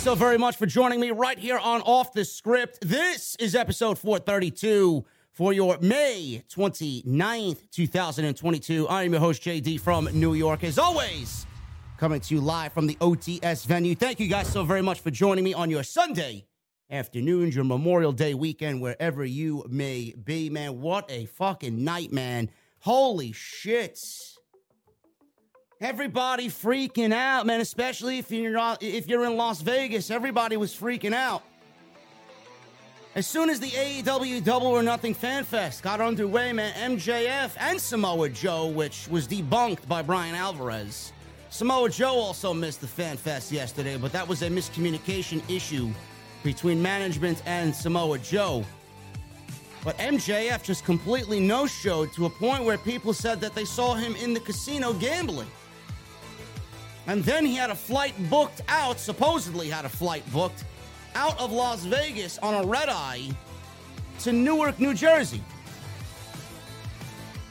So very much for joining me right here on Off the Script. This is episode 432 for your May 29th, 2022. I am your host, JD from New York. As always, coming to you live from the OTS venue. Thank you guys so very much for joining me on your Sunday afternoons, your Memorial Day weekend, wherever you may be, man. What a fucking night, man. Holy shit. Everybody freaking out, man. Especially if you're if you're in Las Vegas, everybody was freaking out. As soon as the AEW Double or Nothing Fan Fest got underway, man, MJF and Samoa Joe, which was debunked by Bryan Alvarez. Samoa Joe also missed the Fan Fest yesterday, but that was a miscommunication issue between management and Samoa Joe. But MJF just completely no showed to a point where people said that they saw him in the casino gambling. And then he had a flight booked out, supposedly had a flight booked out of Las Vegas on a red eye to Newark, New Jersey.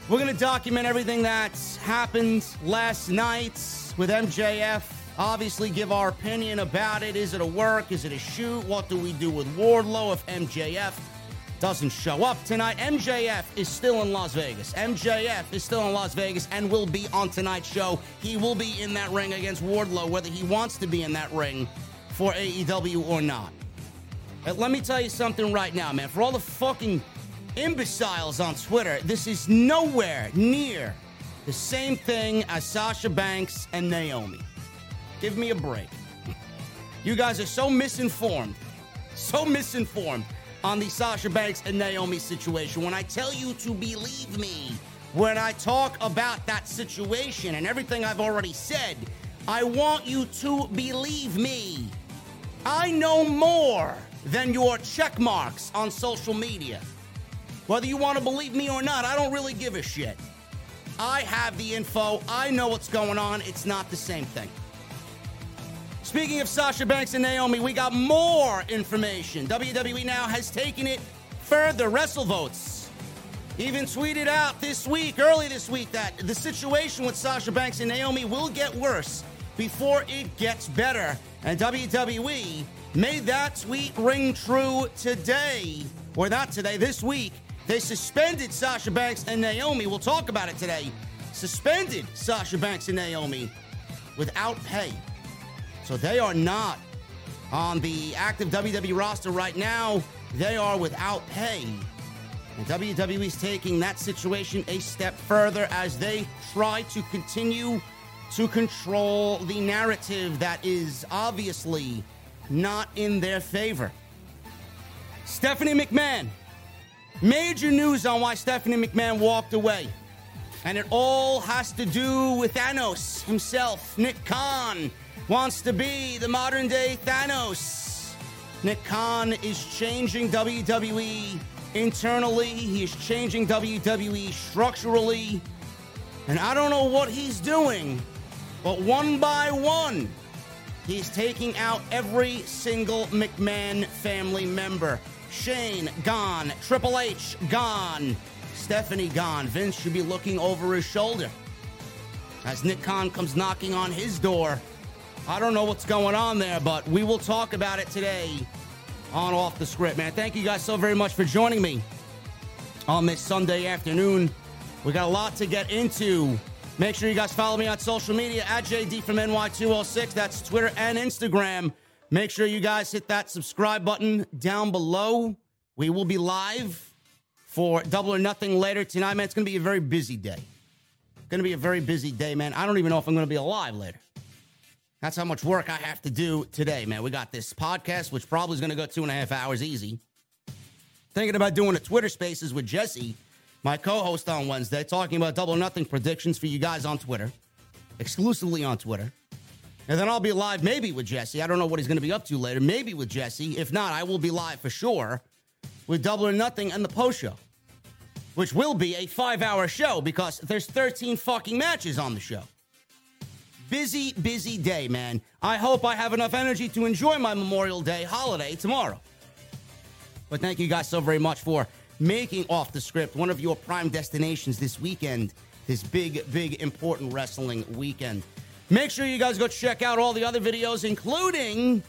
We're going to document everything that's happened last night with MJF. Obviously, give our opinion about it. Is it a work? Is it a shoot? What do we do with Wardlow if MJF doesn't show up tonight? MJF is still in Las Vegas. MJF is still in Las Vegas and will be on tonight's show. He will be in that ring against Wardlow, whether he wants to be in that ring for AEW or not. Let me tell you something right now, man. For all the fucking imbeciles on Twitter, this is nowhere near the same thing as Sasha Banks and Naomi. Give me a break. You guys are so misinformed, so misinformed on the Sasha Banks and Naomi situation. When I tell you to believe me, when I talk about that situation and everything I've already said, I want you to believe me. I know more than your check marks on social media. Whether you want to believe me or not, I don't really give a shit. I have the info. I know what's going on. It's not the same thing. Speaking of Sasha Banks and Naomi, we got more information. WWE now has taken it further. WrestleVotes even tweeted out this week, early this week, that the situation with Sasha Banks and Naomi will get worse before it gets better. And WWE made that tweet ring true today, or not today, this week. They suspended Sasha Banks and Naomi. We'll talk about it today. Suspended Sasha Banks and Naomi without pay. So they are not on the active WWE roster right now. They are without pay. And WWE is taking that situation a step further as they try to continue to control the narrative that is obviously not in their favor. Stephanie McMahon Major news on why Stephanie McMahon walked away. And it all has to do with Thanos himself. Nick Khan wants to be the modern day Thanos. Nick Khan is changing WWE internally, he is changing WWE structurally. And I don't know what he's doing, but one by one, he's taking out every single McMahon family member. Shane gone, Triple H gone, Stephanie gone. Vince should be looking over his shoulder as Nick Khan comes knocking on his door. I don't know what's going on there, but we will talk about it today on Off the Script, man. Thank you guys so very much for joining me on this Sunday afternoon. We got a lot to get into. Make sure you guys follow me on social media at JD from NY206. That's Twitter and Instagram. Make sure you guys hit that subscribe button down below. We will be live for Double or Nothing later tonight, man. It's going to be a very busy day. Going to be a very busy day, man. I don't even know if I'm going to be alive later. That's how much work I have to do today, man. We got this podcast, which probably is going to go two and a half hours easy. Thinking about doing a Twitter Spaces with Jesse, my co-host on Wednesday, talking about Double Nothing predictions for you guys on Twitter, exclusively on Twitter. And then I'll be live maybe with Jesse. I don't know what he's going to be up to later. Maybe with Jesse. If not, I will be live for sure with Double or Nothing and the post show, which will be a five hour show because there's 13 fucking matches on the show. Busy, busy day, man. I hope I have enough energy to enjoy my Memorial Day holiday tomorrow. But thank you guys so very much for making Off the Script one of your prime destinations this weekend, this big, big, important wrestling weekend. Make sure you guys go check out all the other videos, including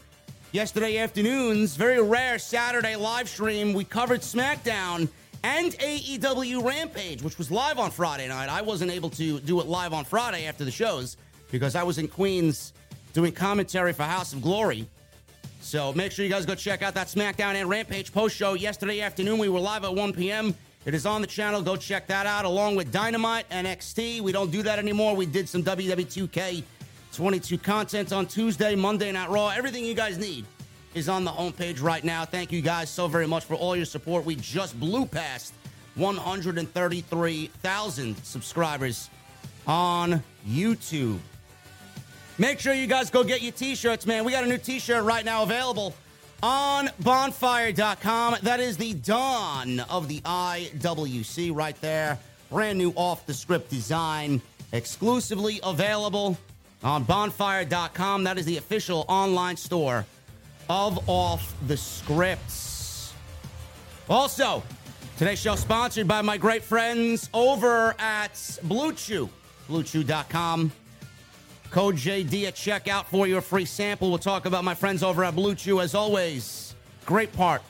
yesterday afternoon's very rare Saturday live stream. We covered SmackDown and AEW Rampage, which was live on Friday night. I wasn't able to do it live on Friday after the shows because I was in Queens doing commentary for House of Glory. So make sure you guys go check out that SmackDown and Rampage post show yesterday afternoon. We were live at 1 p.m. It is on the channel. Go check that out along with Dynamite and NXT. We don't do that anymore. We did some WWE 2K22 content on Tuesday, Monday Night Raw. Everything you guys need is on the homepage right now. Thank you guys so very much for all your support. We just blew past 133,000 subscribers on YouTube. Make sure you guys go get your t shirts, man. We got a new t shirt right now available on bonfire.com. That is the dawn of the IWC right there. Brand new off the script design, exclusively available on bonfire.com. That is the official online store of Off the Scripts. Also, today's show sponsored by my great friends over at Blue Chew, bluechew.com. Code JD at checkout for your free sample. We'll talk about my friends over at Blue Chew as always. Great part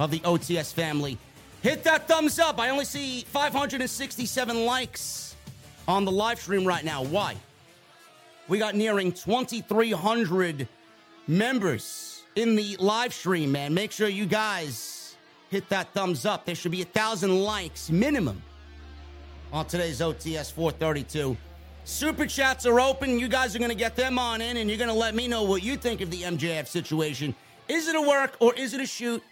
of the OTS family. Hit that thumbs up. I only see 567 likes on the live stream right now. Why? We got nearing 2,300 members in the live stream, man. Make sure you guys hit that thumbs up. There should be a thousand likes minimum on today's OTS 432. Super chats are open. You guys are going to get them on in, and you're going to let me know what you think of the MJF situation. Is it a work or is it a shoot?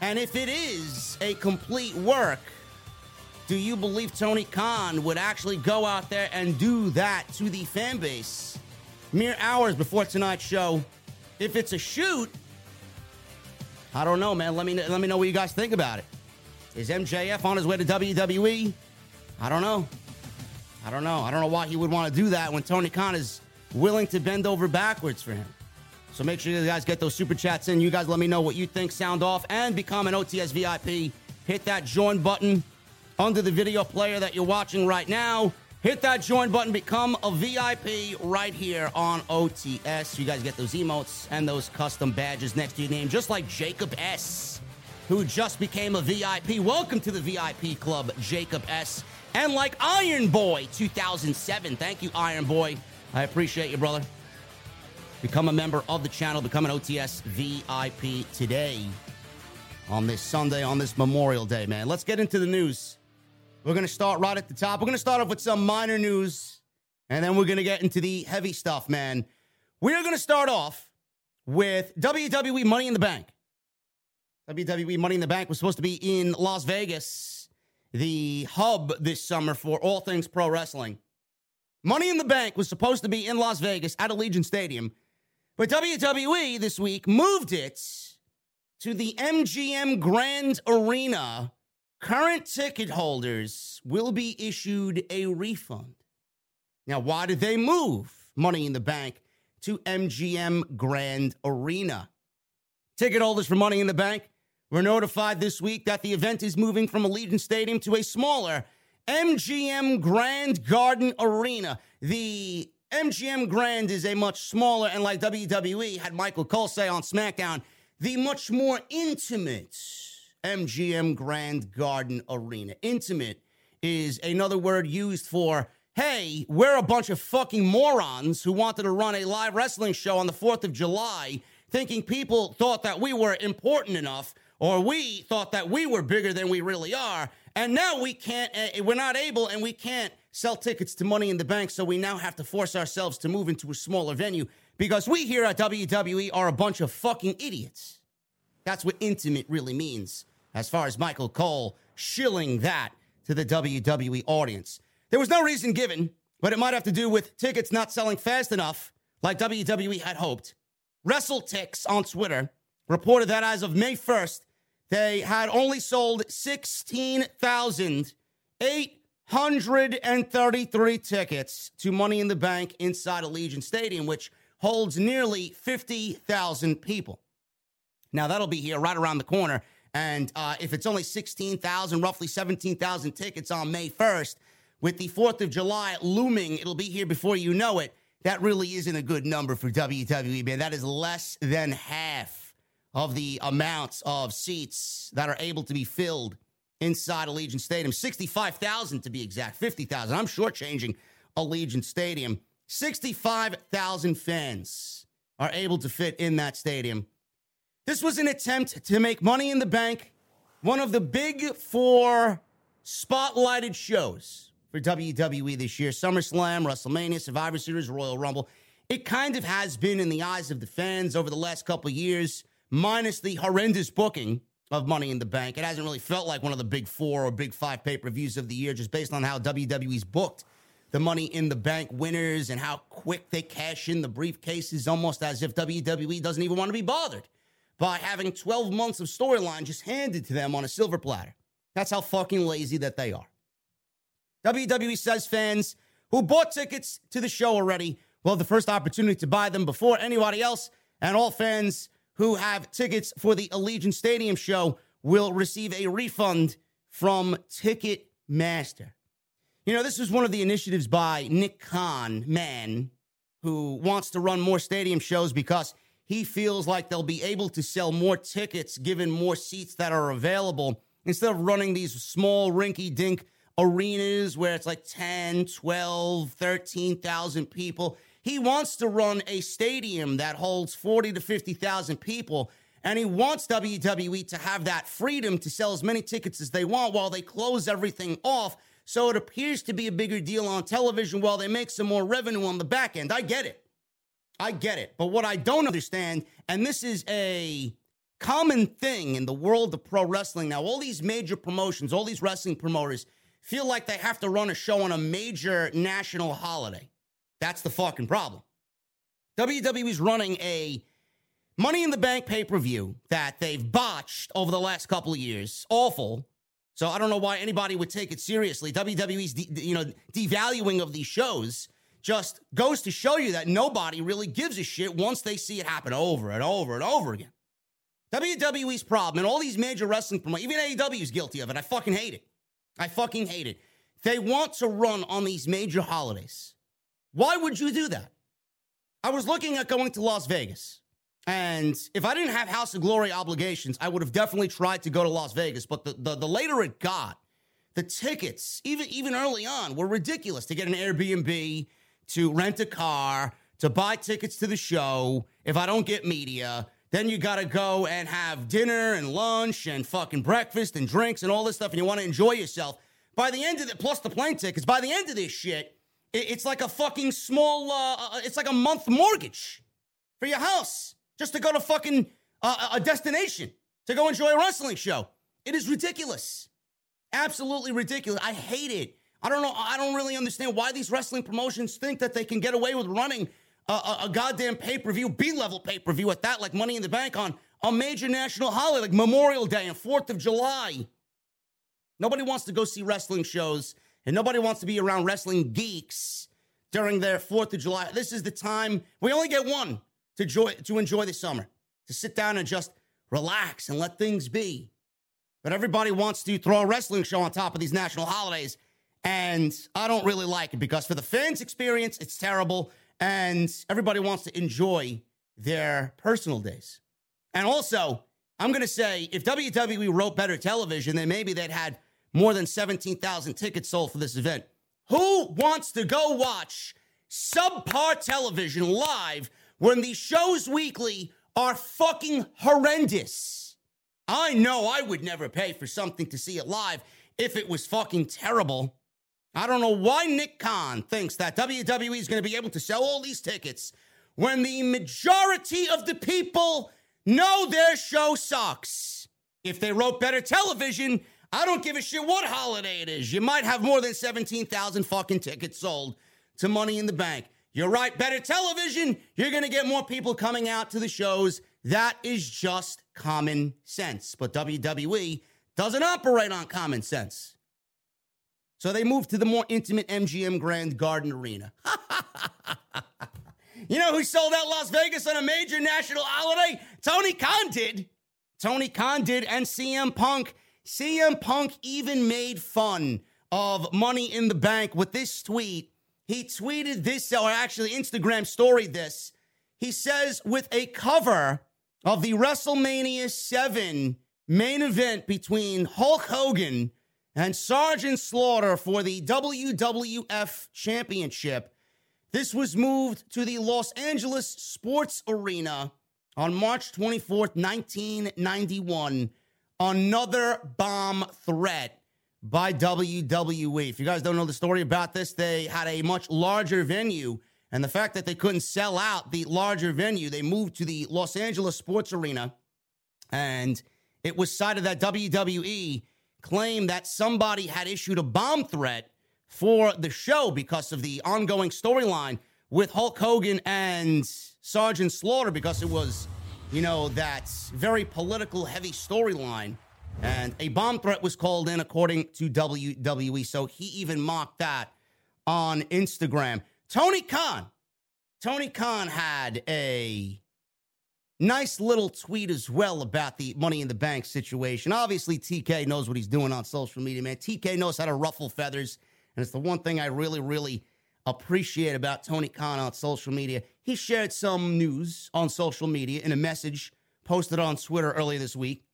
And if it is a complete work, do you believe Tony Khan would actually go out there and do that to the fan base mere hours before tonight's show? If it's a shoot, I don't know, man. Let me let me know what you guys think about it. Is MJF on his way to WWE? I don't know. I don't know. I don't know why he would want to do that when Tony Khan is willing to bend over backwards for him. So make sure you guys get those super chats in. You guys let me know what you think. Sound off and become an OTS VIP. Hit that join button under the video player that you're watching right now. Hit that join button. Become a VIP right here on OTS. You guys get those emotes and those custom badges next to your name, just like Jacob S., who just became a VIP. Welcome to the VIP club, Jacob S and like Iron Boy 2007. Thank you, Iron Boy. I appreciate you, brother. Become a member of the channel, become an OTS VIP today on this Sunday, on this Memorial Day, man. Let's get into the news. We're going to start right at the top. We're going to start off with some minor news, and then we're going to get into the heavy stuff, man. We're going to start off with WWE Money in the Bank. WWE Money in the Bank was supposed to be in Las Vegas, the hub this summer for all things pro wrestling. Money in the Bank was supposed to be in Las Vegas at Allegiant Stadium, but WWE this week moved it to the MGM Grand Arena. Current ticket holders will be issued a refund. Now, why did they move Money in the Bank to MGM Grand Arena? Ticket holders for Money in the Bank were notified this week that the event is moving from Allegiant Stadium to a smaller MGM Grand Garden Arena. The MGM Grand is a much smaller, and like WWE had Michael Cole say on SmackDown, the much more intimate MGM Grand Garden Arena. Intimate is another word used for, hey, we're a bunch of fucking morons who wanted to run a live wrestling show on the 4th of July, thinking people thought that we were important enough or we thought that we were bigger than we really are. And now we can't, uh, we're not able and we can't sell tickets to Money in the Bank. So we now have to force ourselves to move into a smaller venue because we here at WWE are a bunch of fucking idiots. That's what intimate really means, as far as Michael Cole shilling that to the WWE audience. There was no reason given, but it might have to do with tickets not selling fast enough, like WWE had hoped. WrestleTix on Twitter reported that as of May 1st, they had only sold 16,833 tickets to Money in the Bank inside Allegiant Stadium, which holds nearly 50,000 people. Now, that'll be here right around the corner. And uh, if it's only 16,000, roughly 17,000 tickets on May 1st, with the 4th of July looming, it'll be here before you know it. That really isn't a good number for WWE, man. That is less than half of the amounts of seats that are able to be filled inside Allegiant Stadium. 65,000 to be exact, 50,000. I'm shortchanging Allegiant Stadium. 65,000 fans are able to fit in that stadium. This was an attempt to make Money in the Bank one of the big four spotlighted shows for WWE this year SummerSlam, WrestleMania, Survivor Series, Royal Rumble. It kind of has been in the eyes of the fans over the last couple years minus the horrendous booking of Money in the Bank. It hasn't really felt like one of the big four or big five pay per views of the year, just based on how WWE's booked the Money in the Bank winners and how quick they cash in the briefcases, almost as if WWE doesn't even want to be bothered by having 12 months of storyline just handed to them on a silver platter. That's how fucking lazy that they are. WWE says fans who bought tickets to the show already will have the first opportunity to buy them before anybody else, and all fans who have tickets for the Allegiant Stadium show will receive a refund from Ticketmaster. You know, this is one of the initiatives by Nick Khan, man, who wants to run more stadium shows because he feels like they'll be able to sell more tickets given more seats that are available instead of running these small rinky dink arenas where it's like 10, 12, 13,000 people. He wants to run a stadium that holds 40 to 50,000 people. And he wants WWE to have that freedom to sell as many tickets as they want while they close everything off. So it appears to be a bigger deal on television while they make some more revenue on the back end. I get it. I get it. But what I don't understand, and this is a common thing in the world of pro wrestling now, all these major promotions, all these wrestling promoters feel like they have to run a show on a major national holiday. That's the fucking problem. WWE's running a Money in the Bank pay per view that they've botched over the last couple of years. Awful. So I don't know why anybody would take it seriously. WWE's de- you know devaluing of these shows just goes to show you that nobody really gives a shit once they see it happen over and over and over again. WWE's problem and all these major wrestling promoters, even AEW is guilty of it. I fucking hate it. I fucking hate it. They want to run on these major holidays. Why would you do that? I was looking at going to Las Vegas. And if I didn't have House of Glory obligations, I would have definitely tried to go to Las Vegas. But the, the, the, later it got, the tickets, even, even early on, were ridiculous to get an Airbnb, to rent a car, to buy tickets to the show. If I don't get media, then you got to go and have dinner and lunch and fucking breakfast and drinks and all this stuff. And you want to enjoy yourself. By the end of it, plus the plane tickets, by the end of this shit, it's like a fucking small, uh, uh, it's like a month mortgage for your house just to go to fucking uh, a destination to go enjoy a wrestling show. It is ridiculous. Absolutely ridiculous. I hate it. I don't know. I don't really understand why these wrestling promotions think that they can get away with running a, a, a goddamn pay per view, B level pay per view at that, like Money in the Bank on a major national holiday like Memorial Day and 4th of July. Nobody wants to go see wrestling shows and nobody wants to be around wrestling geeks during their 4th of July. This is the time we only get one to enjoy, to enjoy the summer, to sit down and just relax and let things be. But everybody wants to throw a wrestling show on top of these national holidays. And I don't really like it because for the fans' experience, it's terrible. And everybody wants to enjoy their personal days. And also, I'm going to say if WWE wrote better television, then maybe they'd had more than 17,000 tickets sold for this event. Who wants to go watch subpar television live when the shows weekly are fucking horrendous? I know I would never pay for something to see it live if it was fucking terrible. I don't know why Nick Khan thinks that WWE is going to be able to sell all these tickets when the majority of the people know their show sucks. If they wrote better television, I don't give a shit what holiday it is. You might have more than 17,000 fucking tickets sold to Money in the Bank. You're right, better television, you're going to get more people coming out to the shows. That is just common sense. But WWE doesn't operate on common sense. So they moved to the more intimate MGM Grand Garden Arena. you know who sold out Las Vegas on a major national holiday? Tony Khan did. Tony Khan did, and CM Punk. CM Punk even made fun of Money in the Bank with this tweet. He tweeted this, or actually Instagram storied this. He says, with a cover of the WrestleMania 7 main event between Hulk Hogan and Sergeant Slaughter for the WWF Championship. This was moved to the Los Angeles Sports Arena on March 24th, 1991. Another bomb threat by WWE. If you guys don't know the story about this, they had a much larger venue. And the fact that they couldn't sell out the larger venue, they moved to the Los Angeles Sports Arena. And it was cited that WWE claimed that somebody had issued a bomb threat for the show because of the ongoing storyline with Hulk Hogan and Sergeant Slaughter because it was, you know, that very political heavy storyline. And a bomb threat was called in according to WWE. So he even mocked that on Instagram. Tony Khan. Tony Khan had a Nice little tweet as well about the money in the bank situation. Obviously, TK knows what he's doing on social media, man. TK knows how to ruffle feathers. And it's the one thing I really, really appreciate about Tony Khan on social media. He shared some news on social media in a message posted on Twitter earlier this week.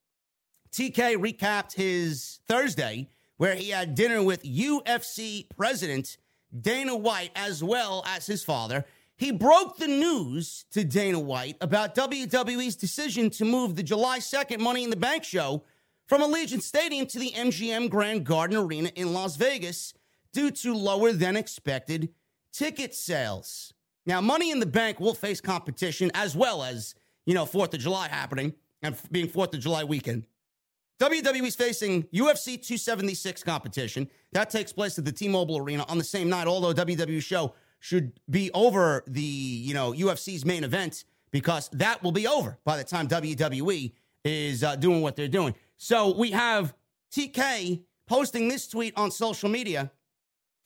TK recapped his Thursday, where he had dinner with UFC president Dana White as well as his father. He broke the news to Dana White about WWE's decision to move the July 2nd Money in the Bank show from Allegiant Stadium to the MGM Grand Garden Arena in Las Vegas due to lower than expected ticket sales. Now, Money in the Bank will face competition as well as, you know, 4th of July happening and being 4th of July weekend. WWE is facing UFC 276 competition. That takes place at the T Mobile Arena on the same night, although WWE show should be over the, you know, UFC's main event because that will be over by the time WWE is uh, doing what they're doing. So we have TK posting this tweet on social media,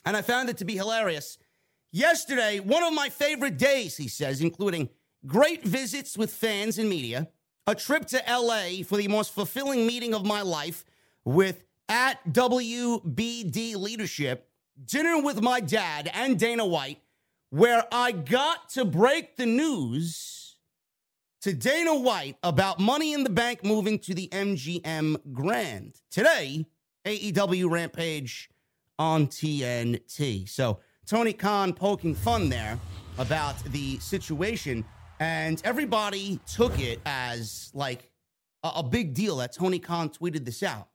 and I found it to be hilarious. Yesterday, one of my favorite days, he says, including great visits with fans and media, a trip to LA for the most fulfilling meeting of my life with at WBD leadership, dinner with my dad and Dana White, where I got to break the news to Dana White about Money in the Bank moving to the MGM Grand. Today, AEW Rampage on TNT. So, Tony Khan poking fun there about the situation, and everybody took it as like a, a big deal that Tony Khan tweeted this out.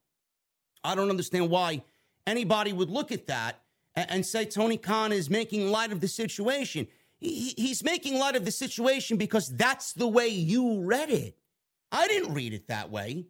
I don't understand why anybody would look at that and, and say Tony Khan is making light of the situation. He, he's making light of the situation because that's the way you read it. I didn't read it that way.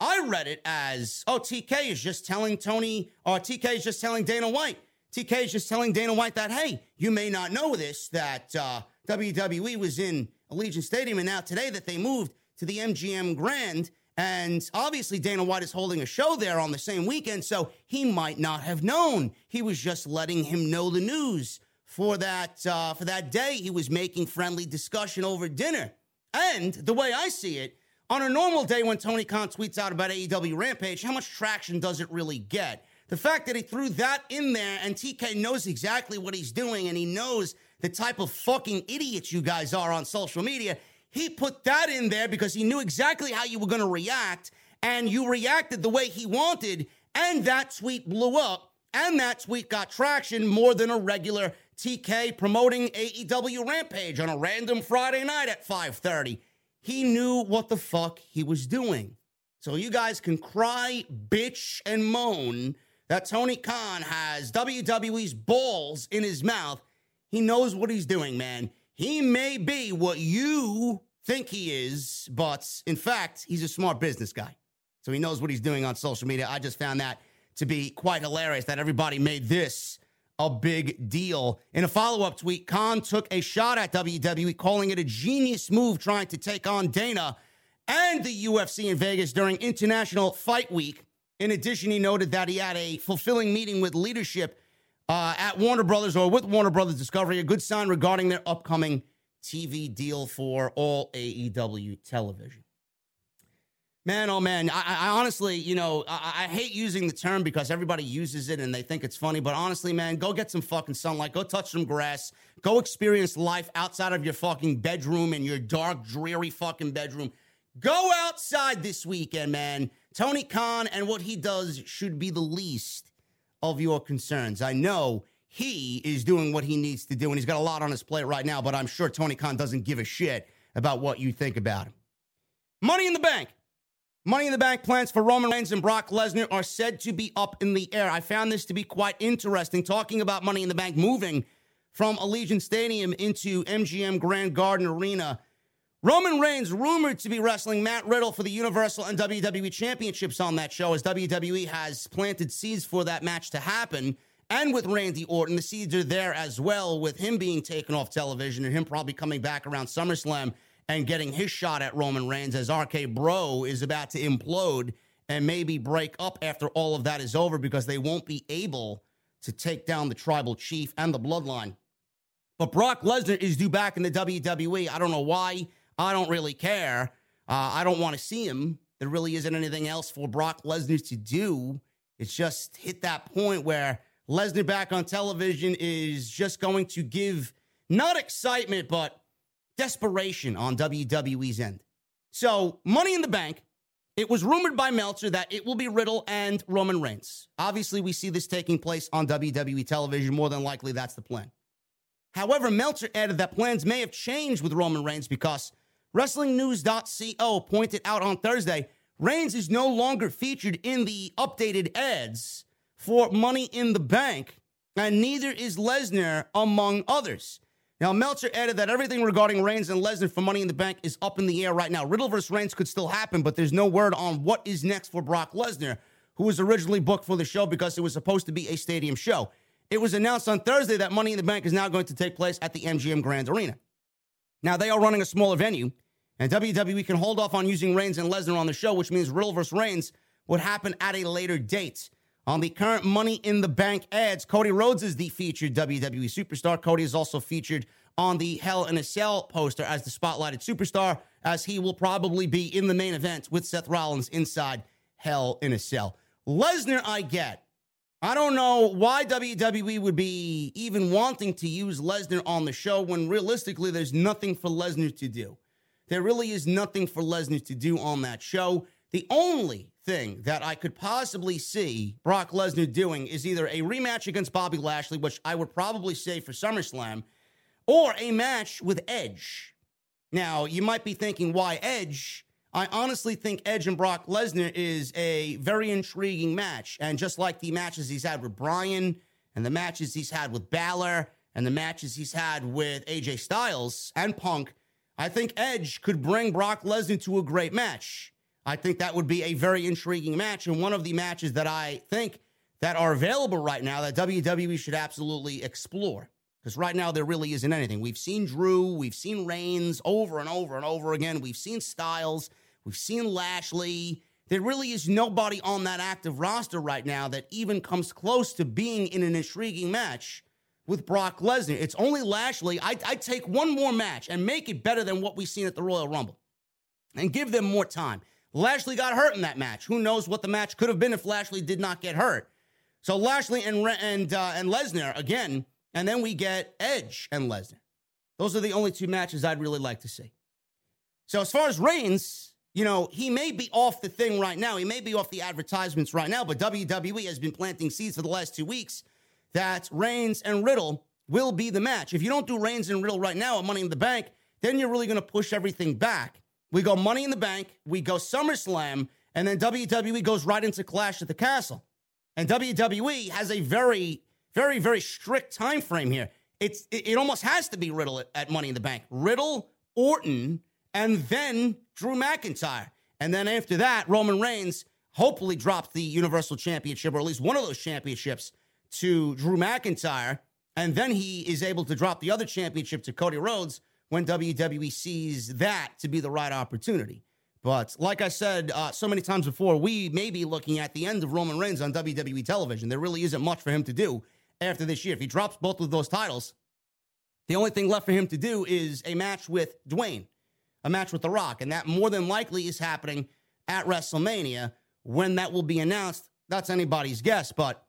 I read it as, oh, TK is just telling Tony, or TK is just telling Dana White. TK is just telling Dana White that, hey, you may not know this, that uh, WWE was in Allegiant Stadium, and now today that they moved to the MGM Grand. And obviously, Dana White is holding a show there on the same weekend, so he might not have known. He was just letting him know the news for that uh, for that day. He was making friendly discussion over dinner. And the way I see it, on a normal day when Tony Khan tweets out about AEW Rampage, how much traction does it really get? The fact that he threw that in there and TK knows exactly what he's doing and he knows the type of fucking idiots you guys are on social media, he put that in there because he knew exactly how you were going to react and you reacted the way he wanted and that tweet blew up and that tweet got traction more than a regular TK promoting AEW Rampage on a random Friday night at 5:30. He knew what the fuck he was doing. So you guys can cry, bitch, and moan that Tony Khan has WWE's balls in his mouth. He knows what he's doing, man. He may be what you think he is, but in fact, he's a smart business guy. So he knows what he's doing on social media. I just found that to be quite hilarious that everybody made this a big deal. In a follow up tweet, Khan took a shot at WWE, calling it a genius move trying to take on Dana and the UFC in Vegas during International Fight Week. In addition, he noted that he had a fulfilling meeting with leadership uh, at Warner Brothers or with Warner Brothers Discovery, a good sign regarding their upcoming TV deal for all AEW television. Man, oh man, I, I honestly, you know, I, I, hate using the term because everybody uses it and they think it's funny. But honestly, man, go get some fucking sunlight, go touch some grass, go experience life outside of your fucking bedroom and your dark, dreary fucking bedroom. Go outside this weekend, man. Tony Khan and what he does should be the least of your concerns. I know he is doing what he needs to do, and he's got a lot on his plate right now, but I'm sure Tony Khan doesn't give a shit about what you think about him. Money in the Bank. Money in the Bank plans for Roman Reigns and Brock Lesnar are said to be up in the air. I found this to be quite interesting, talking about Money in the Bank moving from Allegiant Stadium into MGM Grand Garden Arena. Roman Reigns rumored to be wrestling Matt Riddle for the Universal and WWE Championships on that show, as WWE has planted seeds for that match to happen. And with Randy Orton, the seeds are there as well, with him being taken off television and him probably coming back around SummerSlam and getting his shot at Roman Reigns as RK Bro is about to implode and maybe break up after all of that is over because they won't be able to take down the tribal chief and the bloodline. But Brock Lesnar is due back in the WWE. I don't know why. I don't really care. Uh, I don't want to see him. There really isn't anything else for Brock Lesnar to do. It's just hit that point where Lesnar back on television is just going to give not excitement, but desperation on WWE's end. So, Money in the Bank, it was rumored by Meltzer that it will be Riddle and Roman Reigns. Obviously, we see this taking place on WWE television. More than likely, that's the plan. However, Meltzer added that plans may have changed with Roman Reigns because WrestlingNews.co pointed out on Thursday Reigns is no longer featured in the updated ads for Money in the Bank, and neither is Lesnar, among others. Now, Meltzer added that everything regarding Reigns and Lesnar for Money in the Bank is up in the air right now. Riddle versus Reigns could still happen, but there's no word on what is next for Brock Lesnar, who was originally booked for the show because it was supposed to be a stadium show. It was announced on Thursday that Money in the Bank is now going to take place at the MGM Grand Arena. Now, they are running a smaller venue, and WWE can hold off on using Reigns and Lesnar on the show, which means Riddle versus Reigns would happen at a later date. On the current Money in the Bank ads, Cody Rhodes is the featured WWE superstar. Cody is also featured on the Hell in a Cell poster as the spotlighted superstar, as he will probably be in the main event with Seth Rollins inside Hell in a Cell. Lesnar, I get. I don't know why WWE would be even wanting to use Lesnar on the show when realistically there's nothing for Lesnar to do. There really is nothing for Lesnar to do on that show. The only thing that I could possibly see Brock Lesnar doing is either a rematch against Bobby Lashley, which I would probably say for SummerSlam, or a match with Edge. Now, you might be thinking, why Edge? I honestly think Edge and Brock Lesnar is a very intriguing match. And just like the matches he's had with Bryan and the matches he's had with Balor and the matches he's had with AJ Styles and Punk, I think Edge could bring Brock Lesnar to a great match. I think that would be a very intriguing match and one of the matches that I think that are available right now that WWE should absolutely explore. Because right now there really isn't anything. We've seen Drew, we've seen Reigns over and over and over again. We've seen Styles, we've seen Lashley. There really is nobody on that active roster right now that even comes close to being in an intriguing match with Brock Lesnar. It's only Lashley. I'd, I'd take one more match and make it better than what we've seen at the Royal Rumble and give them more time. Lashley got hurt in that match. Who knows what the match could have been if Lashley did not get hurt? So Lashley and and uh, and Lesnar again and then we get Edge and Lesnar. Those are the only two matches I'd really like to see. So as far as Reigns, you know, he may be off the thing right now. He may be off the advertisements right now, but WWE has been planting seeds for the last two weeks that Reigns and Riddle will be the match. If you don't do Reigns and Riddle right now at Money in the Bank, then you're really going to push everything back. We go Money in the Bank, we go SummerSlam, and then WWE goes right into Clash at the Castle. And WWE has a very very, very strict time frame here. It's it, it almost has to be Riddle at, at Money in the Bank. Riddle, Orton, and then Drew McIntyre. And then after that, Roman Reigns hopefully drops the Universal Championship or at least one of those championships to Drew McIntyre. And then he is able to drop the other championship to Cody Rhodes when WWE sees that to be the right opportunity. But like I said uh, so many times before, we may be looking at the end of Roman Reigns on WWE television. There really isn't much for him to do after this year. If he drops both of those titles, the only thing left for him to do is a match with Dwayne, a match with The Rock. And that more than likely is happening at WrestleMania. When that will be announced, that's anybody's guess. But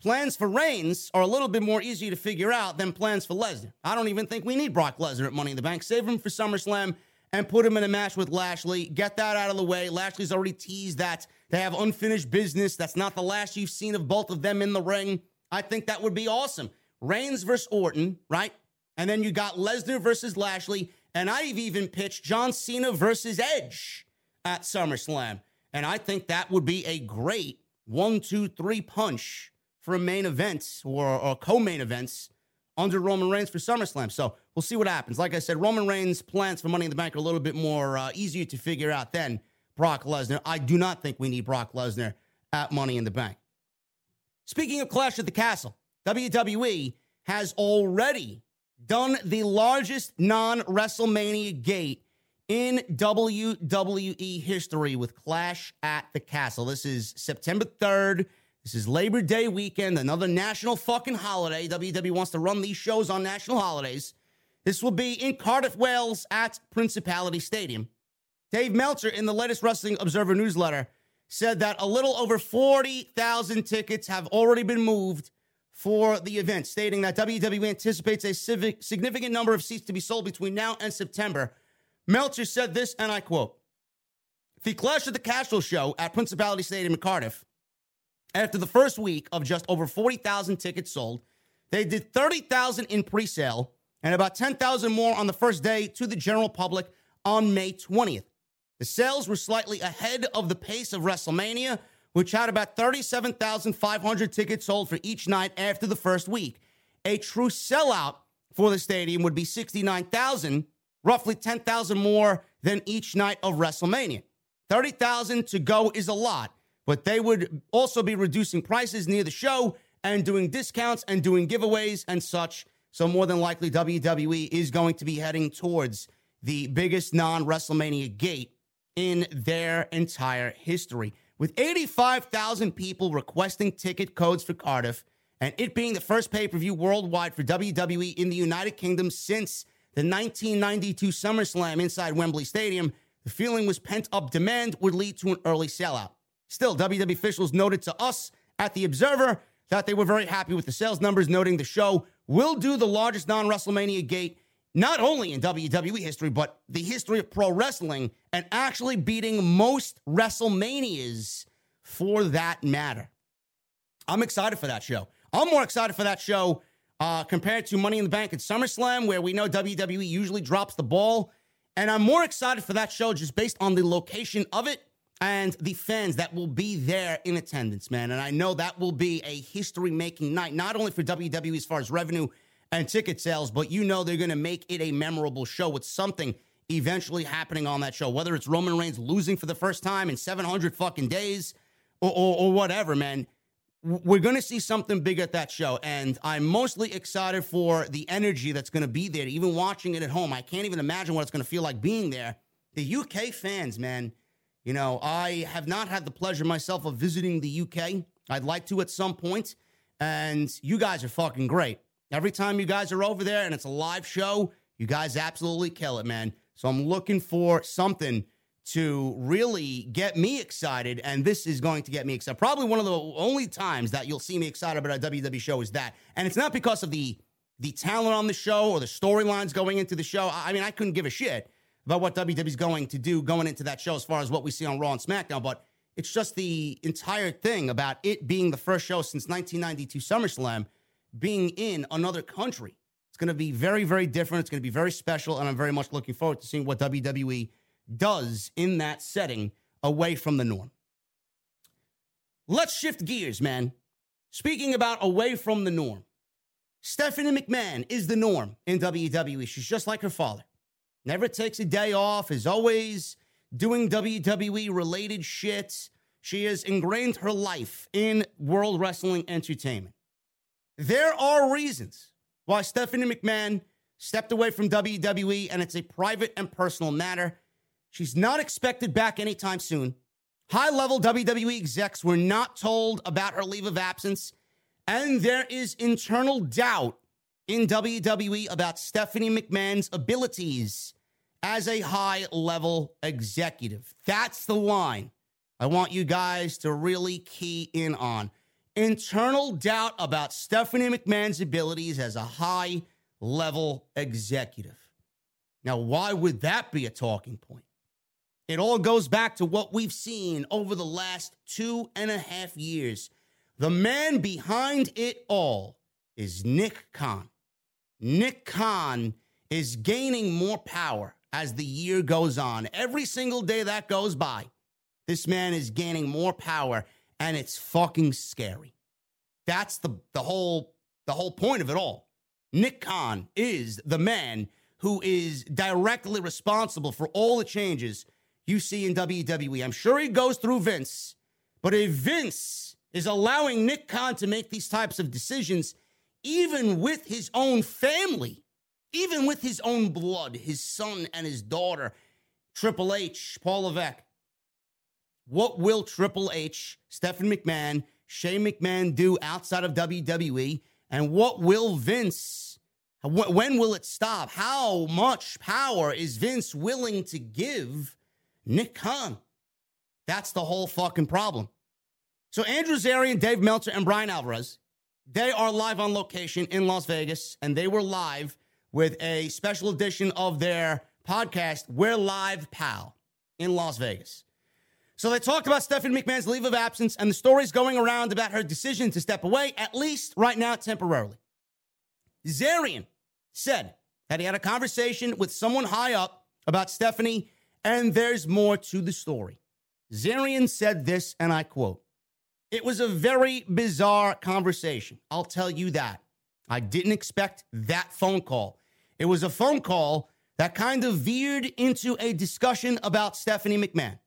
plans for Reigns are a little bit more easy to figure out than plans for Lesnar. I don't even think we need Brock Lesnar at Money in the Bank. Save him for SummerSlam and put him in a match with Lashley. Get that out of the way. Lashley's already teased that they have unfinished business. That's not the last you've seen of both of them in the ring. I think that would be awesome. Reigns versus Orton, right? And then you got Lesnar versus Lashley. And I've even pitched John Cena versus Edge at SummerSlam. And I think that would be a great one, two, three punch a main event or, or co main events under Roman Reigns for SummerSlam. So we'll see what happens. Like I said, Roman Reigns' plans for Money in the Bank are a little bit more uh, easier to figure out than Brock Lesnar. I do not think we need Brock Lesnar at Money in the Bank. Speaking of Clash at the Castle, WWE has already done the largest non WrestleMania gate in WWE history with Clash at the Castle. This is September 3rd. This is Labor Day weekend, another national fucking holiday. WWE wants to run these shows on national holidays. This will be in Cardiff, Wales at Principality Stadium. Dave Meltzer in the latest Wrestling Observer newsletter said that a little over 40,000 tickets have already been moved for the event, stating that WWE anticipates a significant number of seats to be sold between now and September. Meltzer said this, and I quote The Clash of the Castle show at Principality Stadium in Cardiff, after the first week of just over 40,000 tickets sold, they did 30,000 in pre sale and about 10,000 more on the first day to the general public on May 20th. The sales were slightly ahead of the pace of WrestleMania, which had about 37,500 tickets sold for each night after the first week. A true sellout for the stadium would be 69,000, roughly 10,000 more than each night of WrestleMania. 30,000 to go is a lot, but they would also be reducing prices near the show and doing discounts and doing giveaways and such. So, more than likely, WWE is going to be heading towards the biggest non WrestleMania gate in their entire history. With 85,000 people requesting ticket codes for Cardiff, and it being the first pay per view worldwide for WWE in the United Kingdom since the 1992 SummerSlam inside Wembley Stadium, the feeling was pent up demand would lead to an early sellout. Still, WWE officials noted to us at The Observer that they were very happy with the sales numbers, noting the show will do the largest non WrestleMania gate not only in WWE history, but the history of pro wrestling and actually beating most WrestleManias for that matter. I'm excited for that show. I'm more excited for that show uh, compared to Money in the Bank at SummerSlam, where we know WWE usually drops the ball. And I'm more excited for that show just based on the location of it and the fans that will be there in attendance, man. And I know that will be a history making night, not only for WWE as far as revenue and ticket sales, but you know they're going to make it a memorable show with something eventually happening on that show, whether it's Roman Reigns losing for the first time in 700 fucking days or, or, or whatever, man. We're going to see something big at that show. And I'm mostly excited for the energy that's going to be there. Even watching it at home, I can't even imagine what it's going to feel like being there. The UK fans, man, you know, I have not had the pleasure myself of visiting the UK. I'd like to at some point. And you guys are fucking great. Every time you guys are over there and it's a live show, you guys absolutely kill it, man. So I'm looking for something to really get me excited, and this is going to get me excited. Probably one of the only times that you'll see me excited about a WWE show is that, and it's not because of the the talent on the show or the storylines going into the show. I mean, I couldn't give a shit about what WWE's going to do going into that show as far as what we see on Raw and SmackDown, but it's just the entire thing about it being the first show since 1992 SummerSlam being in another country. It's going to be very, very different. It's going to be very special, and I'm very much looking forward to seeing what WWE does in that setting away from the norm. Let's shift gears, man. Speaking about away from the norm, Stephanie McMahon is the norm in WWE. She's just like her father. Never takes a day off, is always doing WWE related shit. She has ingrained her life in World Wrestling Entertainment. There are reasons why Stephanie McMahon stepped away from WWE, and it's a private and personal matter. She's not expected back anytime soon. High level WWE execs were not told about her leave of absence, and there is internal doubt in WWE about Stephanie McMahon's abilities as a high level executive. That's the line I want you guys to really key in on internal doubt about Stephanie McMahon's abilities as a high level executive. Now, why would that be a talking point? It all goes back to what we've seen over the last two and a half years. The man behind it all is Nick Khan. Nick Khan is gaining more power as the year goes on. Every single day that goes by, this man is gaining more power and it's fucking scary. That's the the whole the whole point of it all. Nick Khan is the man who is directly responsible for all the changes you see in WWE. I'm sure he goes through Vince, but if Vince is allowing Nick Khan to make these types of decisions, even with his own family, even with his own blood, his son and his daughter, Triple H, Paul Levesque, what will Triple H, Stephanie McMahon, Shane McMahon do outside of WWE? And what will Vince, when will it stop? How much power is Vince willing to give Nick Khan? That's the whole fucking problem. So Andrew Zarian, Dave Meltzer, and Bryan Alvarez, they are live on location in Las Vegas, and they were live with a special edition of their podcast, We're Live Pal, in Las Vegas. So they talked about Stephanie McMahon's leave of absence and the stories going around about her decision to step away, at least right now, temporarily. Zarian said that he had a conversation with someone high up about Stephanie, and there's more to the story. Zarian said this, and I quote It was a very bizarre conversation. I'll tell you that. I didn't expect that phone call. It was a phone call that kind of veered into a discussion about Stephanie McMahon.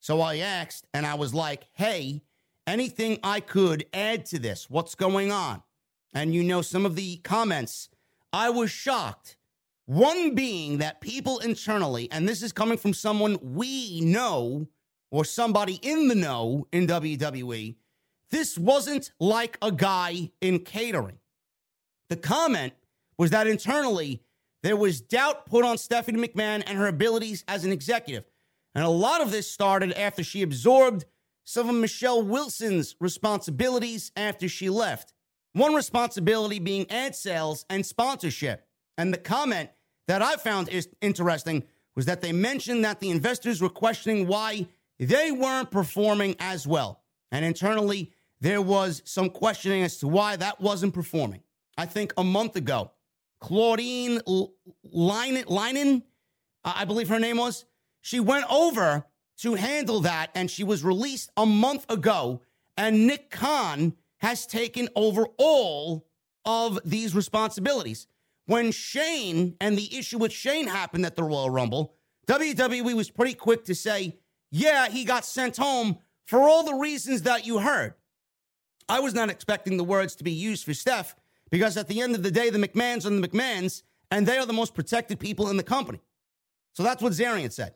So I asked and I was like, hey, anything I could add to this? What's going on? And you know, some of the comments, I was shocked. One being that people internally, and this is coming from someone we know or somebody in the know in WWE, this wasn't like a guy in catering. The comment was that internally, there was doubt put on Stephanie McMahon and her abilities as an executive. And a lot of this started after she absorbed some of Michelle Wilson's responsibilities after she left. One responsibility being ad sales and sponsorship. And the comment that I found is interesting was that they mentioned that the investors were questioning why they weren't performing as well. And internally, there was some questioning as to why that wasn't performing. I think a month ago, Claudine Linen, I believe her name was, she went over to handle that and she was released a month ago. And Nick Khan has taken over all of these responsibilities. When Shane and the issue with Shane happened at the Royal Rumble, WWE was pretty quick to say, yeah, he got sent home for all the reasons that you heard. I was not expecting the words to be used for Steph because at the end of the day, the McMahons are the McMahons and they are the most protected people in the company. So that's what Zarian said.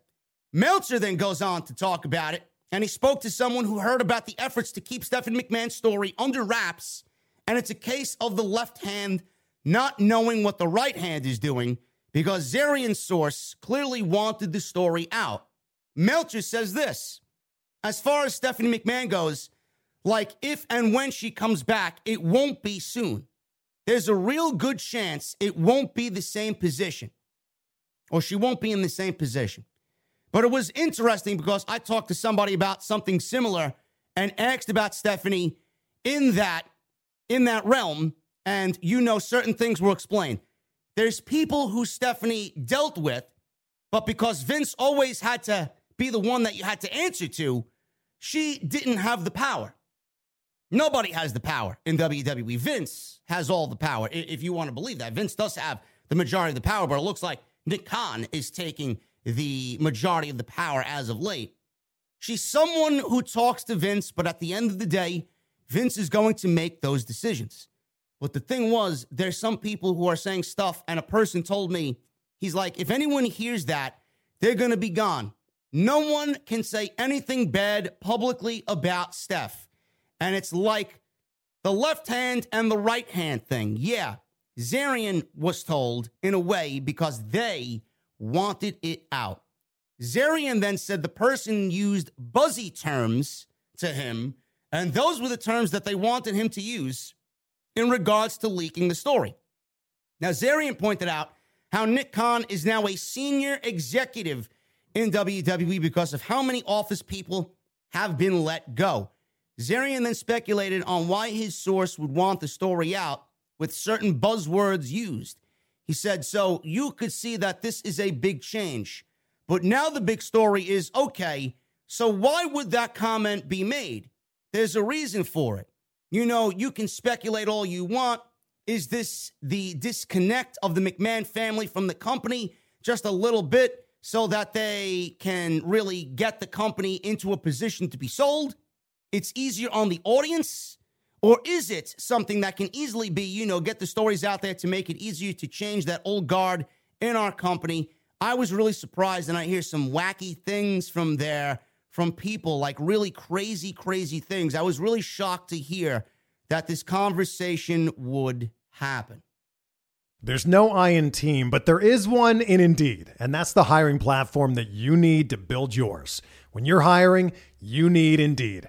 Meltzer then goes on to talk about it, and he spoke to someone who heard about the efforts to keep Stephanie McMahon's story under wraps, and it's a case of the left hand not knowing what the right hand is doing because Zarian's source clearly wanted the story out. Meltzer says this As far as Stephanie McMahon goes, like if and when she comes back, it won't be soon. There's a real good chance it won't be the same position, or she won't be in the same position. But it was interesting because I talked to somebody about something similar and asked about Stephanie in that in that realm, and you know certain things were explained. There's people who Stephanie dealt with, but because Vince always had to be the one that you had to answer to, she didn't have the power. Nobody has the power in WWE. Vince has all the power, if you want to believe that. Vince does have the majority of the power, but it looks like Nick Khan is taking the majority of the power as of late. She's someone who talks to Vince, but at the end of the day, Vince is going to make those decisions. But the thing was, there's some people who are saying stuff, and a person told me, he's like, if anyone hears that, they're going to be gone. No one can say anything bad publicly about Steph. And it's like the left hand and the right hand thing. Yeah, Zarian was told in a way because they wanted it out. Zarian then said the person used buzzy terms to him, and those were the terms that they wanted him to use in regards to leaking the story. Now, Zarian pointed out how Nick Khan is now a senior executive in WWE because of how many office people have been let go. Zarian then speculated on why his source would want the story out with certain buzzwords used. He said, So you could see that this is a big change. But now the big story is okay, so why would that comment be made? There's a reason for it. You know, you can speculate all you want. Is this the disconnect of the McMahon family from the company just a little bit so that they can really get the company into a position to be sold? It's easier on the audience or is it something that can easily be, you know, get the stories out there to make it easier to change that old guard in our company? I was really surprised, and I hear some wacky things from there from people, like really crazy, crazy things. I was really shocked to hear that this conversation would happen. There's no I in team, but there is one in Indeed, and that's the hiring platform that you need to build yours. When you're hiring, you need Indeed.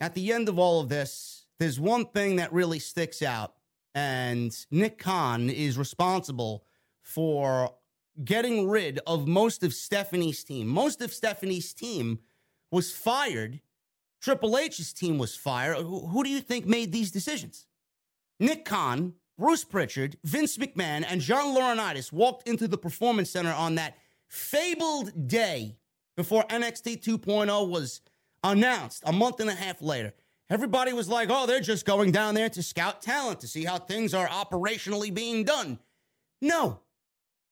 at the end of all of this, there's one thing that really sticks out, and Nick Khan is responsible for getting rid of most of Stephanie's team. Most of Stephanie's team was fired. Triple H's team was fired. Who, do you think made these decisions? Nick Khan, Bruce Prichard, Vince McMahon, and John Laurinaitis walked into the Performance Center on that fabled day before NXT 2.0 was announced a month and a half later. Everybody was like, oh, they're just going down there to scout talent to see how things are operationally being done. No,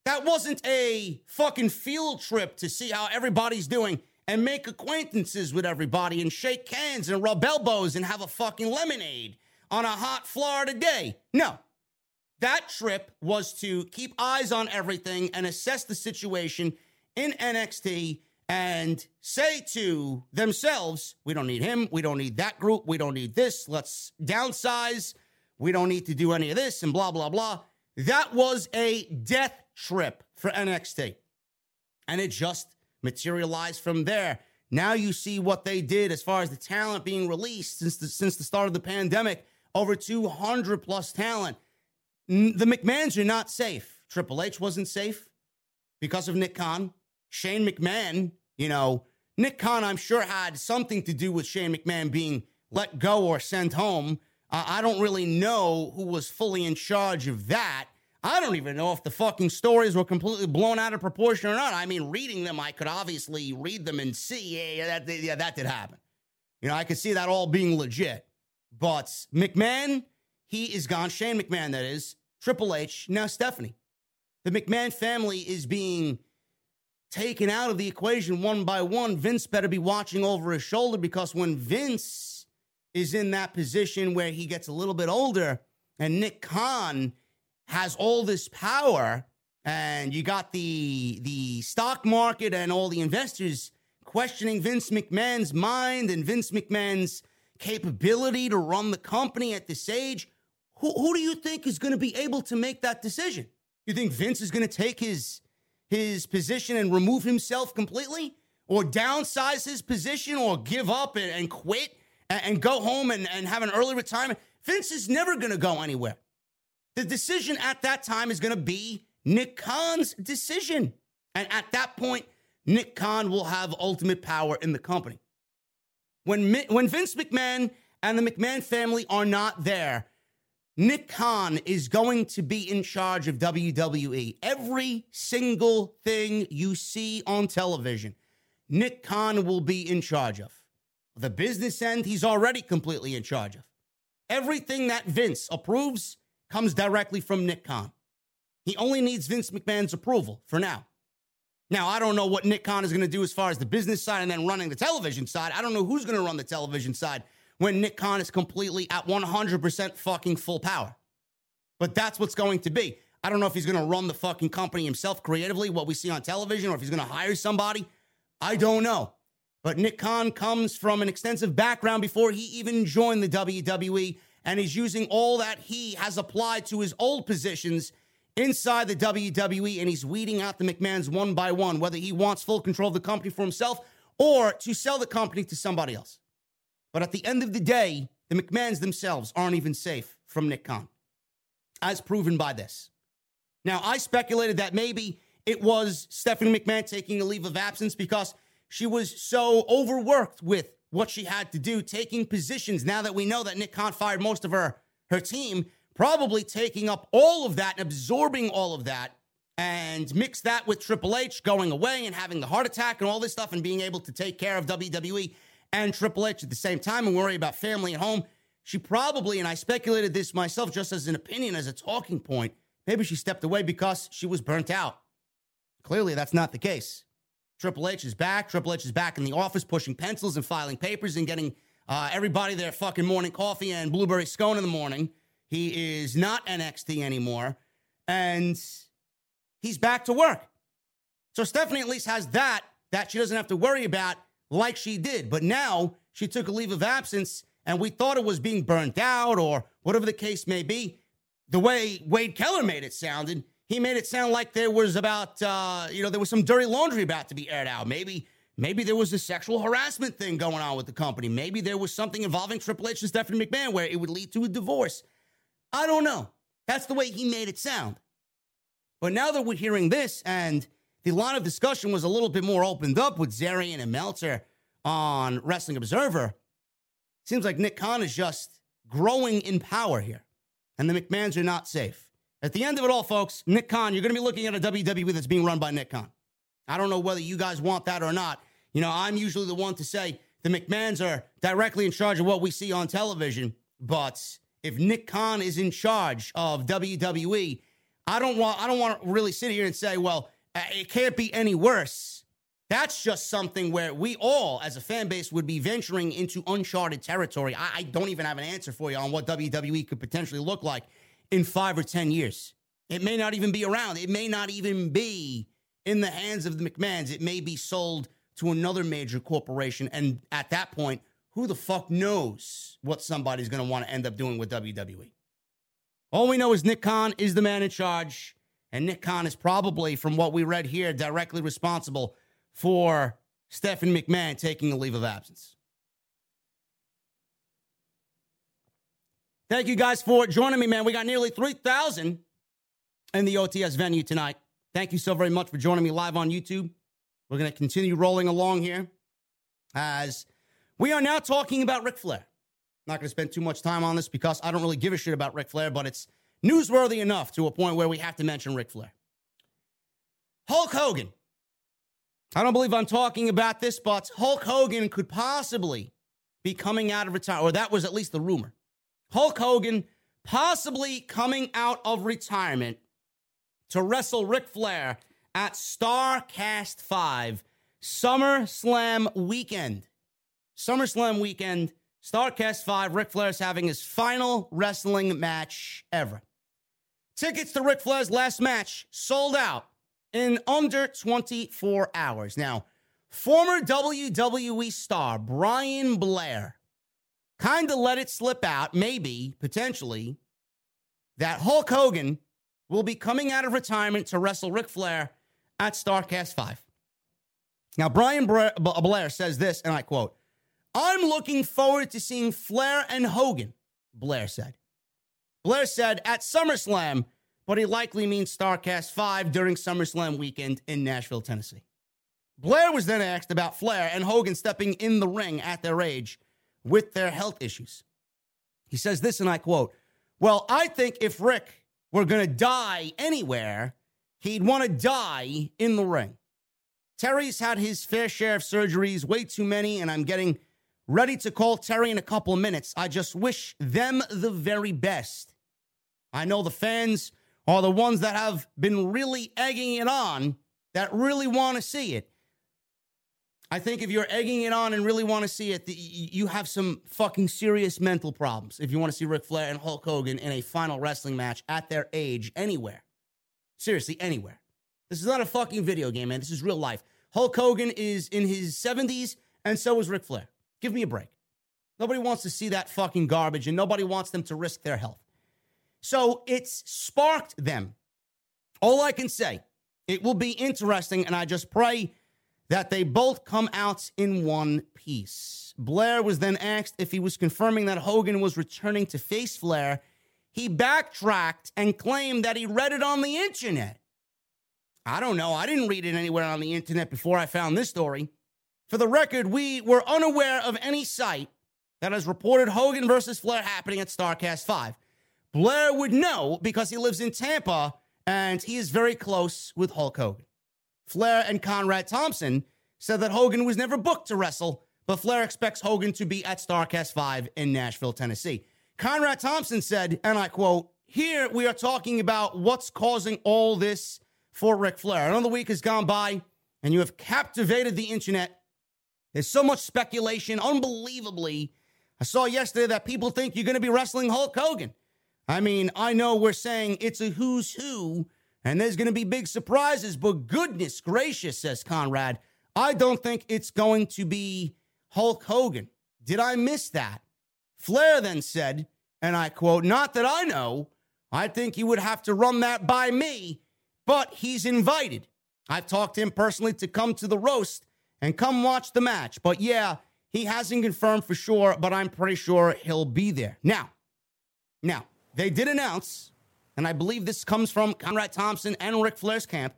that wasn't a fucking field trip to see how everybody's doing and make acquaintances with everybody and shake hands and rub elbows and have a fucking lemonade on a hot Florida day. No. That trip was to keep eyes on everything and assess the situation in NXT and say to themselves, we don't need him. We don't need that group. We don't need this. Let's downsize. We don't need to do any of this and blah, blah, blah. That was a death trip for NXT. And it just materialized from there. Now you see what they did as far as the talent being released since the, since the start of the pandemic. Over 200 plus talent. The McMahons are not safe. Triple H wasn't safe because of Nick Khan. Shane McMahon, you know, Nick Khan, I'm sure, had something to do with Shane McMahon being let go or sent home. I don't really know who was fully in charge of that. I don't even know if the fucking stories were completely blown out of proportion or not. I mean, reading them, I could obviously read them and see, yeah, that, yeah, that did happen. You know, I could see that all being legit. But McMahon, he is gone. Shane McMahon, that is. Triple H, now Stephanie. The McMahon family is being taken out of the equation one by one. Vince better be watching over his shoulder because when Vince is in that position where he gets a little bit older and Nick Khan has all this power and you got the the stock market and all the investors questioning Vince McMahon's mind and Vince McMahon's capability to run the company at this age, who, who do you think is going to be able to make that decision? You think Vince is going to take his his position and remove himself completely, or downsize his position, or give up and, and quit and, and, go home and, and have an early retirement? Vince is never going to go anywhere. The decision at that time is going to be Nick Khan's decision. And at that point, Nick Khan will have ultimate power in the company. When, when Vince McMahon and the McMahon family are not there, Nick Khan is going to be in charge of WWE. Every single thing you see on television, Nick Khan will be in charge of. The business end, he's already completely in charge of. Everything that Vince approves, comes directly from Nick Khan. He only needs Vince McMahon's approval for now. Now, I don't know what Nick Khan is going to do as far as the business side and then running the television side. I don't know who's going to run the television side when Nick Khan is completely at 100% fucking full power. But that's what's going to be. I don't know if he's going to run the fucking company himself creatively, what we see on television, or if he's going to hire somebody. I don't know. But Nick Khan comes from an extensive background before he even joined the WWE and he's using all that he has applied to his old positions inside the WWE, and he's weeding out the McMahons one by one, whether he wants full control of the company for himself or to sell the company to somebody else. But at the end of the day, the McMahons themselves aren't even safe from Nick Khan, as proven by this. Now, I speculated that maybe it was Stephanie McMahon taking a leave of absence because she was so overworked with what she had to do, taking positions now that we know that Nick Khan fired most of her, her team, probably taking up all of that and absorbing all of that and mix that with Triple H going away and having the heart attack and all this stuff and being able to take care of WWE and Triple H at the same time and worry about family at home. She probably, and I speculated this myself just as an opinion, as a talking point, maybe she stepped away because she was burnt out. Clearly, that's not the case. Triple H is back. Triple H is back in the office pushing pencils and filing papers and getting uh, everybody their fucking morning coffee and blueberry scone in the morning. He is not NXT anymore. And he's back to work. So Stephanie at least has that that she doesn't have to worry about like she did. But now she took a leave of absence and we thought it was being burnt out or whatever the case may be. The way Wade Keller made it sounded, he made it sound like there was about, uh, you know, there was some dirty laundry about to be aired out. Maybe, maybe there was a sexual harassment thing going on with the company. Maybe there was something involving Triple H and Stephanie McMahon where it would lead to a divorce. I don't know. That's the way he made it sound. But now that we're hearing this, and the line of discussion was a little bit more opened up with Zarian and Meltzer on Wrestling Observer, seems like Nick Khan is just growing in power here, and the McMahons are not safe. At the end of it all, folks, Nick Khan, you're going to be looking at a WWE that's being run by Nick Khan. I don't know whether you guys want that or not. You know, I'm usually the one to say the McMahons are directly in charge of what we see on television. But if Nick Khan is in charge of WWE, I don't want I don't want to really sit here and say, well, it can't be any worse. That's just something where we all, as a fan base, would be venturing into uncharted territory. I, I don't even have an answer for you on what WWE could potentially look like in five or 10 years. It may not even be around. It may not even be in the hands of the McMahons. It may be sold to another major corporation. And at that point, who the fuck knows what somebody's going to want to end up doing with WWE? All we know is Nick Khan is the man in charge. And Nick Khan is probably, from what we read here, directly responsible for Stephanie McMahon taking a leave of absence. Thank you guys for joining me, man. We got nearly 3,000 in the OTS venue tonight. Thank you so very much for joining me live on YouTube. We're going to continue rolling along here as we are now talking about Ric Flair. Not going to spend too much time on this because I don't really give a shit about Ric Flair, but it's newsworthy enough to a point where we have to mention Ric Flair. Hulk Hogan. I don't believe I'm talking about this, but Hulk Hogan could possibly be coming out of retirement, or that was at least the rumor. Hulk Hogan possibly coming out of retirement to wrestle Ric Flair at Starcast 5 SummerSlam weekend. SummerSlam weekend, Starcast 5, Ric Flair's having his final wrestling match ever. Tickets to Ric Flair's last match sold out in under 24 hours. Now, former WWE star Brian Blair kind of let it slip out, maybe, potentially, that Hulk Hogan will be coming out of retirement to wrestle Ric Flair at StarCast 5. Now, Brian Blair says this, and I quote, I'm looking forward to seeing Flair and Hogan, Blair said. Blair said at SummerSlam, but he likely means StarCast 5 during SummerSlam weekend in Nashville, Tennessee. Blair was then asked about Flair and Hogan stepping in the ring at their age with their health issues. He says this, and I quote Well, I think if Ric were going to die anywhere, he'd want to die in the ring. Terry's had his fair share of surgeries, way too many, and I'm getting ready to call Terry in a couple of minutes. I just wish them the very best. I know the fans are the ones that have been really egging it on, that really want to see it. I think if you're egging it on and really want to see it, you have some fucking serious mental problems if you want to see Ric Flair and Hulk Hogan in a final wrestling match at their age anywhere. Seriously, anywhere. This is not a fucking video game, man. This is real life. Hulk Hogan is in his 70s, and so is Ric Flair. Give me a break. Nobody wants to see that fucking garbage, and nobody wants them to risk their health. So it's sparked them. All I can say, it will be interesting, and I just pray that they both come out in one piece. Blair was then asked if he was confirming that Hogan was returning to face Flair. He backtracked and claimed that he read it on the internet. I don't know. I didn't read it anywhere on the internet before I found this story. For the record, we were unaware of any site that has reported Hogan versus Flair happening at StarCast 5. Blair would know because he lives in Tampa and he is very close with Hulk Hogan. Flair and Conrad Thompson said that Hogan was never booked to wrestle, but Flair expects Hogan to be at StarCast 5 in Nashville, Tennessee. Conrad Thompson said, and I quote, Here we are talking about what's causing all this for Ric Flair. Another week has gone by, and you have captivated the internet. There's so much speculation, unbelievably. I saw yesterday that people think you're going to be wrestling Hulk Hogan. I mean, I know we're saying it's a who's who and there's going to be big surprises, but goodness gracious, says Conrad, I don't think it's going to be Hulk Hogan. Did I miss that? Flair then said, and I quote, Not that I know. I think he would have to run that by me, but he's invited. I've talked to him personally to come to the roast and come watch the match. But yeah, he hasn't confirmed for sure, but I'm pretty sure he'll be there. Now, now, they did announce and I believe this comes from Conrad Thompson and Ric Flair's camp.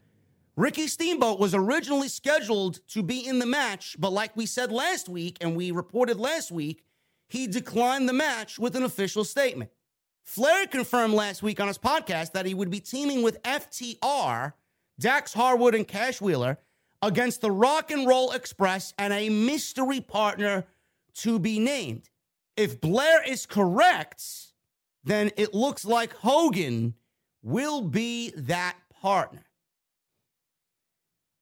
Ricky Steamboat was originally scheduled to be in the match, but like we said last week and we reported last week, he declined the match with an official statement. Flair confirmed last week on his podcast that he would be teaming with FTR, Dax Harwood, and Cash Wheeler against the Rock and Roll Express and a mystery partner to be named. If Blair is correct, then it looks like Hogan will be that partner.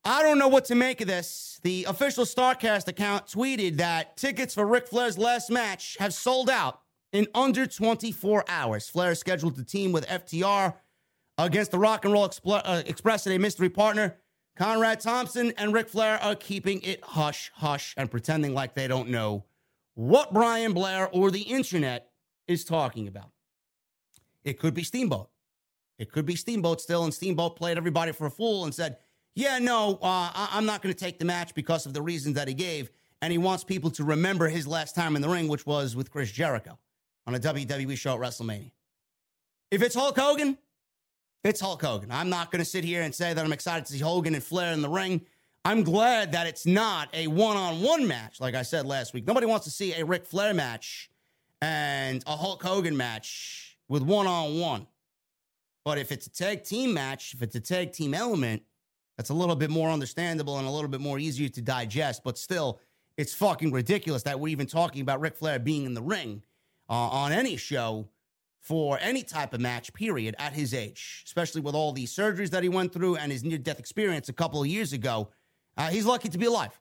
I don't know what to make of this. The official StarCast account tweeted that tickets for Ric Flair's last match have sold out in under 24 hours. Flair is scheduled to team with FTR against the Rock and Roll Expl- uh, Express and a mystery partner Conrad Thompson and Ric Flair are keeping it hush hush and pretending like they don't know what Brian Blair or the internet is talking about. It could be Steamboat. It could be Steamboat still, and Steamboat played everybody for a fool and said, Yeah, no, uh, I- I'm not going to take the match because of the reasons that he gave. And he wants people to remember his last time in the ring, which was with Chris Jericho on a WWE show at WrestleMania. If it's Hulk Hogan, it's Hulk Hogan. I'm not going to sit here and say that I'm excited to see Hogan and Flair in the ring. I'm glad that it's not a one on one match, like I said last week. Nobody wants to see a Ric Flair match and a Hulk Hogan match with one on one. But if it's a tag team match, if it's a tag team element, that's a little bit more understandable and a little bit more easier to digest. But still, it's fucking ridiculous that we're even talking about Ric Flair being in the ring uh, on any show for any type of match, period, at his age, especially with all the surgeries that he went through and his near death experience a couple of years ago. Uh, he's lucky to be alive.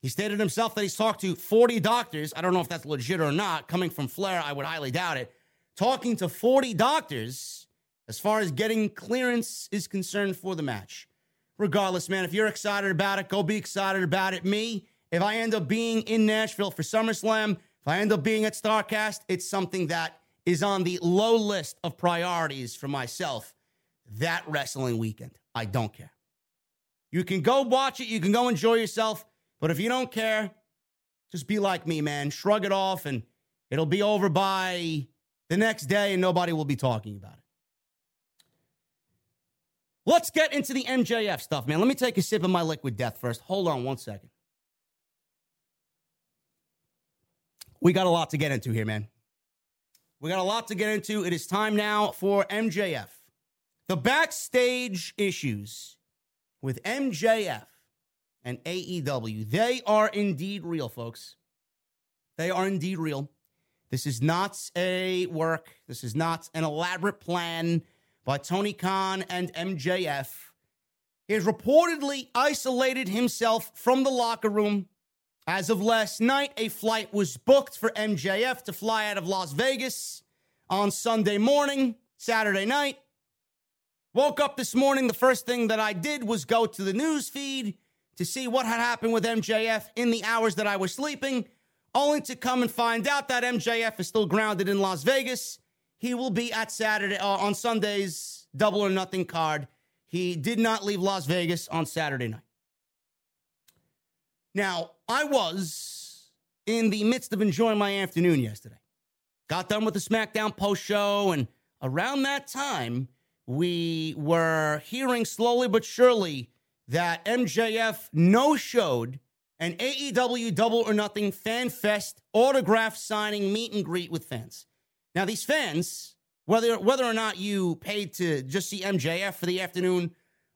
He stated himself that he's talked to 40 doctors. I don't know if that's legit or not. Coming from Flair, I would highly doubt it. Talking to 40 doctors as far as getting clearance is concerned for the match. Regardless, man, if you're excited about it, go be excited about it. Me, if I end up being in Nashville for SummerSlam, if I end up being at StarCast, it's something that is on the low list of priorities for myself that wrestling weekend. I don't care. You can go watch it, you can go enjoy yourself, but if you don't care, just be like me, man. Shrug it off and it'll be over by the next day and nobody will be talking about it. Let's get into the MJF stuff, man. Let me take a sip of my liquid death first. Hold on one second. We got a lot to get into here, man. We got a lot to get into. It is time now for MJF. The backstage issues with MJF and AEW, they are indeed real, folks. They are indeed real. This is not a work, this is not an elaborate plan by Tony Khan and MJF. He has reportedly isolated himself from the locker room. As of last night, a flight was booked for MJF to fly out of Las Vegas on Sunday morning, Saturday night. Woke up this morning. The first thing that I did was go to the news feed to see what had happened with MJF in the hours that I was sleeping, only to come and find out that MJF is still grounded in Las Vegas. He will be at Saturday uh, on Sunday's Double or Nothing card. He did not leave Las Vegas on Saturday night. Now, I was in the midst of enjoying my afternoon yesterday. Got done with the SmackDown post show, and around that time, we were hearing slowly but surely that MJF no showed an AEW Double or Nothing Fan Fest autograph signing meet and greet with fans. Now, these fans, whether whether or not you paid to just see MJF for the afternoon,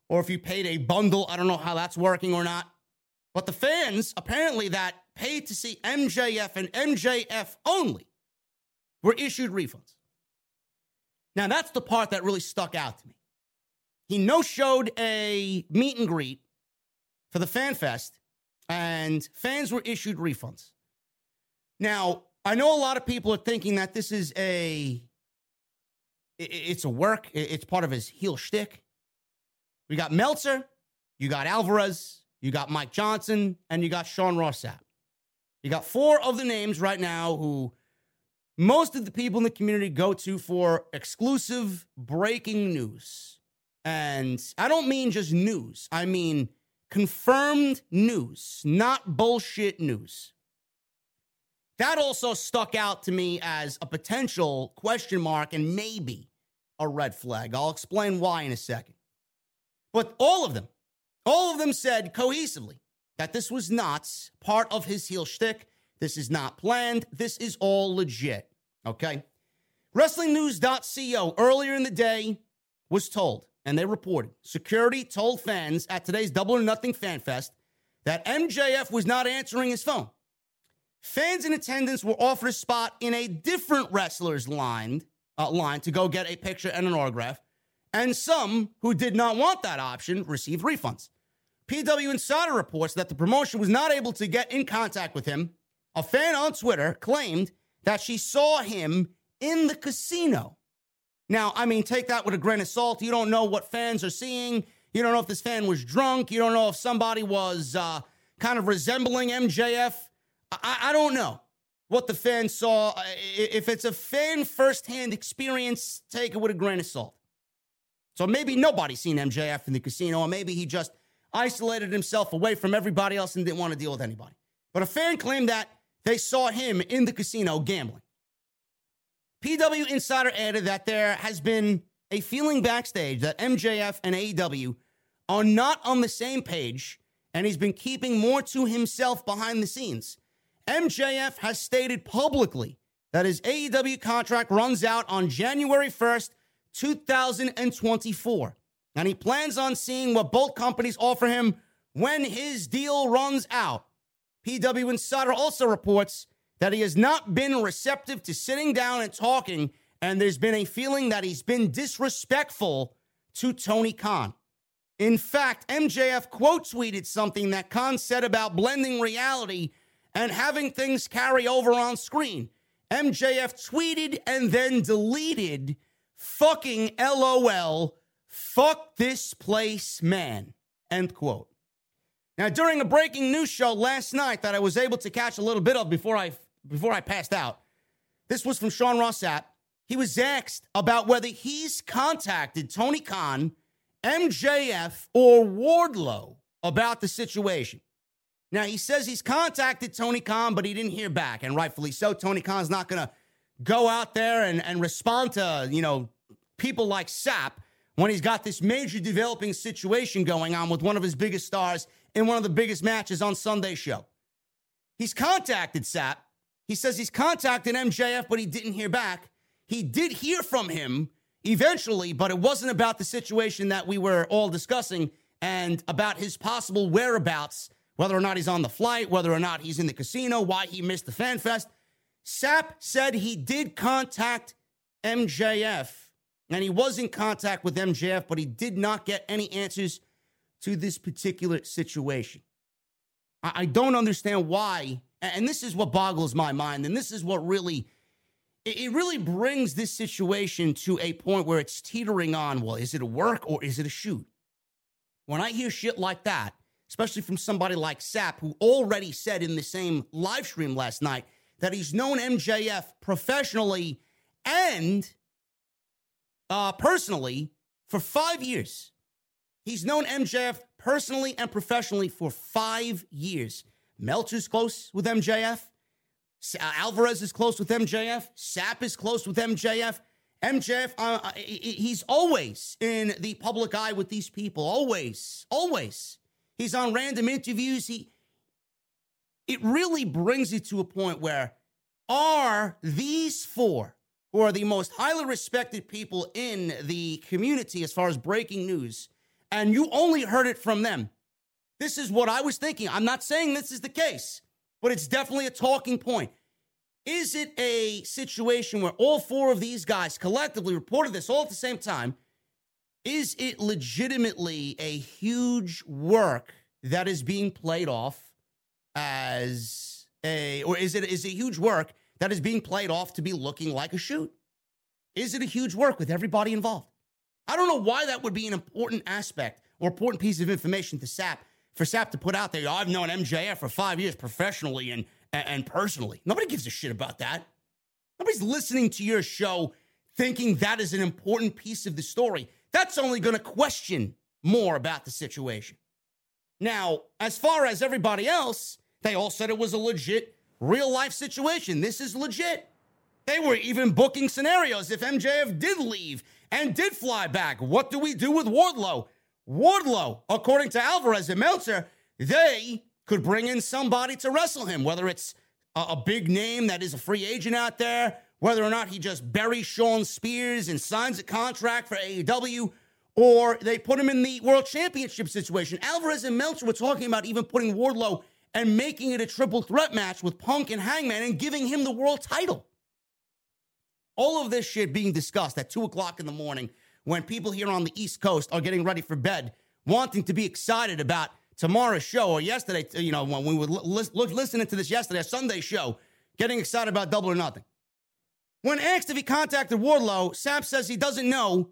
or if you paid a bundle, I don't know how that's working or not. But the fans, apparently, that paid to see MJF and MJF only, were issued refunds. Now, that's the part that really stuck out to me. He no showed a meet and greet for the Fan Fest, and fans were issued refunds. Now, I know a lot of people are thinking that this is a it's a work, it's part of his heel shtick. We got Meltzer, you got Alvarez, you got Mike Johnson, and you got Sean Ross Sapp. You got four of the names right now who most of the people in the community go to for exclusive breaking news. And I don't mean just news, I mean confirmed news, not bullshit news. That also stuck out to me as a potential question mark and maybe a red flag. I'll explain why in a second. But all of them, all of them said cohesively that this was not part of his heel shtick. This is not planned. This is all legit. Okay. WrestlingNews.co earlier in the day was told, and they reported, security told fans at today's Double or Nothing Fan Fest that MJF was not answering his phone. Fans in attendance were offered a spot in a different wrestler's line, uh, line to go get a picture and an autograph, and some who did not want that option received refunds. PW Insider reports that the promotion was not able to get in contact with him. A fan on Twitter claimed that she saw him in the casino. Now, I mean, take that with a grain of salt. You don't know what fans are seeing. You don't know if this fan was drunk. You don't know if somebody was uh, kind of resembling MJF. I, I don't know what the fan saw. If it's a fan firsthand experience, take it with a grain of salt. So maybe nobody's seen MJF in the casino, or maybe he just isolated himself away from everybody else and didn't want to deal with anybody. But a fan claimed that they saw him in the casino gambling. PW Insider added that there has been a feeling backstage that MJF and AEW are not on the same page, and he's been keeping more to himself behind the scenes. MJF has stated publicly that his AEW contract runs out on January 1st, 2024, and he plans on seeing what both companies offer him when his deal runs out. PW Insider also reports that he has not been receptive to sitting down and talking, and there's been a feeling that he's been disrespectful to Tony Khan. In fact, MJF quote tweeted something that Khan said about blending reality and having things carry over on screen. MJF tweeted and then deleted fucking LOL, fuck this place, man. End quote. Now, during a breaking news show last night that I was able to catch a little bit of before I before I passed out. This was from Sean Ross Sapp. He was asked about whether he's contacted Tony Khan, MJF, or Wardlow about the situation. Now, he says he's contacted Tony Khan, but he didn't hear back, and rightfully so. Tony Khan's not going to go out there and, and respond to, you know, people like Sapp when he's got this major developing situation going on with one of his biggest stars in one of the biggest matches on Sunday show. He's contacted Sapp, he says he's contacted MJF, but he didn't hear back. He did hear from him eventually, but it wasn't about the situation that we were all discussing and about his possible whereabouts, whether or not he's on the flight, whether or not he's in the casino, why he missed the fan fest. Sapp said he did contact MJF and he was in contact with MJF, but he did not get any answers to this particular situation. I don't understand why and this is what boggles my mind. And this is what really, it really brings this situation to a point where it's teetering on well, is it a work or is it a shoot? When I hear shit like that, especially from somebody like Sapp, who already said in the same live stream last night that he's known MJF professionally and uh, personally for five years. He's known MJF personally and professionally for five years. Meltzer's close with MJF. Uh, Alvarez is close with MJF. Sapp is close with MJF. MJF, uh, uh he's always in the public eye with these people. Always, always. He's on random interviews. He, it really brings it to a point where are these four, who are the most highly respected people in the community as far as breaking news, and you only heard it from them, this is what I was thinking. I'm not saying this is the case, but it's definitely a talking point. Is it a situation where all four of these guys collectively reported this all at the same time? Is it legitimately a huge work that is being played off as a, or is it is a huge work that is being played off to be looking like a shoot? Is it a huge work with everybody involved? I don't know why that would be an important aspect or important piece of information to Sapp for Sapp to put out there, I've known MJF for five years professionally and, and personally. Nobody gives a shit about that. Nobody's listening to your show thinking that is an important piece of the story. That's only going to question more about the situation. Now, as far as everybody else, they all said it was a legit, real life situation. This is legit. They were even booking scenarios if MJF did leave and did fly back. What do we do with Wardlow? Wardlow, according to Alvarez and Meltzer, they could bring in somebody to wrestle him, whether it's a, a, big name that is a free agent out there, whether or not he just buries Shawn Spears and signs a contract for AEW, or they put him in the World Championship situation. Alvarez and Meltzer were talking about even putting Wardlow and making it a triple threat match with Punk and Hangman and giving him the world title. All of this shit being discussed at 2 o'clock in the morning when people here on the East Coast are getting ready for bed, wanting to be excited about tomorrow's show or yesterday, you know, when we were li- listening to this yesterday, a Sunday show, getting excited about double or nothing. When asked if he contacted Wardlow, Sapp says he doesn't know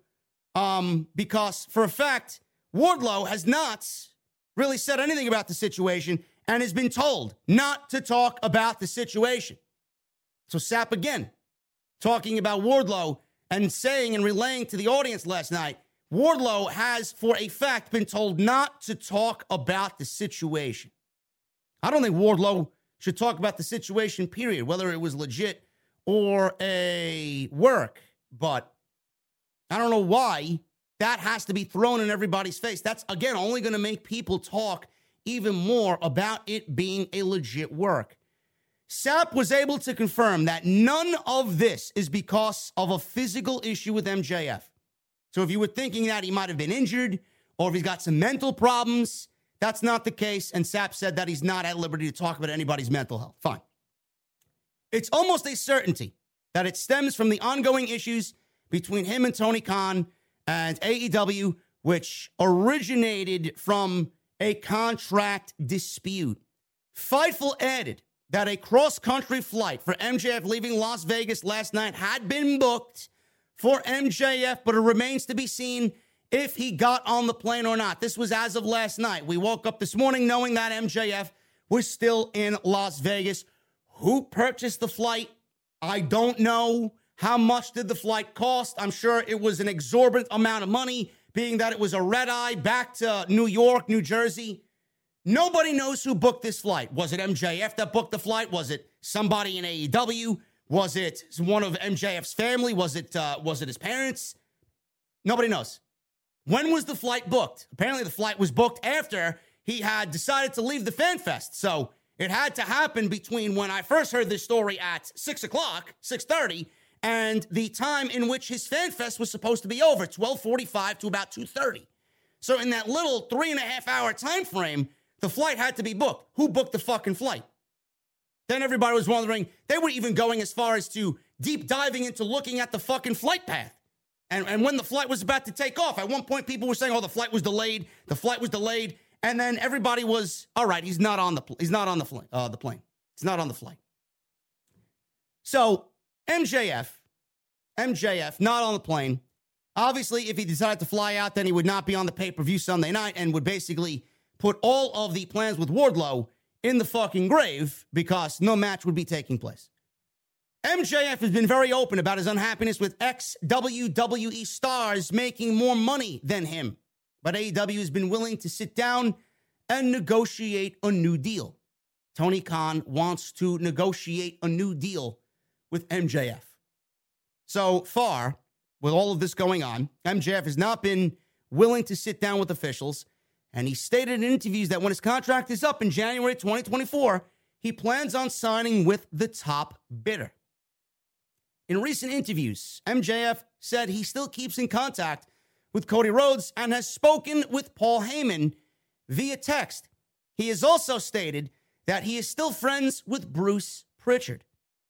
um, because, for a fact, Wardlow has not really said anything about the situation and has been told not to talk about the situation. So Sapp again, talking about Wardlow and saying and relaying to the audience last night, Wardlow has, for a fact, been told not to talk about the situation. I don't think Wardlow should talk about the situation, period, whether it was legit or a work. But I don't know why that has to be thrown in everybody's face. That's, again, only going to make people talk even more about it being a legit work. Sapp was able to confirm that none of this is because of a physical issue with MJF. So if you were thinking that he might have been injured or if he's got some mental problems, that's not the case. And Sapp said that he's not at liberty to talk about anybody's mental health. Fine. It's almost a certainty that it stems from the ongoing issues between him and Tony Khan and AEW, which originated from a contract dispute. Fightful added that a cross country flight for MJF leaving Las Vegas last night had been booked for MJF, but it remains to be seen if he got on the plane or not. This was as of last night. We woke up this morning knowing that MJF was still in Las Vegas. Who purchased the flight? I don't know. How much did the flight cost? I'm sure it was an exorbitant amount of money, being that it was a red eye back to New York, New Jersey. Nobody knows who booked this flight. Was it MJF that booked the flight? Was it somebody in AEW? Was it one of MJF's family? Was it uh, was it his parents? Nobody knows. When was the flight booked? Apparently, the flight was booked after he had decided to leave the Fan Fest. So it had to happen between when I first heard this story at six o'clock, six thirty, and the time in which his Fan Fest was supposed to be over, twelve forty-five to about two thirty. So in that little three and a half hour time frame, the flight had to be booked. Who booked the fucking flight? Then everybody was wondering, they were even going as far as to deep diving into looking at the fucking flight path. And, and when the flight was about to take off, at one point people were saying, "Oh, the flight was delayed. The flight was delayed." And then everybody was, "All right, he's not on the he's not on the flight. Uh, the plane. He's not on the flight." So MJF, MJF, not on the plane. Obviously, if he decided to fly out, then he would not be on the pay per view Sunday night and would basically put all of the plans with Wardlow in the fucking grave because no match would be taking place. MJF has been very open about his unhappiness with ex WWE stars making more money than him, but AEW has been willing to sit down and negotiate a new deal. Tony Khan wants to negotiate a new deal with MJF. So far, with all of this going on, MJF has not been willing to sit down with officials and he stated in interviews that when his contract is up in January 2024, he plans on signing with the top bidder. In recent interviews, MJF said he still keeps in contact with Cody Rhodes and has spoken with Paul Heyman via text. He has also stated that he is still friends with Bruce Prichard.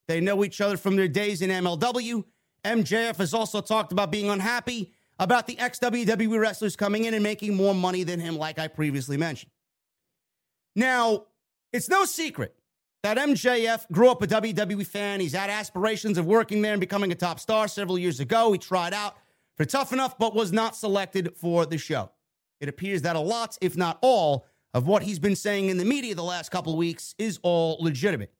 They know each other from their days in MLW. MJF has also talked about being unhappy about the ex WWE wrestlers coming in and making more money than him, like I previously mentioned. Now, it's no secret that MJF grew up a WWE fan. He's had aspirations of working there and becoming a top star several years ago. He tried out for Tough Enough, but was not selected for the show. It appears that a lot, if not all, of what he's been saying in the media the last couple of weeks is all legitimate.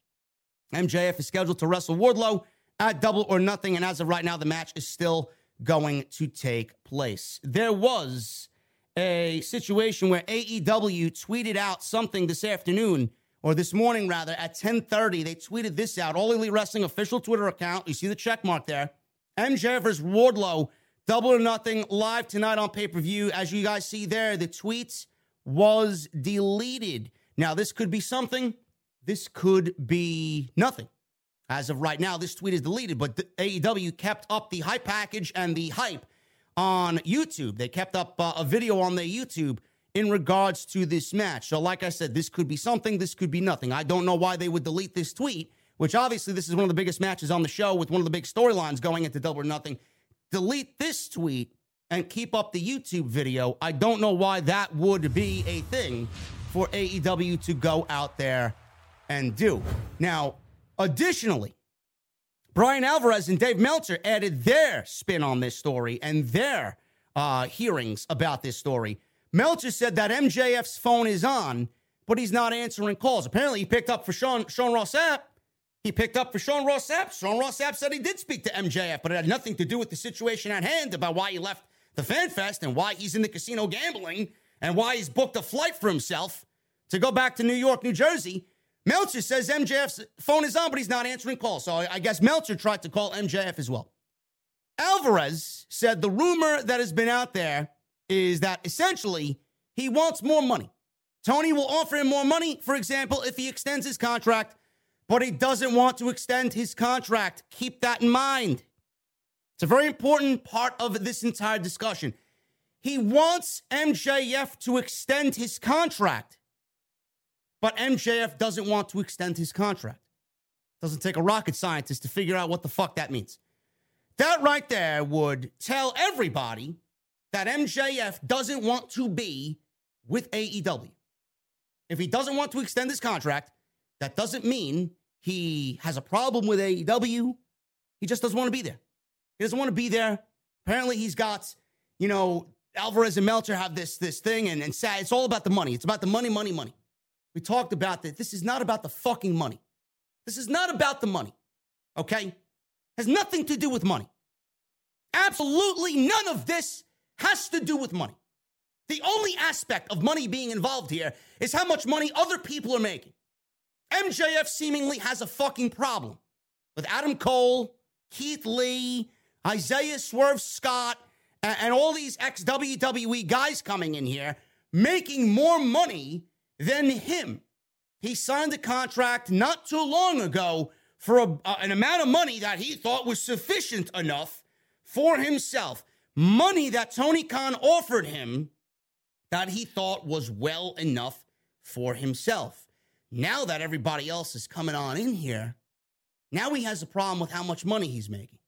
MJF is scheduled to wrestle Wardlow at Double or Nothing, and as of right now, the match is still going to take place. There was a situation where AEW tweeted out something this afternoon or this morning rather at 10:30 they tweeted this out. All elite wrestling official twitter account you see the check mark there. MJF vs Wardlow double or nothing live tonight on pay-per-view. As you guys see there the tweet was deleted. Now this could be something. This could be nothing as of right now, this tweet is deleted, but AEW kept up the hype package and the hype on YouTube. They kept up uh, a video on their YouTube in regards to this match. So, like I said, this could be something, this could be nothing. I don't know why they would delete this tweet, which obviously this is one of the biggest matches on the show with one of the big storylines going into Double or Nothing. Delete this tweet and keep up the YouTube video. I don't know why that would be a thing for AEW to go out there and do. Now, Additionally, Bryan Alvarez and Dave Meltzer added their spin on this story and their uh, hearings about this story. Meltzer said that MJF's phone is on, but he's not answering calls. Apparently, he picked up for Sean, Sean Ross Sapp. He picked up for Sean Ross Sapp. Sean Ross Sapp said he did speak to MJF, but it had nothing to do with the situation at hand about why he left the Fan Fest and why he's in the casino gambling and why he's booked a flight for himself to go back to New York, New Jersey. Meltzer says MJF's phone is on, but he's not answering calls. So I guess Meltzer tried to call MJF as well. Alvarez said the rumor that has been out there is that essentially he wants more money. Tony will offer him more money, for example, if he extends his contract, but he doesn't want to extend his contract. Keep that in mind. It's a very important part of this entire discussion. He wants MJF to extend his contract, but MJF doesn't want to extend his contract. Doesn't take a rocket scientist to figure out what the fuck that means. That right there would tell everybody that MJF doesn't want to be with AEW. If he doesn't want to extend his contract, that doesn't mean he has a problem with AEW. He just doesn't want to be there. He doesn't want to be there. Apparently, he's got, you know, Alvarez and Meltzer have this this thing, and, and it's all about the money. It's about the money, money, money. We talked about that. This is not about the fucking money. This is not about the money. Okay? Has nothing to do with money. Absolutely none of this has to do with money. The only aspect of money being involved here is how much money other people are making. MJF seemingly has a fucking problem with Adam Cole, Keith Lee, Isaiah Swerve Scott, and, all these ex WWE guys coming in here making more money than him. He signed a contract not too long ago for a, uh, an amount of money that he thought was sufficient enough for himself. Money that Tony Khan offered him that he thought was well enough for himself. Now that everybody else is coming on in here, now he has a problem with how much money he's making.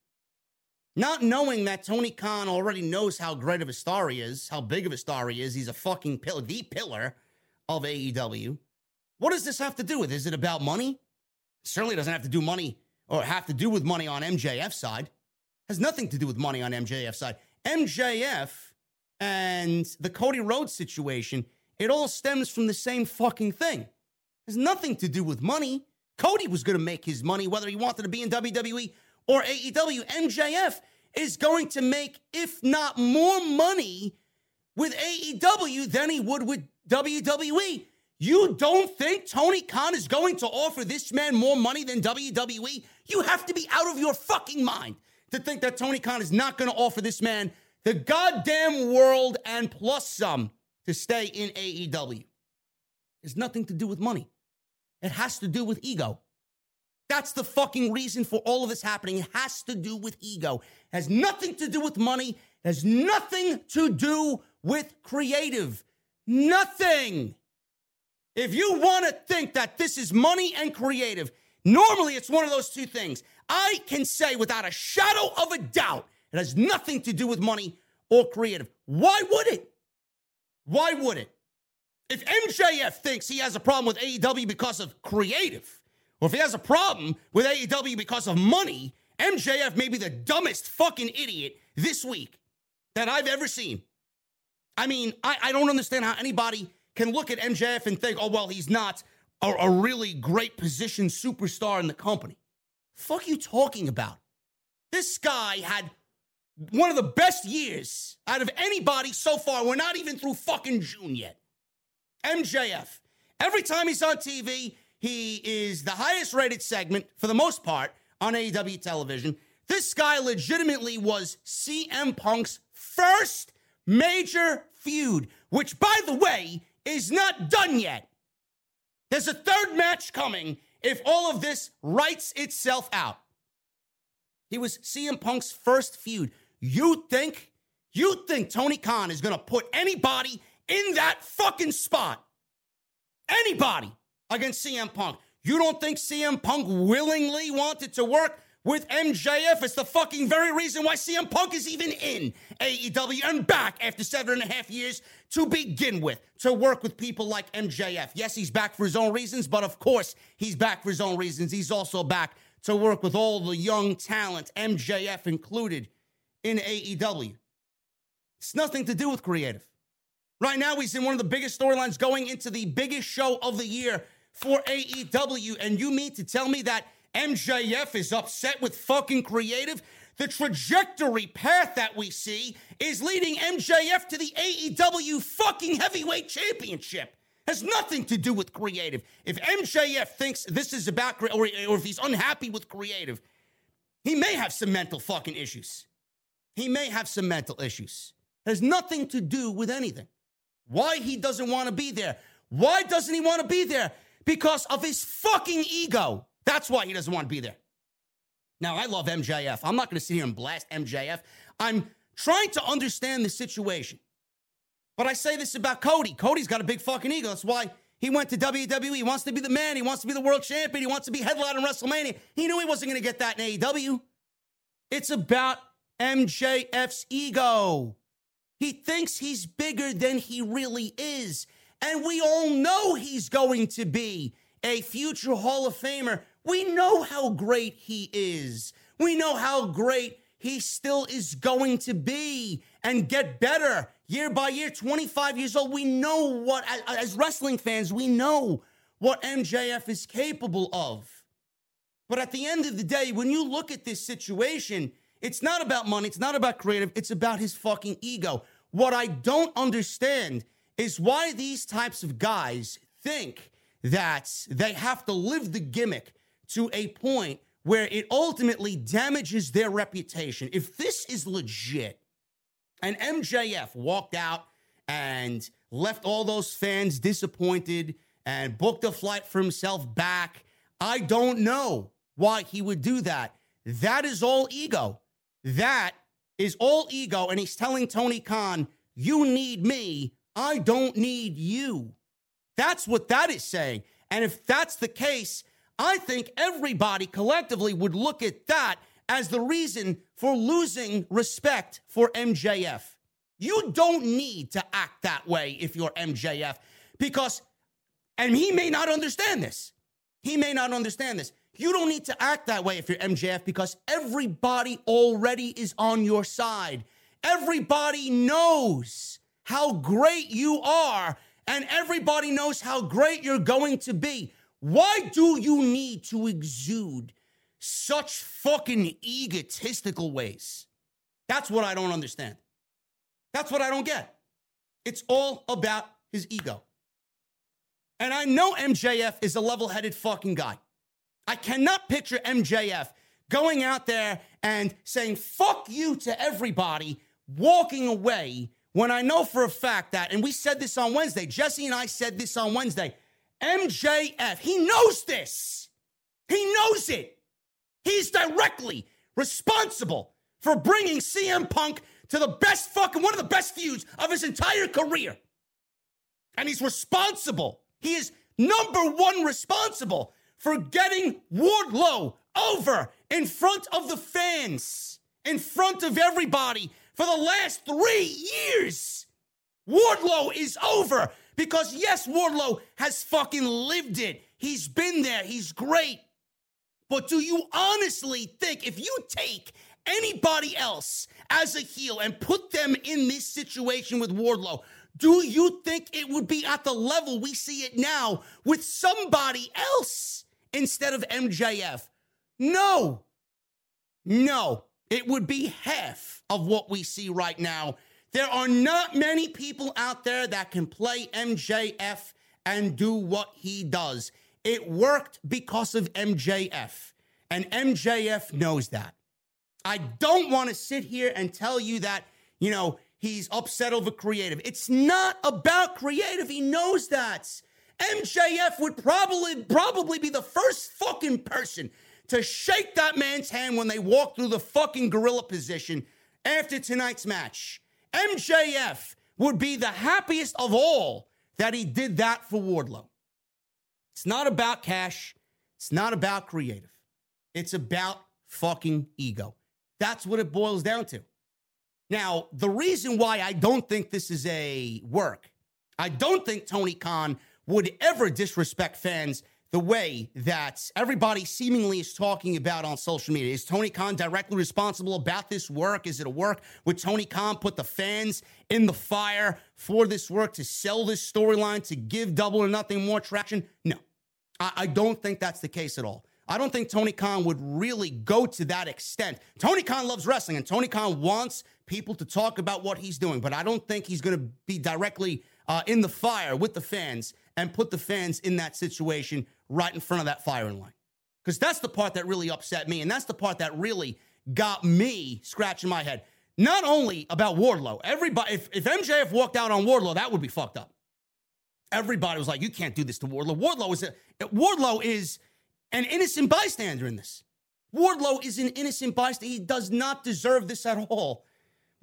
Not knowing that Tony Khan already knows how great of a star he is, how big of a star he is. He's a fucking pillar, the pillar of AEW. What does this have to do with? Is it about money? certainly doesn't have to do money or have to do with money on MJF's side. Has nothing to do with money on MJF's side. MJF and the Cody Rhodes situation, it all stems from the same fucking thing. Has nothing to do with money. Cody was going to make his money whether he wanted to be in WWE or AEW. MJF is going to make, if not more money with AEW than he would with WWE. You don't think Tony Khan is going to offer this man more money than WWE? You have to be out of your fucking mind to think that Tony Khan is not going to offer this man the goddamn world and plus some to stay in AEW. It's nothing to do with money. It has to do with ego. That's the fucking reason for all of this happening. It has to do with ego. It has nothing to do with money. It has nothing to do with creative. Nothing. If you want to think that this is money and creative, normally it's one of those two things. I can say without a shadow of a doubt, it has nothing to do with money or creative. Why would it? Why would it? If MJF thinks he has a problem with AEW because of creative, or if he has a problem with AEW because of money, MJF may be the dumbest fucking idiot this week that I've ever seen. I mean, I, I don't understand how anybody can look at MJF and think, oh, well, he's not a, a really great position superstar in the company. Fuck you talking about? This guy had one of the best years out of anybody so far. We're not even through fucking June yet. MJF. Every time he's on TV, he is the highest rated segment for the most part on AEW television. This guy legitimately was CM Punk's first major feud, which, by the way, is not done yet. There's a third match coming if all of this writes itself out. He was CM Punk's first feud. You think, you think Tony Khan is going to put anybody in that fucking spot? Anybody against CM Punk? You don't think CM Punk willingly wanted to work with MJF. It's the fucking very reason why CM Punk is even in AEW and back after seven and a half years to begin with to work with people like MJF. Yes, he's back for his own reasons, but of course, he's back for his own reasons. He's also back to work with all the young talent, MJF included, in AEW. It's nothing to do with creative. Right now, he's in one of the biggest storylines going into the biggest show of the year for AEW. And you mean to tell me that MJF is upset with fucking creative? The trajectory path that we see is leading MJF to the AEW fucking heavyweight championship. Has nothing to do with creative. If MJF thinks this is about, or, or if he's unhappy with creative, he may have some mental fucking issues. He may have some mental issues. Has nothing to do with anything. Why he doesn't want to be there. Why doesn't he want to be there? Because of his fucking ego. That's why he doesn't want to be there. Now, I love MJF. I'm not going to sit here and blast MJF. I'm trying to understand the situation. But I say this about Cody. Cody's got a big fucking ego. That's why he went to WWE. He wants to be the man. He wants to be the world champion. He wants to be headline in WrestleMania. He knew he wasn't going to get that in AEW. It's about MJF's ego. He thinks he's bigger than he really is. And we all know he's going to be a future Hall of Famer. We know how great he is. We know how great he still is going to be and get better year by year. 25 years old. We know what, as wrestling fans, we know what MJF is capable of. But at the end of the day, when you look at this situation, it's not about money, it's not about creative, it's about his fucking ego. What I don't understand is why these types of guys think that they have to live the gimmick to a point where it ultimately damages their reputation. If this is legit, and MJF walked out and left all those fans disappointed and booked a flight for himself back, I don't know why he would do that. That is all ego. That is all ego. And he's telling Tony Khan, you need me. I don't need you. That's what that is saying. And if that's the case, I think everybody collectively would look at that as the reason for losing respect for MJF. You don't need to act that way if you're MJF because, and he may not understand this. He may not understand this. You don't need to act that way if you're MJF because everybody already is on your side. Everybody knows how great you are, and everybody knows how great you're going to be. Why do you need to exude such fucking egotistical ways? That's what I don't understand. That's what I don't get. It's all about his ego. And I know MJF is a level headed fucking guy. I cannot picture MJF going out there and saying, fuck you to everybody, walking away when I know for a fact that, and we said this on Wednesday, Jesse and I said this on Wednesday, MJF, he knows this. He knows it. He's directly responsible for bringing CM Punk to the best fucking, one of the best feuds of his entire career. And he's responsible. He is number one responsible for getting Wardlow over in front of the fans, in front of everybody for the last three years. Wardlow is over because, yes, Wardlow has fucking lived it. He's been there. He's great. But do you honestly think if you take anybody else as a heel and put them in this situation with Wardlow, do you think it would be at the level we see it now with somebody else instead of MJF? No. No. It would be half of what we see right now. There are not many people out there that can play MJF and do what he does. It worked because of MJF, and MJF knows that. I don't want to sit here and tell you that, you know, he's upset over creative. It's not about creative. He knows that. MJF would probably probably be the first fucking person to shake that man's hand when they walk through the fucking gorilla position after tonight's match. MJF would be the happiest of all that he did that for Wardlow. It's not about cash. It's not about creative. It's about fucking ego. That's what it boils down to. Now, the reason why I don't think this is a work, I don't think Tony Khan would ever disrespect fans the way that everybody seemingly is talking about on social media. Is Tony Khan directly responsible about this work? Is it a work? Would Tony Khan put the fans in the fire for this work to sell this storyline, to give double or nothing more traction? No, I, I don't think that's the case at all. I don't think Tony Khan would really go to that extent. Tony Khan loves wrestling and Tony Khan wants people to talk about what he's doing, but I don't think he's going to be directly uh, in the fire with the fans and put the fans in that situation right in front of that firing line. Because that's the part that really upset me. And that's the part that really got me scratching my head. Not only about Wardlow, everybody, if, if MJF walked out on Wardlow, that would be fucked up. Everybody was like, you can't do this to Wardlow. Wardlow is a, Wardlow is an innocent bystander in this. Wardlow is an innocent bystander. He does not deserve this at all.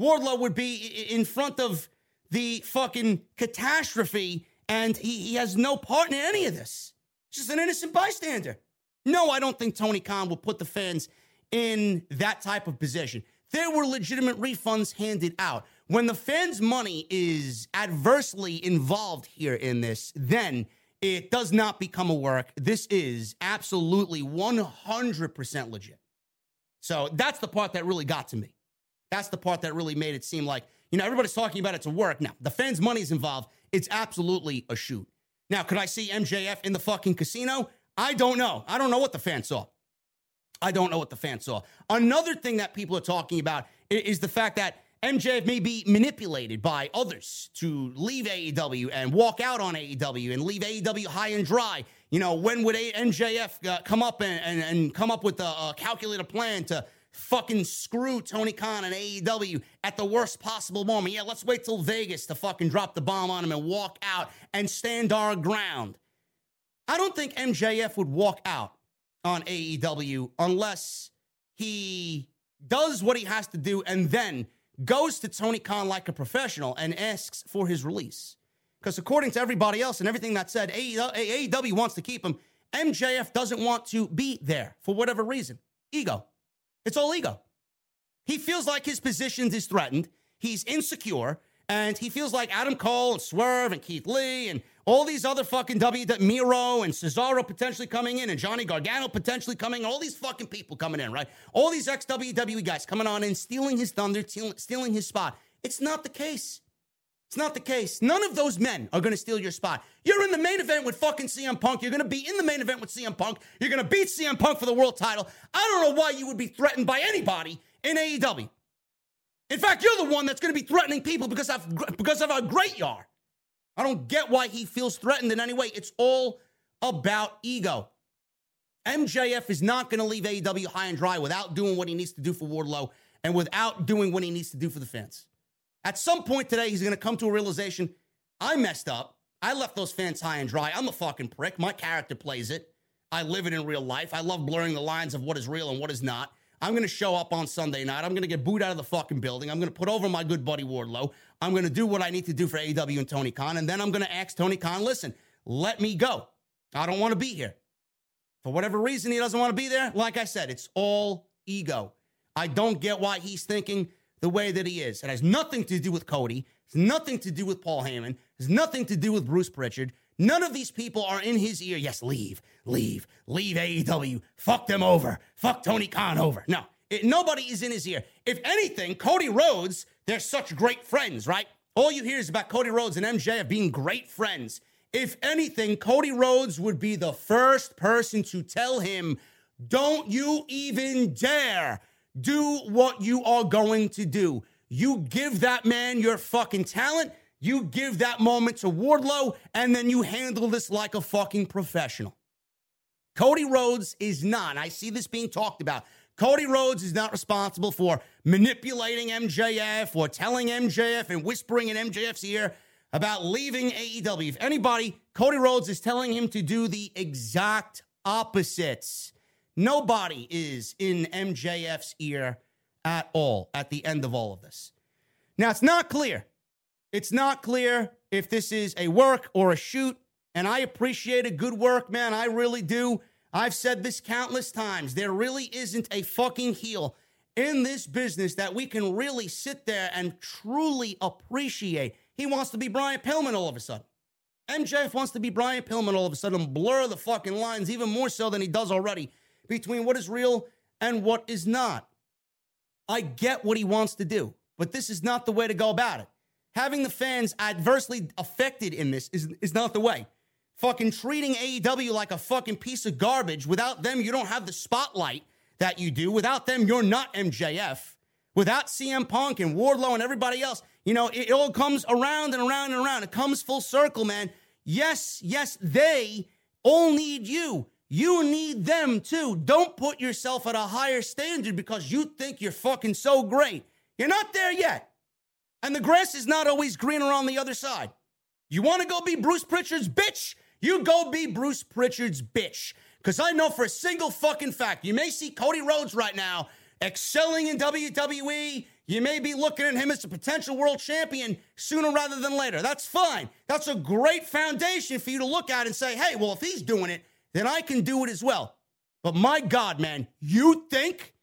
Wardlow would be in front of the fucking catastrophe, and he, he has no part in any of this. Just an innocent bystander. No, I don't think Tony Khan will put the fans in that type of position. There were legitimate refunds handed out. When the fans' money is adversely involved here in this, then it does not become a work. This is absolutely 100% legit. So that's the part that really got to me. That's the part that really made it seem like, you know, everybody's talking about it to work. Now, the fans' money is involved. It's absolutely a shoot. Now, could I see MJF in the fucking casino? I don't know. I don't know what the fans saw. I don't know what the fans saw. Another thing that people are talking about is the fact that MJF may be manipulated by others to leave AEW and walk out on AEW and leave AEW high and dry. You know, when would MJF uh, come up and, and, and, come up with a, a calculated plan to fucking screw Tony Khan and AEW at the worst possible moment. Yeah, let's wait till Vegas to fucking drop the bomb on him and walk out and stand our ground. I don't think MJF would walk out on AEW unless he does what he has to do and then goes to Tony Khan like a professional and asks for his release. Because according to everybody else and everything that said, AEW wants to keep him. MJF doesn't want to be there for whatever reason. Ego. It's all ego. He feels like his position is threatened. He's insecure. And he feels like Adam Cole and Swerve and Keith Lee and all these other fucking W Miro and Cesaro potentially coming in and Johnny Gargano potentially coming, all these fucking people coming in, right? All these ex WWE guys coming on and stealing his thunder, stealing his spot. It's not the case. It's not the case. None of those men are going to steal your spot. You're in the main event with fucking CM Punk. You're going to be in the main event with CM Punk. You're going to beat CM Punk for the world title. I don't know why you would be threatened by anybody in AEW. In fact, you're the one that's going to be threatening people because of because of how great you are. I don't get why he feels threatened in any way. It's all about ego. MJF is not going to leave AEW high and dry without doing what he needs to do for Wardlow and without doing what he needs to do for the fans. At some point today, he's going to come to a realization I messed up. I left those fans high and dry. I'm a fucking prick. My character plays it. I live it in real life. I love blurring the lines of what is real and what is not. I'm going to show up on Sunday night. I'm going to get booed out of the fucking building. I'm going to put over my good buddy Wardlow. I'm going to do what I need to do for AEW and Tony Khan. And then I'm going to ask Tony Khan, listen, let me go. I don't want to be here. For whatever reason, he doesn't want to be there. Like I said, it's all ego. I don't get why he's thinking the way that he is. It has nothing to do with Cody. It's nothing to do with Paul Heyman. It's nothing to do with Bruce Prichard. None of these people are in his ear. Yes, leave, leave, leave AEW. Fuck them over. Fuck Tony Khan over. No, it, nobody is in his ear. If anything, Cody Rhodes, they're such great friends, right? All you hear is about Cody Rhodes and MJF being great friends. If anything, Cody Rhodes would be the first person to tell him, don't you even dare do what you are going to do. You give that man your fucking talent, you give that moment to Wardlow, and then you handle this like a fucking professional. Cody Rhodes is not, I see this being talked about. Cody Rhodes is not responsible for manipulating MJF or telling MJF and whispering in MJF's ear about leaving AEW. If anybody, Cody Rhodes is telling him to do the exact opposites. Nobody is in MJF's ear at all at the end of all of this. Now, it's not clear. It's not clear if this is a work or a shoot. And I appreciate a good work, man. I really do. I've said this countless times. There really isn't a fucking heel in this business that we can really sit there and truly appreciate. He wants to be Brian Pillman all of a sudden. MJF wants to be Brian Pillman all of a sudden, blur the fucking lines even more so than he does already between what is real and what is not. I get what he wants to do, but this is not the way to go about it. Having the fans adversely affected in this is, is not the way. Fucking treating AEW like a fucking piece of garbage. Without them, you don't have the spotlight that you do. Without them, you're not MJF. Without CM Punk and Wardlow and everybody else, you know, it, it all comes around and around and around. It comes full circle, man. Yes, yes, they all need you. You need them too. Don't put yourself at a higher standard because you think you're fucking so great. You're not there yet. And the grass is not always greener on the other side. You want to go be Bruce Prichard's bitch? You go be Bruce Prichard's bitch. Because I know for a single fucking fact, you may see Cody Rhodes right now excelling in WWE. You may be looking at him as a potential world champion sooner rather than later. That's fine. That's a great foundation for you to look at and say, hey, well, if he's doing it, then I can do it as well. But my God, man, you think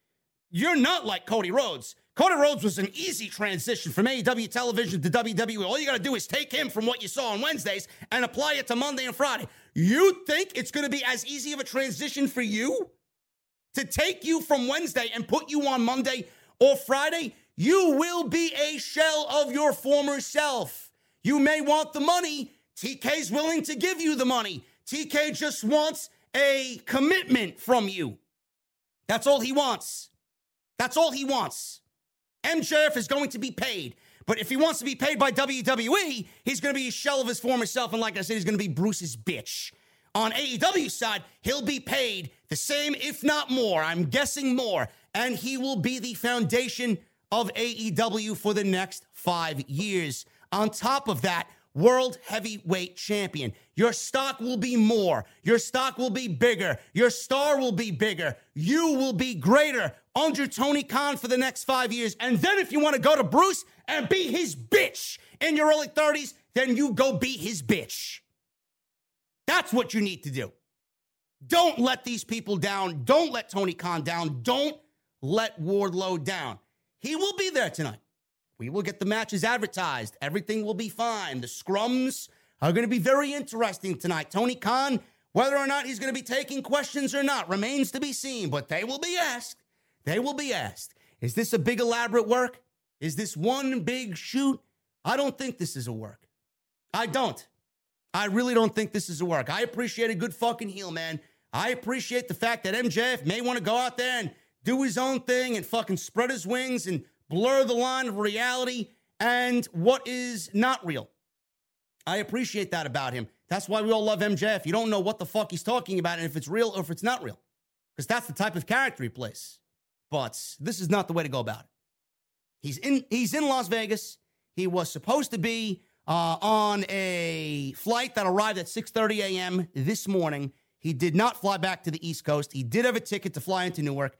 you're not like Cody Rhodes. Cody Rhodes was an easy transition from AEW television to WWE. All you got to do is take him from what you saw on Wednesdays and apply it to Monday and Friday. You think it's going to be as easy of a transition for you to take you from Wednesday and put you on Monday or Friday? You will be a shell of your former self. You may want the money. TK's willing to give you the money. TK just wants a commitment from you. That's all he wants. That's all he wants. MJF is going to be paid. But if he wants to be paid by WWE, he's going to be a shell of his former self. And like I said, he's going to be Bruce's bitch. On AEW side, he'll be paid the same, if not more. I'm guessing more. And he will be the foundation of AEW for the next five years. On top of that, world heavyweight champion. Your stock will be more. Your stock will be bigger. Your star will be bigger. You will be greater under Tony Khan for the next five years. And then if you want to go to Bruce and be his bitch in your early 30s, then you go be his bitch. That's what you need to do. Don't let these people down. Don't let Tony Khan down. Don't let Wardlow down. He will be there tonight. We will get the matches advertised. Everything will be fine. The scrums are going to be very interesting tonight. Tony Khan, whether or not he's going to be taking questions or not, remains to be seen, but they will be asked. They will be asked. Is this a big elaborate work? Is this one big shoot? I don't think this is a work. I don't. I really don't think this is a work. I appreciate a good fucking heel, man. I appreciate the fact that MJF may want to go out there and do his own thing and fucking spread his wings and blur the line of reality and what is not real. I appreciate that about him. That's why we all love MJF. You don't know what the fuck he's talking about and if it's real or if it's not real. Because that's the type of character he plays. But this is not the way to go about it. He's in he's in Las Vegas. He was supposed to be uh, on a flight that arrived at 6:30 a.m. this morning. He did not fly back to the East Coast. He did have a ticket to fly into Newark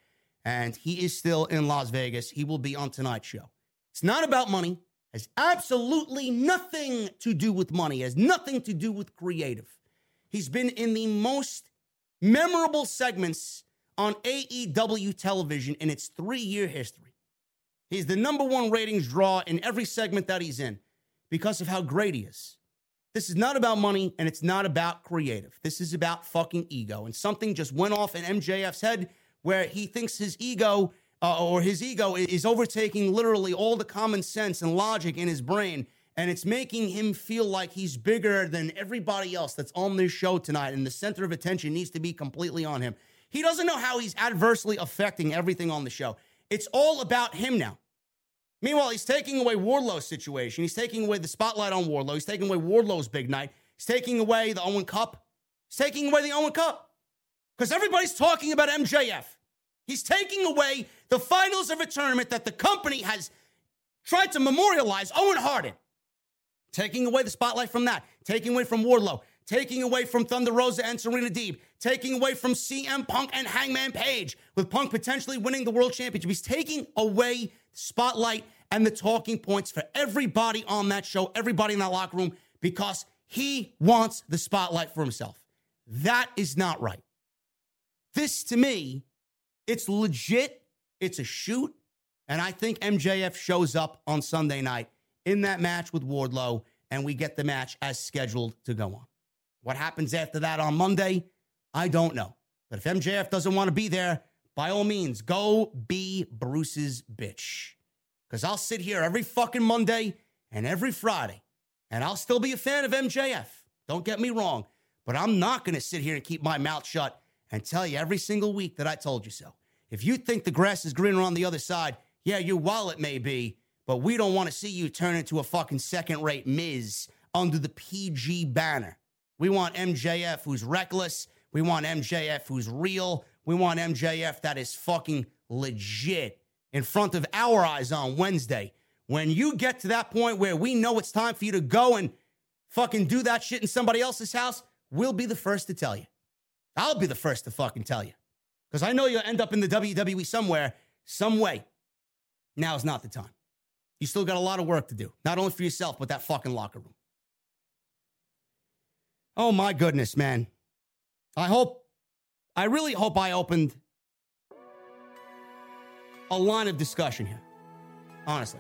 and he is still in Las Vegas. He will be on tonight's show. It's not about money, has absolutely nothing to do with money, has nothing to do with creative. He's been in the most memorable segments on AEW television in its three year history. He's the number one ratings draw in every segment that he's in because of how great he is. This is not about money and it's not about creative. This is about fucking ego. And something just went off in MJF's head where he thinks his ego uh, or his ego is overtaking literally all the common sense and logic in his brain. And it's making him feel like he's bigger than everybody else that's on this show tonight. And the center of attention needs to be completely on him. He doesn't know how he's adversely affecting everything on the show. It's all about him now. Meanwhile, he's taking away Wardlow's situation. He's taking away the spotlight on Wardlow. He's taking away Wardlow's big night. He's taking away the Owen Cup. He's taking away the Owen Cup because everybody's talking about MJF. He's taking away the finals of a tournament that the company has tried to memorialize Owen Harding. Taking away the spotlight from that, taking away from Wardlow, taking away from Thunder Rosa and Serena Deeb, taking away from CM Punk and Hangman Page, with Punk potentially winning the world championship. He's taking away the spotlight and the talking points for everybody on that show, everybody in that locker room, because he wants the spotlight for himself. That is not right. This to me, it's legit. It's a shoot. And I think MJF shows up on Sunday night in that match with Wardlow and we get the match as scheduled to go on. What happens after that on Monday, I don't know. But if MJF doesn't want to be there, by all means, go be Bruce's bitch. Because I'll sit here every fucking Monday and every Friday, and I'll still be a fan of MJF. Don't get me wrong. But I'm not going to sit here and keep my mouth shut and tell you every single week that I told you so. If you think the grass is greener on the other side, yeah, your wallet may be, but we don't want to see you turn into a fucking second rate Miz under the PG banner. We want MJF who's reckless. We want MJF who's real. We want MJF that is fucking legit in front of our eyes on Wednesday. When you get to that point where we know it's time for you to go and fucking do that shit in somebody else's house, we'll be the first to tell you. I'll be the first to fucking tell you. Because I know you'll end up in the WWE somewhere, some way. Now is not the time. You still got a lot of work to do, not only for yourself, but that fucking locker room. Oh my goodness, man. I hope, I really hope I opened a line of discussion here. Honestly.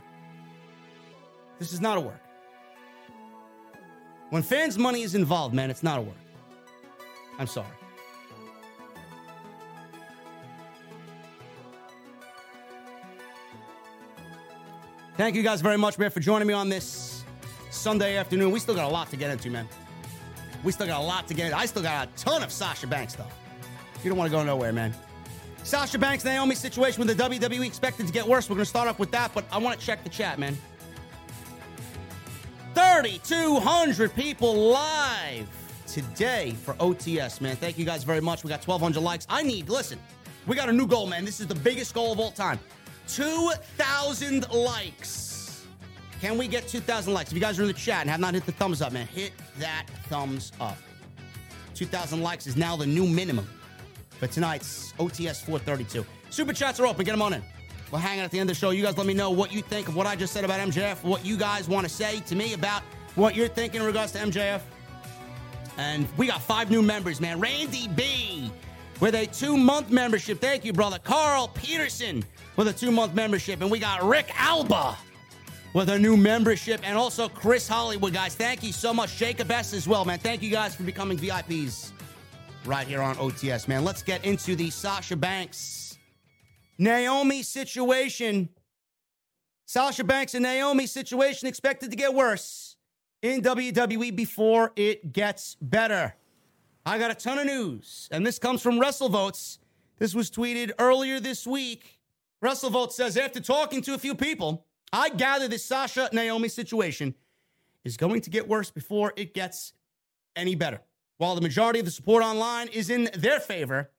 This is not a work. When fans' money is involved, man, it's not a work. I'm sorry. Thank you guys very much, man, for joining me on this Sunday afternoon. We still got a lot to get into, man. We still got a lot to get into. I still got a ton of Sasha Banks stuff. You don't want to go nowhere, man. Sasha Banks, Naomi situation with the WWE expected to get worse. We're going to start off with that, but I want to check the chat, man. 3,200 people live today for OTS, man. Thank you guys very much. We got 1,200 likes. I need, listen, we got a new goal, man. This is the biggest goal of all time. 2,000 likes. Can we get 2,000 likes? If you guys are in the chat and have not hit the thumbs up, man, hit that thumbs up. 2,000 likes is now the new minimum for tonight's OTS 432. Super chats are open. Get them on in. We'll hang out at the end of the show. You guys let me know what you think of what I just said about MJF, what you guys want to say to me about what you're thinking in regards to MJF. And we got five new members, man. Randy B with a two month membership. Thank you, brother. Carl Peterson with a two month membership. And we got Rick Alba with a new membership. And also Chris Hollywood, guys. Thank you so much. Jacob S. as well, man. Thank you guys for becoming VIPs right here on OTS, man. Let's get into the Sasha Banks Naomi situation. Sasha Banks and Naomi situation expected to get worse in WWE before it gets better. I got a ton of news, and this comes from WrestleVotes. This was tweeted earlier this week. WrestleVotes says after talking to a few people, I gather this Sasha Naomi situation is going to get worse before it gets any better. While the majority of the support online is in their favor,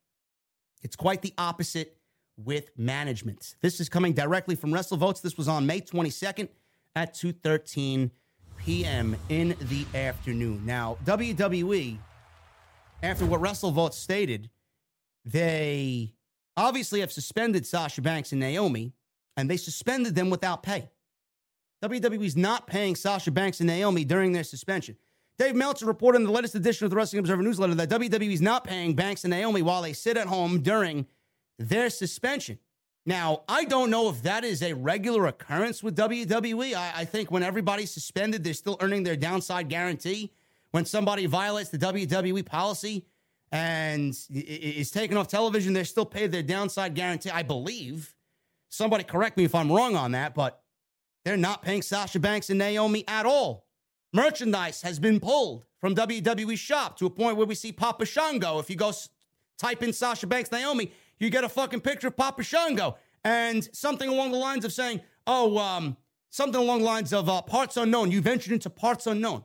it's quite the opposite with management. This is coming directly from WrestleVotes. This was on May 22nd at 2:13 p.m. in the afternoon. Now, WWE after what WrestleVotes stated, they obviously have suspended Sasha Banks and Naomi, and they suspended them without pay. WWE's not paying Sasha Banks and Naomi during their suspension. Dave Meltzer reported in the latest edition of the Wrestling Observer newsletter that WWE is not paying Banks and Naomi while they sit at home during their suspension. Now, I don't know if that is a regular occurrence with WWE. I, I, think when everybody's suspended, they're still earning their downside guarantee. When somebody violates the WWE policy and is taken off television, they're still paid their downside guarantee, I believe. Somebody correct me if I'm wrong on that, but they're not paying Sasha Banks and Naomi at all. Merchandise has been pulled from WWE shop to a point where we see Papa Shango. If you go type in Sasha Banks Naomi, you get a fucking picture of Papa Shango and something along the lines of saying, "Oh, um, something along the lines of uh, parts unknown. You ventured into parts unknown."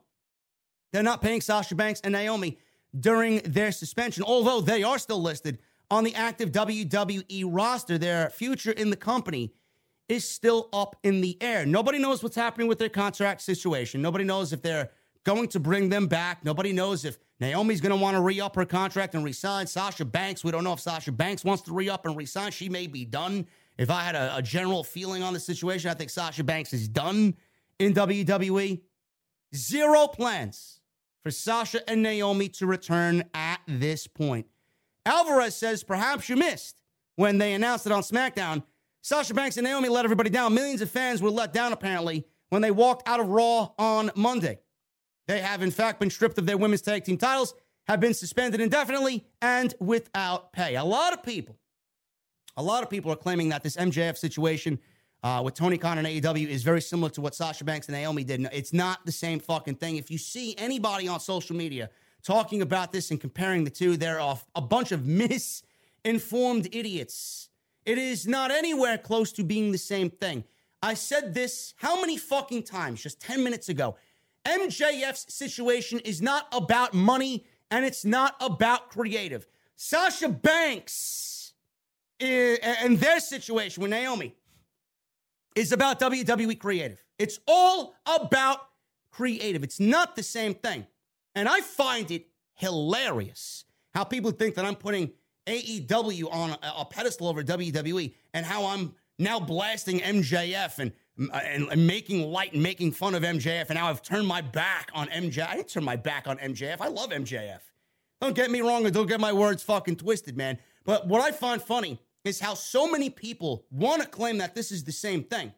They're not paying Sasha Banks and Naomi during their suspension, although they are still listed on the active WWE roster. Their future in the company is still up in the air. Nobody knows what's happening with their contract situation. Nobody knows if they're going to bring them back. Nobody knows if Naomi's going to want to re up her contract and resign. Sasha Banks, we don't know if Sasha Banks wants to re up and resign. She may be done. If I had a, a, general feeling on the situation, I think Sasha Banks is done in WWE. Zero plans for Sasha and Naomi to return at this point. Alvarez says perhaps you missed when they announced it on SmackDown Sasha Banks and Naomi let everybody down. Millions of fans were let down, apparently, when they walked out of Raw on Monday. They have, in fact, been stripped of their women's tag team titles, have been suspended indefinitely, and without pay. A lot of people, a lot of people are claiming that this MJF situation uh, with Tony Khan and AEW is very similar to what Sasha Banks and Naomi did. It's not the same fucking thing. If you see anybody on social media talking about this and comparing the two, they're off a bunch of misinformed idiots. It is not anywhere close to being the same thing. I said this how many fucking times just 10 minutes ago? MJF's situation is not about money and it's not about creative. Sasha Banks and their situation with Naomi is about WWE creative. It's all about creative. It's not the same thing. And I find it hilarious how people think that I'm putting AEW on a, a pedestal over WWE and how I'm now blasting MJF and, and, and making light and making fun of MJF. And now I've turned my back on MJF. I didn't turn my back on MJF. I love MJF. Don't get me wrong and don't get my words fucking twisted, man. But what I find funny is how so many people want to claim that this is the same thing.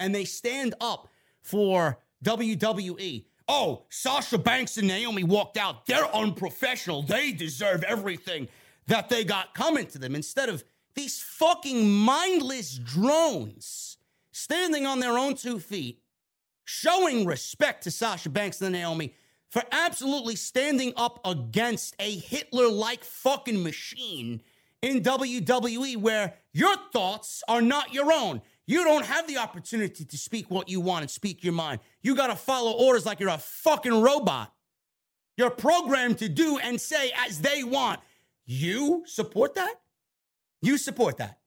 And they stand up for WWE. Oh, Sasha Banks and Naomi walked out. They're unprofessional. They deserve everything that they got coming to them instead of these fucking mindless drones standing on their own two feet, showing respect to Sasha Banks and Naomi for absolutely standing up against a Hitler like fucking machine in WWE where your thoughts are not your own. You don't have the opportunity to speak what you want and speak your mind. You got to follow orders like you're a fucking robot. You're programmed to do and say as they want. You support that? You support that.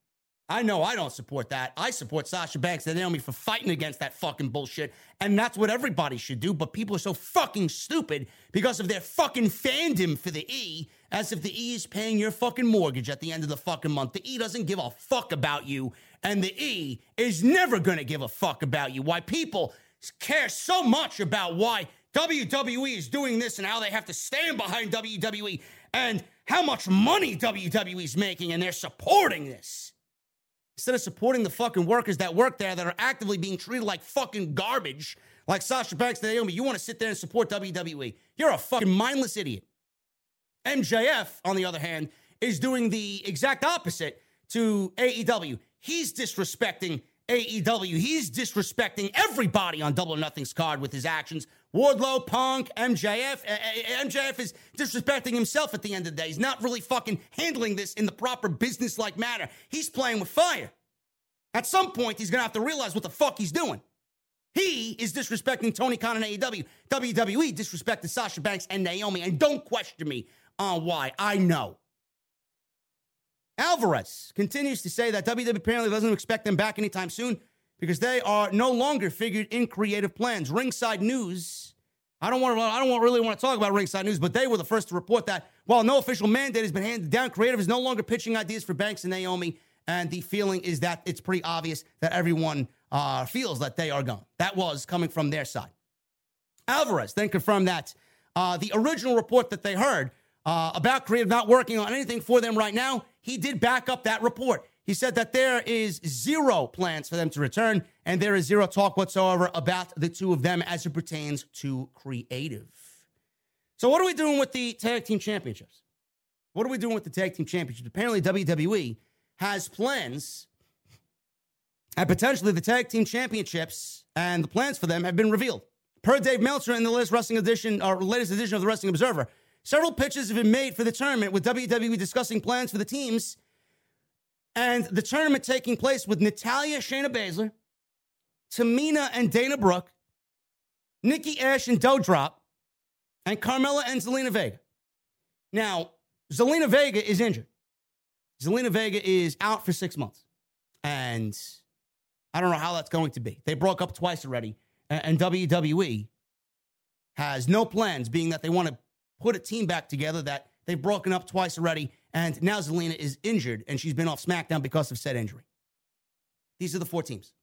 I know I don't support that. I support Sasha Banks and Naomi for fighting against that fucking bullshit. And that's what everybody should do. But people are so fucking stupid because of their fucking fandom for the E, as if the E is paying your fucking mortgage at the end of the fucking month. The E doesn't give a fuck about you. And the E is never gonna give a fuck about you. Why people care so much about why WWE is doing this and how they have to stand behind WWE and how much money WWE is making, and they're supporting this. Instead of supporting the fucking workers that work there that are actively being treated like fucking garbage, like Sasha Banks and Naomi, you want to sit there and support WWE. You're a fucking mindless idiot. MJF, on the other hand, is doing the exact opposite to AEW. He's disrespecting AEW. He's disrespecting everybody on Double or Nothing's card with his actions. Wardlow, Punk, MJF. MJF is disrespecting himself at the end of the day. He's not really fucking handling this in the proper business like manner. He's playing with fire. At some point, he's going to have to realize what the fuck he's doing. He is disrespecting Tony Khan and AEW. WWE disrespected Sasha Banks and Naomi. And don't question me on why. I know. Alvarez continues to say that WWE apparently doesn't expect them back anytime soon because they are no longer figured in creative plans. Ringside News. I don't want to. I don't really want to talk about Ringside News, but they were the first to report that while no official mandate has been handed down, creative is no longer pitching ideas for Banks and Naomi, and the feeling is that it's pretty obvious that everyone uh, feels that they are gone. That was coming from their side. Alvarez then confirmed that uh, the original report that they heard uh, about creative not working on anything for them right now he did back up that report. He said that there is zero plans for them to return, and there is zero talk whatsoever about the two of them as it pertains to creative. So, what are we doing with the tag team championships? What are we doing with the tag team championships? Apparently, WWE has plans, and potentially the tag team championships and the plans for them have been revealed. Per Dave Meltzer in the latest wrestling edition, or latest edition of the Wrestling Observer, Several pitches have been made for the tournament, with WWE discussing plans for the teams. And the tournament taking place with Natalya, Shayna Baszler, Tamina and Dana Brooke, Nikki Ash and Doudrop, and Carmella and Zelina Vega. Now, Zelina Vega is injured. Zelina Vega is out for six months. And I don't know how that's going to be. They broke up twice already. And WWE has no plans, being that they want to put a team back together that they've broken up twice already. And now Zelina is injured and she's been off SmackDown because of said injury. These are the four teams.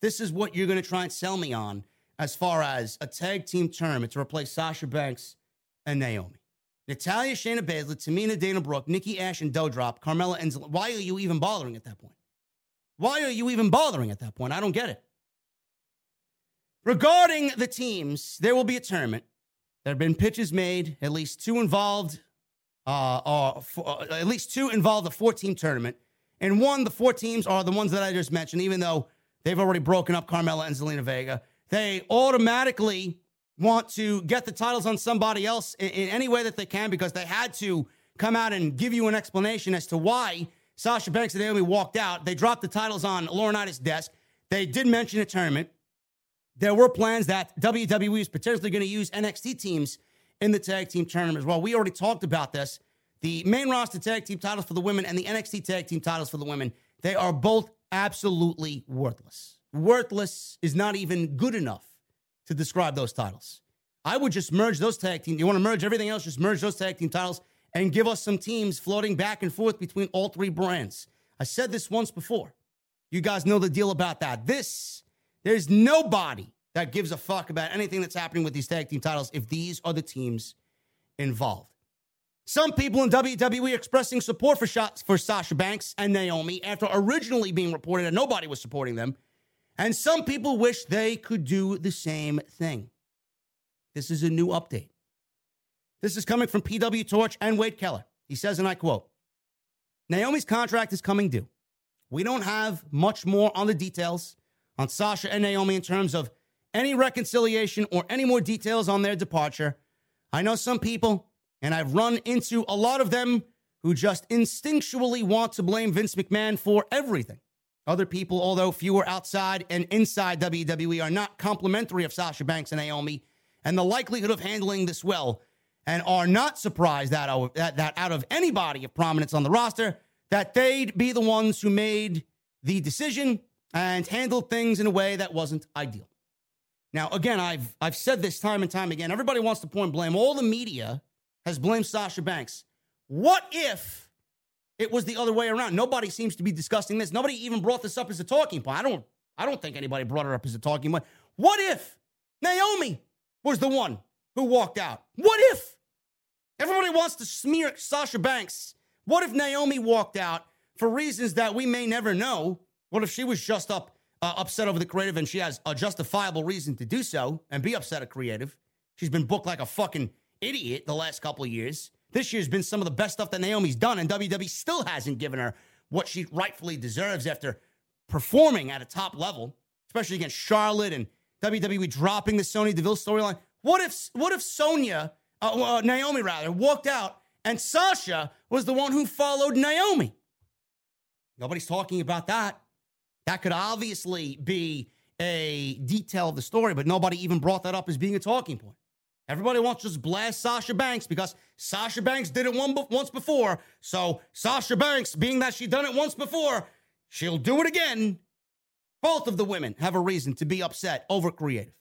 This is what you're going to try and sell me on as far as a tag team tournament to replace Sasha Banks and Naomi. Natalya, Shayna Baszler, Tamina, Dana Brooke, Nikki Ash, and Doudrop, Carmella, and. Why are you even bothering at that point? Why are you even bothering at that point? I don't get it. Regarding the teams, there will be a tournament. There have been pitches made, at least two involved, uh, uh, for, uh, at least two involved the four team tournament. And one, the four teams are the ones that I just mentioned, even though they've already broken up Carmella and Zelina Vega. They automatically want to get the titles on somebody else in, in any way that they can because they had to come out and give you an explanation as to why Sasha Banks and Naomi walked out. They dropped the titles on Laurinaitis' desk. They did mention a tournament. There were plans that WWE is potentially going to use NXT teams in the tag team tournament as well. We already talked about this. The main roster tag team titles for the women and the NXT tag team titles for the women, they are both absolutely worthless. Worthless is not even good enough to describe those titles. I would just merge those tag teams. You want to merge everything else, just merge those tag team titles and give us some teams floating back and forth between all three brands. I said this once before. You guys know the deal about that. This, there's nobody that gives a fuck about anything that's happening with these tag team titles if these are the teams involved. Some people in WWE expressing support for shots for Sasha Banks and Naomi after originally being reported that nobody was supporting them. And some people wish they could do the same thing. This is a new update. This is coming from PW Torch and Wade Keller. He says, and I quote Naomi's contract is coming due. We don't have much more on the details on Sasha and Naomi in terms of any reconciliation or any more details on their departure. I know some people, and I've run into a lot of them who just instinctually want to blame Vince McMahon for everything. Other people, although fewer outside and inside WWE, are not complimentary of Sasha Banks and Naomi and the likelihood of handling this well, and are not surprised that, uh, that, that out of anybody of prominence on the roster, that they'd be the ones who made the decision and handled things in a way that wasn't ideal. Now, again, I've I've said this time and time again. Everybody wants to point blame. All the media has blamed Sasha Banks. What if it was the other way around? Nobody seems to be discussing this. Nobody even brought this up as a talking point. I don't I don't think anybody brought it up as a talking point. What if Naomi was the one who walked out? What if? Everybody wants to smear Sasha Banks. What if Naomi walked out for reasons that we may never know? What if she was just up uh, upset over the creative and she has a justifiable reason to do so and be upset at creative? She's been booked like a fucking idiot the last couple of years. This year's been some of the best stuff that Naomi's done, and WWE still hasn't given her what she rightfully deserves after performing at a top level, especially against Charlotte and WWE dropping the Sonya Deville storyline. What if what if Sonya, uh, uh, Naomi rather, walked out and Sasha was the one who followed Naomi? Nobody's talking about that. That could obviously be a detail of the story, but nobody even brought that up as being a talking point. Everybody wants to just blast Sasha Banks because Sasha Banks did it one, once before. So Sasha Banks, being that she done it once before, she'll do it again. Both of the women have a reason to be upset over creative.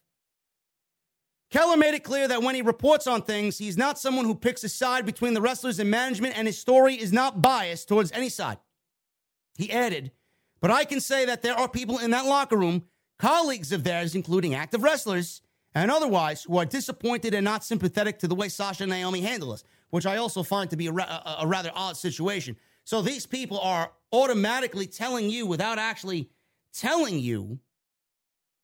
Keller made it clear that when he reports on things, he's not someone who picks a side between the wrestlers and management, and his story is not biased towards any side. He added, But I can say that there are people in that locker room, colleagues of theirs, including active wrestlers and otherwise, who are disappointed and not sympathetic to the way Sasha and Naomi handle us, which I also find to be a, ra- a rather odd situation. So these people are automatically telling you without actually telling you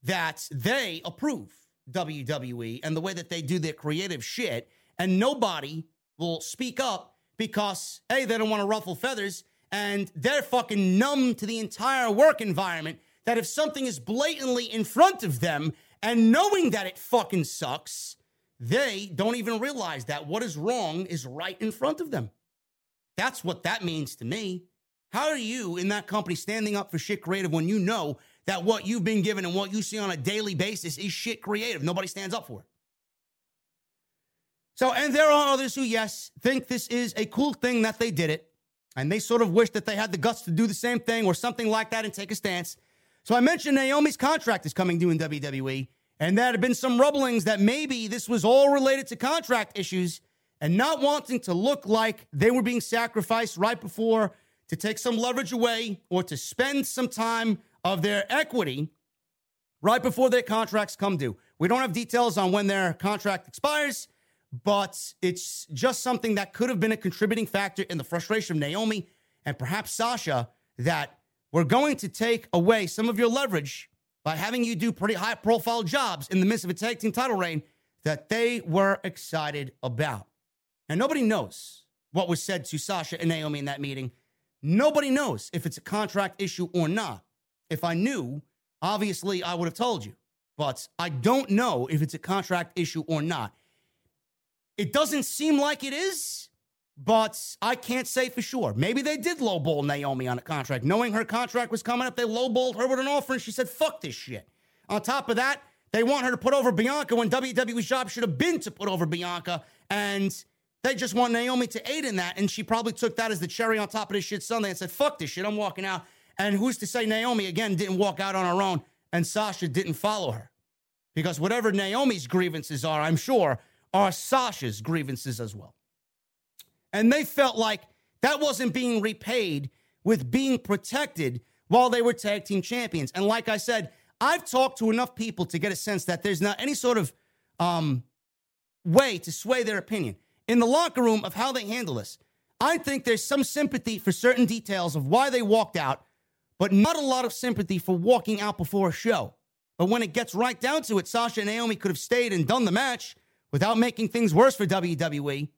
that they approve WWE and the way that they do their creative shit, and nobody will speak up because, A, they don't want to ruffle feathers, and they're fucking numb to the entire work environment that if something is blatantly in front of them and knowing that it fucking sucks, they don't even realize that what is wrong is right in front of them. That's what that means to me. How are you in that company standing up for shit creative when you know that what you've been given and what you see on a daily basis is shit creative? Nobody stands up for it. So, and there are others who, yes, think this is a cool thing that they did it. And they sort of wish that they had the guts to do the same thing or something like that and take a stance. So I mentioned Naomi's contract is coming due in WWE, and there had been some rumblings that maybe this was all related to contract issues and not wanting to look like they were being sacrificed right before to take some leverage away or to spend some time of their equity right before their contracts come due. We don't have details on when their contract expires, but it's just something that could have been a contributing factor in the frustration of Naomi and perhaps Sasha that we're going to take away some of your leverage by having you do pretty high profile jobs in the midst of a tag team title reign that they were excited about. And nobody knows what was said to Sasha and Naomi in that meeting. Nobody knows if it's a contract issue or not. If I knew, obviously I would have told you. But I don't know if it's a contract issue or not. It doesn't seem like it is, but I can't say for sure. Maybe they did lowball Naomi on a contract. Knowing her contract was coming up, they lowballed her with an offer and she said, fuck this shit. On top of that, they want her to put over Bianca when WWE's job should have been to put over Bianca. And they just want Naomi to aid in that. And she probably took that as the cherry on top of this shit Sunday and said, fuck this shit, I'm walking out. And who's to say Naomi, again, didn't walk out on her own and Sasha didn't follow her? Because whatever Naomi's grievances are, I'm sure, are Sasha's grievances as well. And they felt like that wasn't being repaid with being protected while they were tag team champions. And like I said, I've talked to enough people to get a sense that there's not any sort of um, way to sway their opinion in the locker room of how they handle this. I think there's some sympathy for certain details of why they walked out, but not a lot of sympathy for walking out before a show. But when it gets right down to it, Sasha and Naomi could have stayed and done the match without making things worse for WWE.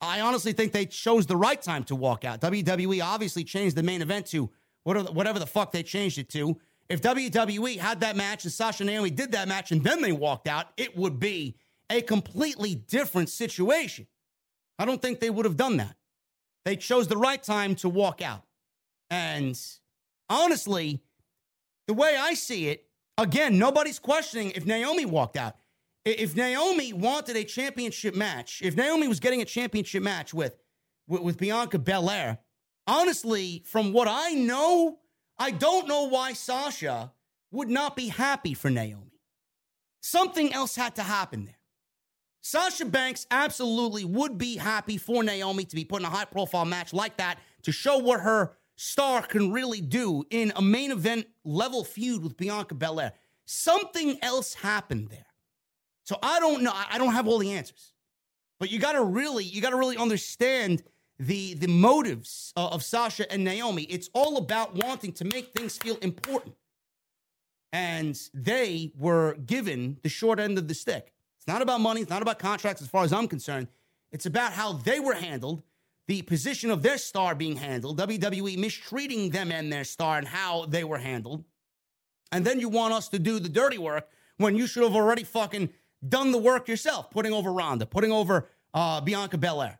I honestly think they chose the right time to walk out. WWE obviously changed the main event to whatever the fuck they changed it to. If WWE had that match and Sasha Naomi did that match and then they walked out, it would be a completely different situation. I don't think they would have done that. They chose the right time to walk out. And honestly, the way I see it, again, nobody's questioning if Naomi walked out. If Naomi wanted a championship match, if Naomi was getting a championship match with, with, with Bianca Belair, honestly, from what I know, I don't know why Sasha would not be happy for Naomi. Something else had to happen there. Sasha Banks absolutely would be happy for Naomi to be put in a high profile match like that to show what her star can really do in a main event level feud with Bianca Belair. Something else happened there. So I don't know. I don't have all the answers. But you got to really, you got to really understand the the motives of Sasha and Naomi. It's all about wanting to make things feel important. And they were given the short end of the stick. It's not about money, it's not about contracts as far as I'm concerned. It's about how they were handled, the position of their star being handled, WWE mistreating them and their star and how they were handled. And then you want us to do the dirty work when you should have already fucking done the work yourself, putting over Ronda, putting over uh, Bianca Belair.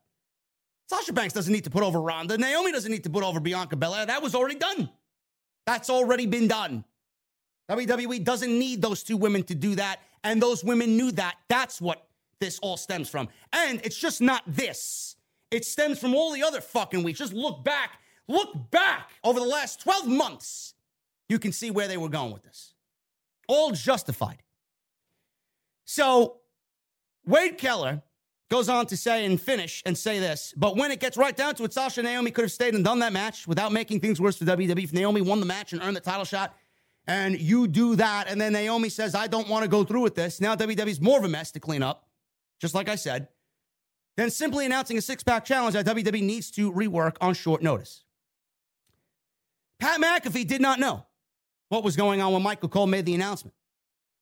Sasha Banks doesn't need to put over Ronda. Naomi doesn't need to put over Bianca Belair. That was already done. That's already been done. WWE doesn't need those two women to do that. And those women knew that. That's what this all stems from. And it's just not this, it stems from all the other fucking weeks. Just look back, look back over the last 12 months. You can see where they were going with this. All justified. So Wade Keller goes on to say and finish and say this. But when it gets right down to it, Sasha Naomi could have stayed and done that match without making things worse for WWE. If Naomi won the match and earned the title shot, and you do that, and then Naomi says, I don't want to go through with this. Now WWE's more of a mess to clean up, just like I said. Then simply announcing a six pack challenge that WWE needs to rework on short notice. Pat McAfee did not know what was going on when Michael Cole made the announcement.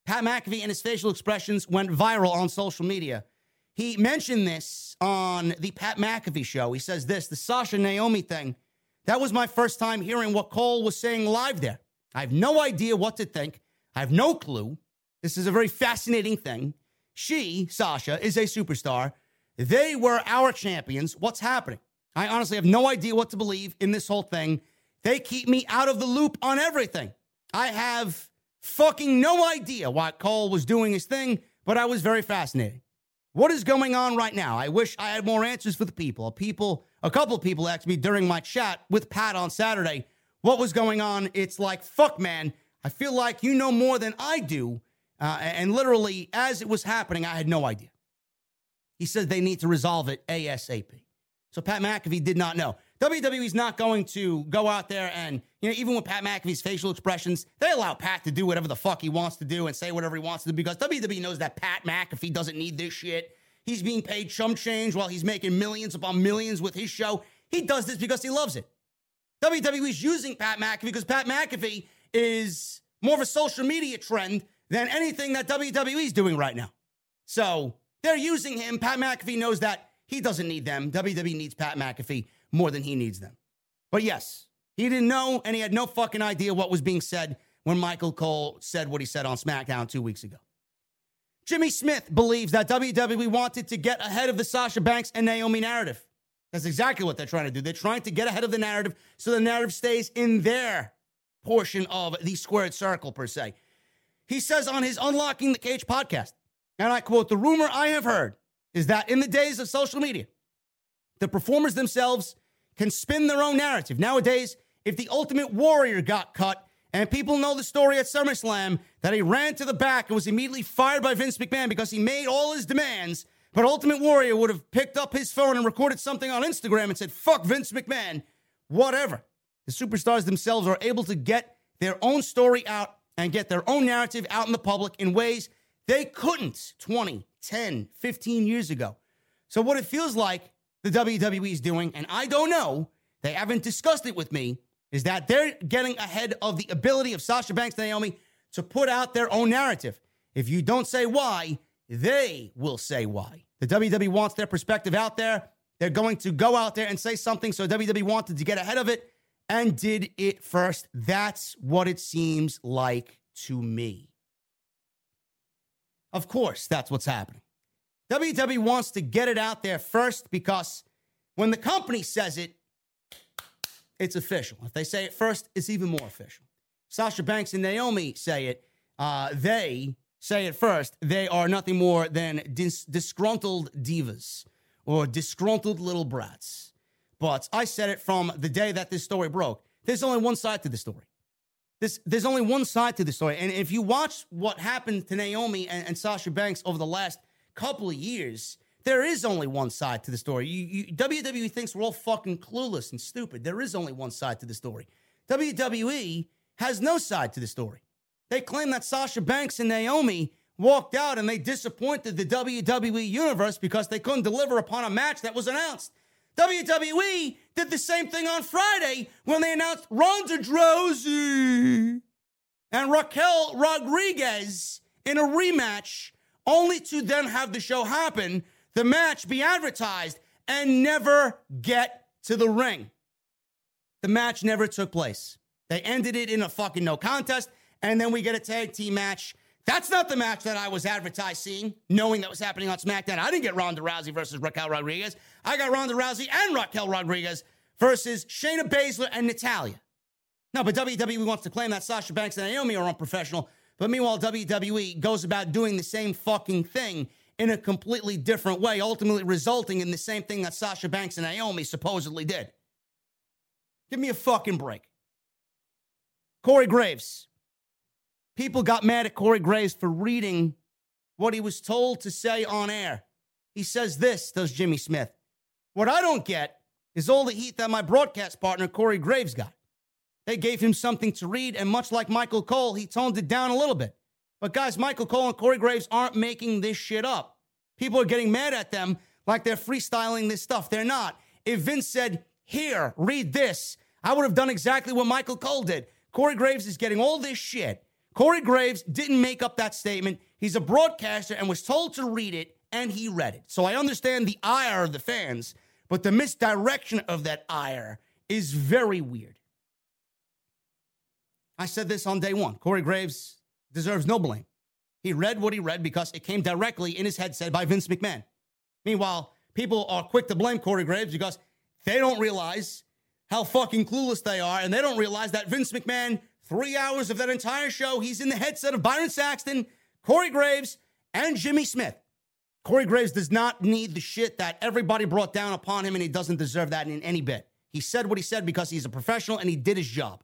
Pat McAfee and his facial expressions went viral on social media. He mentioned this on the Pat McAfee show. He says this the Sasha Naomi thing. That was my first time hearing what Cole was saying live there. I have no idea what to think. I have no clue. This is a very fascinating thing. She, Sasha, is a superstar. They were our champions. What's happening? I honestly have no idea what to believe in this whole thing. They keep me out of the loop on everything. I have Fucking no idea why Cole was doing his thing, but I was very fascinated. What is going on right now? I wish I had more answers for the people. People, a couple of people asked me during my chat with Pat on Saturday what was going on. It's like, fuck, man, I feel like you know more than I do. Uh, and literally, as it was happening, I had no idea. He said they need to resolve it ASAP. So Pat McAfee did not know. WWE's not going to go out there and, you know, even with Pat McAfee's facial expressions, they allow Pat to do whatever the fuck he wants to do and say whatever he wants to do because WWE knows that Pat McAfee doesn't need this shit. He's being paid chump change while he's making millions upon millions with his show. He does this because he loves it. WWE's using Pat McAfee because Pat McAfee is more of a social media trend than anything that WWE is doing right now. So they're using him. Pat McAfee knows that he doesn't need them. WWE needs Pat McAfee more than he needs them. But yes, he didn't know and he had no fucking idea what was being said when Michael Cole said what he said on SmackDown two weeks ago. Jimmy Smith believes that WWE wanted to get ahead of the Sasha Banks and Naomi narrative. That's exactly what they're trying to do. They're trying to get ahead of the narrative so the narrative stays in their portion of the squared circle, per se. He says on his Unlocking the Cage podcast, and I quote, the rumor I have heard is that in the days of social media, the performers themselves can spin their own narrative. Nowadays, if the Ultimate Warrior got cut, and people know the story at SummerSlam that he ran to the back and was immediately fired by Vince McMahon because he made all his demands. But Ultimate Warrior would have picked up his phone and recorded something on Instagram and said, fuck Vince McMahon, whatever. The superstars themselves are able to get their own story out and get their own narrative out in the public in ways they couldn't 20, 10, 15 years ago. So, what it feels like the WWE is doing, and I don't know, they haven't discussed it with me, is that they're getting ahead of the ability of Sasha Banks and Naomi to put out their own narrative. If you don't say why, they will say why. The WWE wants their perspective out there. They're going to go out there and say something. So WWE wanted to get ahead of it and did it first. That's what it seems like to me. Of course, that's what's happening. WWE wants to get it out there first because when the company says it, it's official. If they say it first, it's even more official. Sasha Banks and Naomi say it. Uh, they say it first. They are nothing more than dis- disgruntled divas or disgruntled little brats. But I said it from the day that this story broke. There's only one side to the story. This, there's only one side to the story. And if you watch what happened to Naomi and, and Sasha Banks over the last couple of years, there is only one side to the story. You, you, WWE thinks we're all fucking clueless and stupid. There is only one side to the story. WWE has no side to the story. They claim that Sasha Banks and Naomi walked out and they disappointed the WWE universe because they couldn't deliver upon a match that was announced. WWE did the same thing on Friday when they announced Ronda Rousey and Raquel Rodriguez in a rematch, only to then have the show happen the match be advertised and never get to the ring. The match never took place. They ended it in a fucking no contest, and then we get a tag team match. That's not the match that I was advertised seeing, knowing that was happening on SmackDown. I didn't get Ronda Rousey versus Raquel Rodriguez. I got Ronda Rousey and Raquel Rodriguez versus Shayna Baszler and Natalya. No, but WWE wants to claim that Sasha Banks and Naomi are unprofessional. But meanwhile, WWE goes about doing the same fucking thing in a completely different way, ultimately resulting in the same thing that Sasha Banks and Naomi supposedly did. Give me a fucking break. Corey Graves. People got mad at Corey Graves for reading what he was told to say on air. He says this, does Jimmy Smith. What I don't get is all the heat that my broadcast partner, Corey Graves, got. They gave him something to read, and much like Michael Cole, he toned it down a little bit. But guys, Michael Cole and Corey Graves aren't making this shit up. People are getting mad at them like they're freestyling this stuff. They're not. If Vince said, Here, read this, I would have done exactly what Michael Cole did. Corey Graves is getting all this shit. Corey Graves didn't make up that statement. He's a broadcaster and was told to read it, and he read it. So I understand the ire of the fans, but the misdirection of that ire is very weird. I said this on day one. Corey Graves deserves no blame. He read what he read because it came directly in his headset by Vince McMahon. Meanwhile, people are quick to blame Corey Graves because they don't realize how fucking clueless they are, and they don't realize that Vince McMahon, three hours of that entire show, he's in the headset of Byron Saxton, Corey Graves, and Jimmy Smith. Corey Graves does not need the shit that everybody brought down upon him, and he doesn't deserve that in any bit. He said what he said because he's a professional and he did his job.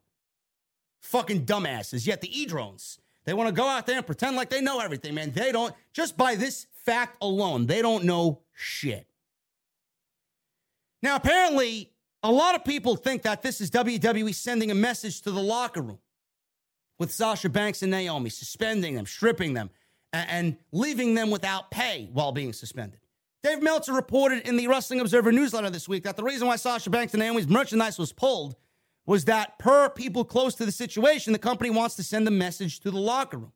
Fucking dumbasses. Yet the E drones, they want to go out there and pretend like they know everything, man. They don't, just by this fact alone, they don't know shit. Now, apparently, a lot of people think that this is WWE sending a message to the locker room with Sasha Banks and Naomi, suspending them, stripping them, and leaving them without pay while being suspended. Dave Meltzer reported in the Wrestling Observer newsletter this week that the reason why Sasha Banks and Naomi's merchandise was pulled was that per people close to the situation, the company wants to send a message to the locker room.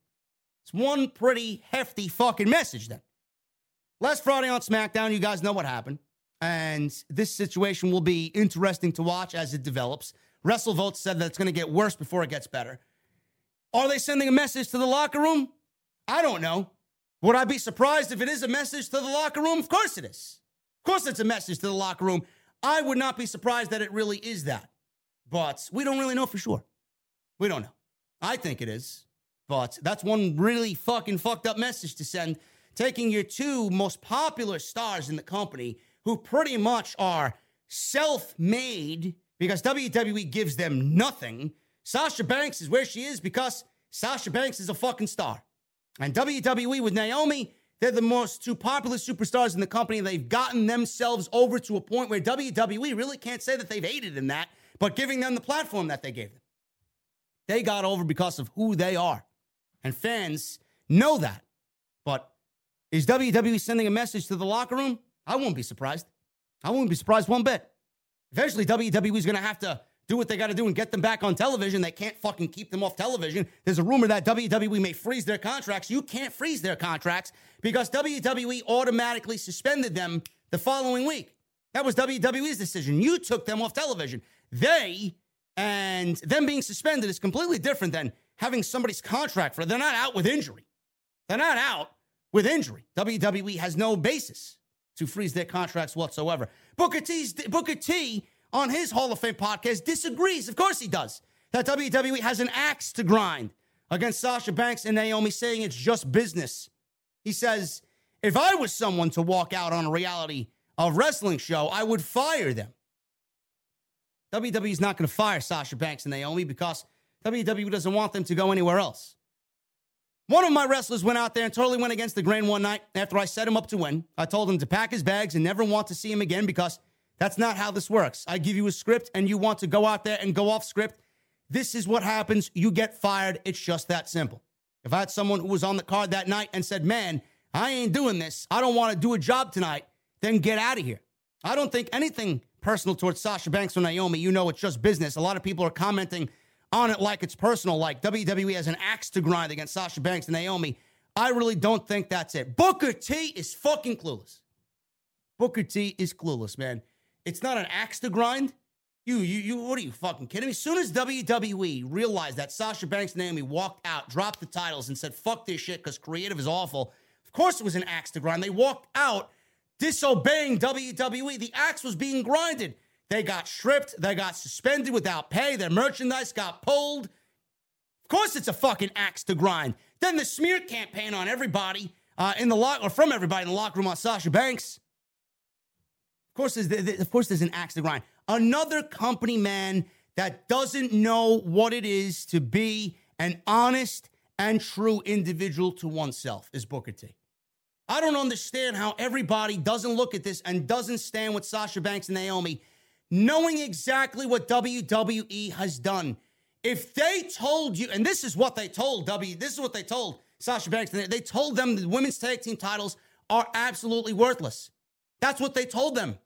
It's one pretty hefty fucking message then. Last Friday on SmackDown, you guys know what happened. And this situation will be interesting to watch as it develops. WrestleVote said that it's going to get worse before it gets better. Are they sending a message to the locker room? I don't know. Would I be surprised if it is a message to the locker room? Of course it is. Of course it's a message to the locker room. I would not be surprised that it really is that. But we don't really know for sure. We don't know. I think it is. But that's one really fucking fucked up message to send. Taking your two most popular stars in the company, who pretty much are self made because WWE gives them nothing. Sasha Banks is where she is because Sasha Banks is a fucking star. And WWE with Naomi, they're the most two popular superstars in the company. They've gotten themselves over to a point where WWE really can't say that they've aided in that but giving them the platform that they gave them. They got over because of who they are. And fans know that. But is WWE sending a message to the locker room? I won't be surprised. I won't be surprised one bit. Eventually, WWE is going to have to do what they got to do and get them back on television. They can't fucking keep them off television. There's a rumor that WWE may freeze their contracts. You can't freeze their contracts because WWE automatically suspended them the following week. That was WWE's decision. You took them off television. They and them being suspended is completely different than having somebody's contract for. They're not out with injury. They're not out with injury. WWE has no basis to freeze their contracts whatsoever. Booker T's Booker T on his Hall of Fame podcast disagrees. Of course he does. That WWE has an axe to grind against Sasha Banks and Naomi, saying it's just business. He says, if I was someone to walk out on a reality of wrestling show, I would fire them. WWE is not going to fire Sasha Banks and Naomi because WWE doesn't want them to go anywhere else. One of my wrestlers went out there and totally went against the grain one night after I set him up to win. I told him to pack his bags and never want to see him again because that's not how this works. I give you a script and you want to go out there and go off script. This is what happens. You get fired. It's just that simple. If I had someone who was on the card that night and said, Man, I ain't doing this, I don't want to do a job tonight, then get out of here. I don't think anything personal towards Sasha Banks or Naomi. You know, it's just business. A lot of people are commenting on it like it's personal, like WWE has an axe to grind against Sasha Banks and Naomi. I really don't think that's it. Booker T is fucking clueless. Booker T is clueless, man. It's not an axe to grind. You, you, you, what are you fucking kidding me? As soon as WWE realized that Sasha Banks and Naomi walked out, dropped the titles, and said, fuck this shit because creative is awful, of course it was an axe to grind. They walked out disobeying WWE. The axe was being grinded. They got stripped. They got suspended without pay. Their merchandise got pulled. Of course, it's a fucking axe to grind. Then the smear campaign on everybody uh, in the lock or from everybody in the locker room on Sasha Banks. Of course, there's, of course, there's an axe to grind. Another company man that doesn't know what it is to be an honest and true individual to oneself is Booker T. I don't understand how everybody doesn't look at this and doesn't stand with Sasha Banks and Naomi, knowing exactly what WWE has done. If they told you, and this is what they told W, this is what they told Sasha Banks, and they told them the women's tag team titles are absolutely worthless. That's what they told them.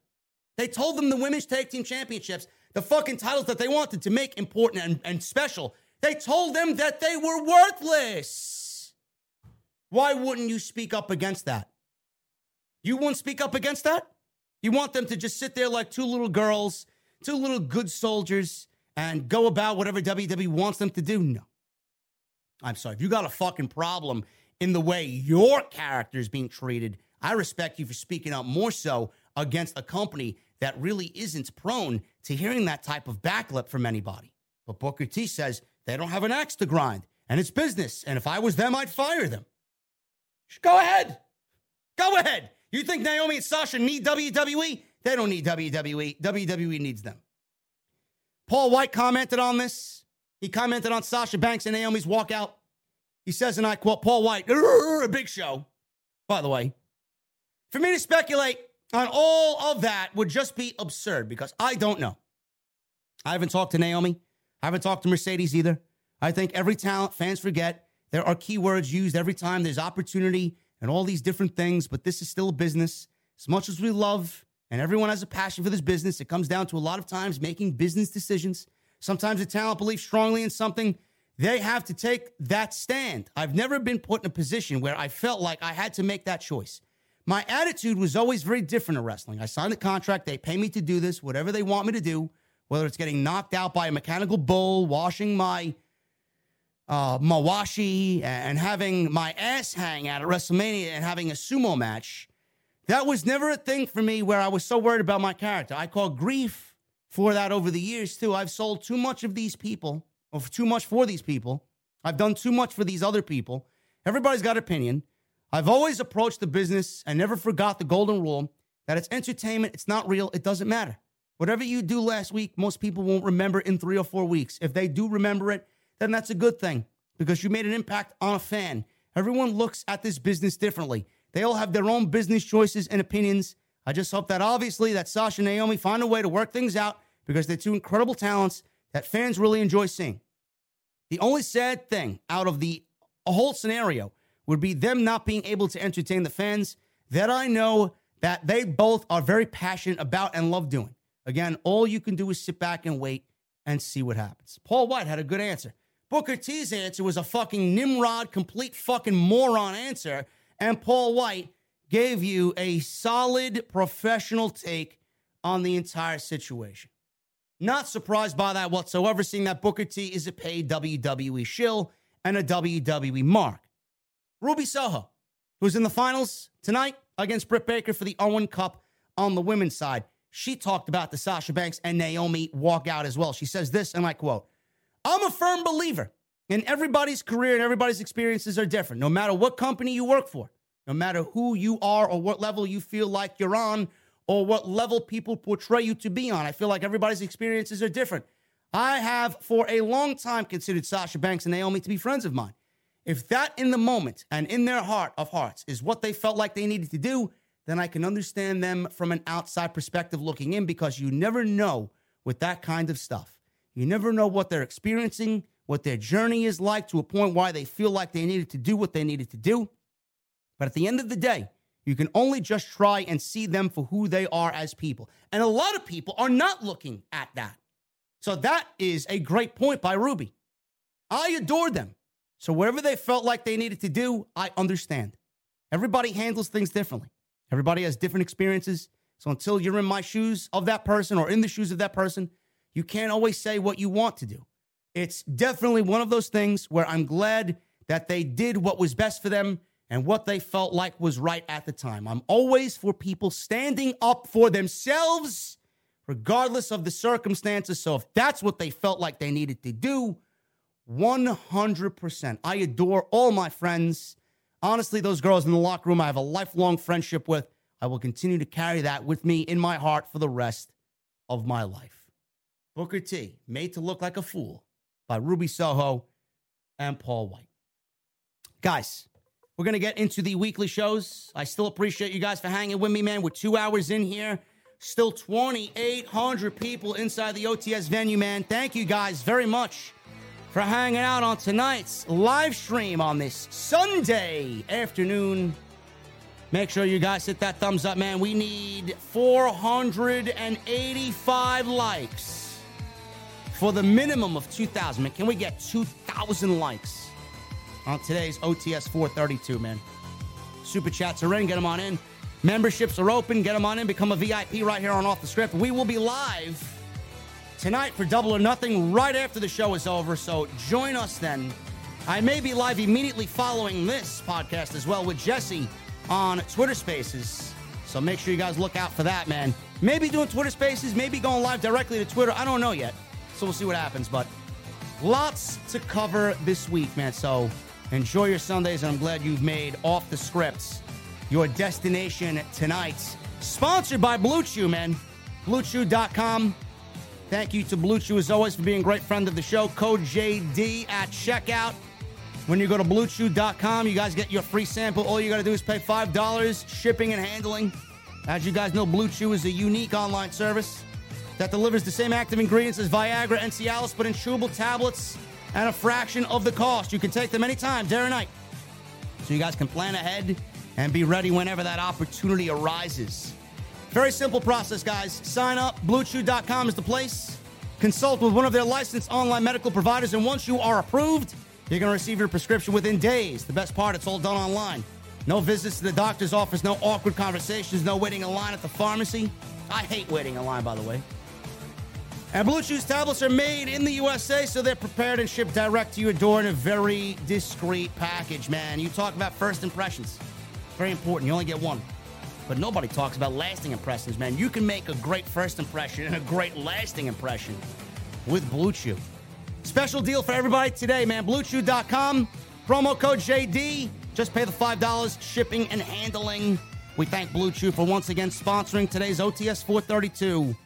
They told them the women's tag team championships, the fucking titles that they wanted to make important and, and special, they told them that they were worthless. Why wouldn't you speak up against that? You wouldn't speak up against that? You want them to just sit there like two little girls, two little good soldiers, and go about whatever WWE wants them to do? No. I'm sorry. If you got a fucking problem in the way your character is being treated, I respect you for speaking up more so against a company that really isn't prone to hearing that type of backlip from anybody. But Booker T says they don't have an axe to grind and it's business. And if I was them, I'd fire them. Go ahead. Go ahead. You think Naomi and Sasha need WWE? They don't need WWE. WWE needs them. Paul White commented on this. He commented on Sasha Banks and Naomi's walkout. He says, and I quote, Paul White, a big show, by the way. For me to speculate on all of that would just be absurd because I don't know. I haven't talked to Naomi. I haven't talked to Mercedes either. I think every talent fans forget there are keywords used every time there's opportunity and all these different things, but this is still a business. As much as we love and everyone has a passion for this business, it comes down to a lot of times making business decisions. Sometimes a talent believes strongly in something, they have to take that stand. I've never been put in a position where I felt like I had to make that choice. My attitude was always very different in wrestling. I signed a contract, they pay me to do this, whatever they want me to do, whether it's getting knocked out by a mechanical bull, washing my uh, mawashi, and having my ass hang out at WrestleMania and having a sumo match. That was never a thing for me where I was so worried about my character. I call grief for that over the years too. I've sold too much of these people, or too much for these people. I've done too much for these other people. Everybody's got opinion. I've always approached the business and never forgot the golden rule that it's entertainment, it's not real, it doesn't matter. Whatever you do last week, most people won't remember in three or four weeks. If they do remember it, then that's a good thing because you made an impact on a fan. Everyone looks at this business differently. They all have their own business choices and opinions. I just hope that obviously that Sasha and Naomi find a way to work things out because they're two incredible talents that fans really enjoy seeing. The only sad thing out of the whole scenario would be them not being able to entertain the fans that I know that they both are very passionate about and love doing. Again, all you can do is sit back and wait and see what happens. Paul White had a good answer. Booker T's answer was a fucking Nimrod, complete fucking moron answer. And Paul White gave you a solid professional take on the entire situation. Not surprised by that whatsoever, seeing that Booker T is a paid WWE shill and a WWE mark. Ruby Soho, who's in the finals tonight against Britt Baker for the Owen Cup on the women's side. She talked about the Sasha Banks and Naomi walkout as well. She says this, and I quote, I'm a firm believer in everybody's career and everybody's experiences are different, no matter what company you work for, no matter who you are or what level you feel like you're on or what level people portray you to be on. I feel like everybody's experiences are different. I have for a long time considered Sasha Banks and Naomi to be friends of mine. If that in the moment and in their heart of hearts is what they felt like they needed to do, then I can understand them from an outside perspective looking in because you never know with that kind of stuff. You never know what they're experiencing, what their journey is like to a point why they feel like they needed to do what they needed to do. But at the end of the day, you can only just try and see them for who they are as people. And a lot of people are not looking at that. So that is a great point by Ruby. I adore them. So, wherever they felt like they needed to do, I understand. Everybody handles things differently, everybody has different experiences. So, until you're in my shoes of that person or in the shoes of that person, you can't always say what you want to do. It's definitely one of those things where I'm glad that they did what was best for them and what they felt like was right at the time. I'm always for people standing up for themselves, regardless of the circumstances. So if that's what they felt like they needed to do, 100%. I adore all my friends. Honestly, those girls in the locker room, I have a lifelong friendship with. I will continue to carry that with me in my heart for the rest of my life. Booker T, made to look like a fool by Ruby Soho and Paul White. Guys, we're going to get into the weekly shows. I still appreciate you guys for hanging with me, man. We're two hours in here. Still 2,800 people inside the OTS venue, man. Thank you guys very much for hanging out on tonight's live stream on this Sunday afternoon. Make sure you guys hit that thumbs up, man. We need 485 likes for the minimum of 2,000. Man, can we get 2,000 likes on today's OTS 432, man? Super chats are in. Get them on in. Memberships are open. Get them on in. Become a VIP right here on Off the Script. We will be live tonight for Double or Nothing right after the show is over. So join us then. I may be live immediately following this podcast as well with Jesse on Twitter Spaces. So make sure you guys look out for that, man. Maybe doing Twitter Spaces, maybe going live directly to Twitter. I don't know yet. So we'll see what happens. But lots to cover this week, man. So enjoy your Sundays, and I'm glad you've made off the scripts your destination tonight. Sponsored by Blue Chew, man. BlueChew.com. Thank you to Blue Chew as always for being a great friend of the show. Code JD at checkout. When you go to bluechew.com, you guys get your free sample. All you got to do is pay $5 shipping and handling. As you guys know, Blue Chew is a unique online service that delivers the same active ingredients as Viagra and Cialis, but in chewable tablets at a fraction of the cost. You can take them anytime, day or night. So you guys can plan ahead and be ready whenever that opportunity arises. Very simple process, guys. Sign up. BlueChew.com is the place. Consult with one of their licensed online medical providers, and once you are approved, you're going to receive your prescription within days. The best part, it's all done online. No visits to the doctor's office, no awkward conversations, no waiting in line at the pharmacy. I hate waiting in line, by the way. And Blue Chews tablets are made in the USA, so they're prepared and shipped direct to your door in a very discreet package, man. You talk about first impressions. Very important. You only get one. But nobody talks about lasting impressions, man. You can make a great first impression and a great lasting impression with Blue Chew. Special deal for everybody today, man. BlueChew.com, promo code JD. Just pay the $5 shipping and handling. We thank Blue Chew for once again sponsoring today's OTS 432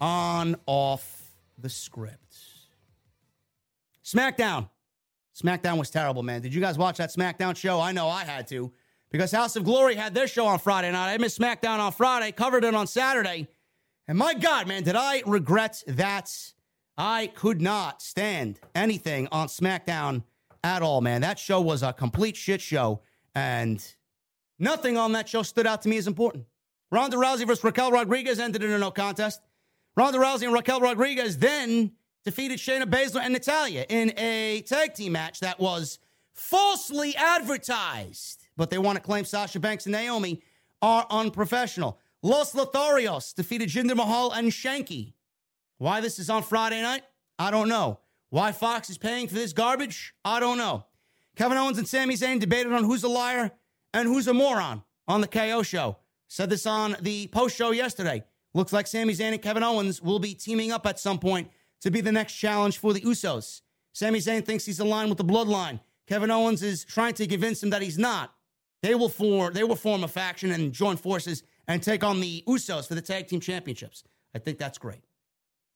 on off the script. SmackDown. SmackDown was terrible, man. Did you guys watch that SmackDown show? I know I had to because House of Glory had their show on Friday night. I missed SmackDown on Friday, covered it on Saturday. And my God, man, did I regret that. I could not stand anything on SmackDown at all, man. That show was a complete shit show, and nothing on that show stood out to me as important. Ronda Rousey versus Raquel Rodriguez ended in a no contest. Ronda Rousey and Raquel Rodriguez then defeated Shayna Baszler and Natalya in a tag team match that was falsely advertised but they want to claim Sasha Banks and Naomi are unprofessional. Los Lotharios defeated Jinder Mahal and Shanky. Why this is on Friday night? I don't know. Why Fox is paying for this garbage? I don't know. Kevin Owens and Sami Zayn debated on who's a liar and who's a moron on the KO show. Said this on the post show yesterday. Looks like Sami Zayn and Kevin Owens will be teaming up at some point to be the next challenge for the Usos. Sami Zayn thinks he's aligned with the bloodline. Kevin Owens is trying to convince him that he's not. They will form they will form a faction and join forces and take on the Usos for the tag team championships. I think that's great.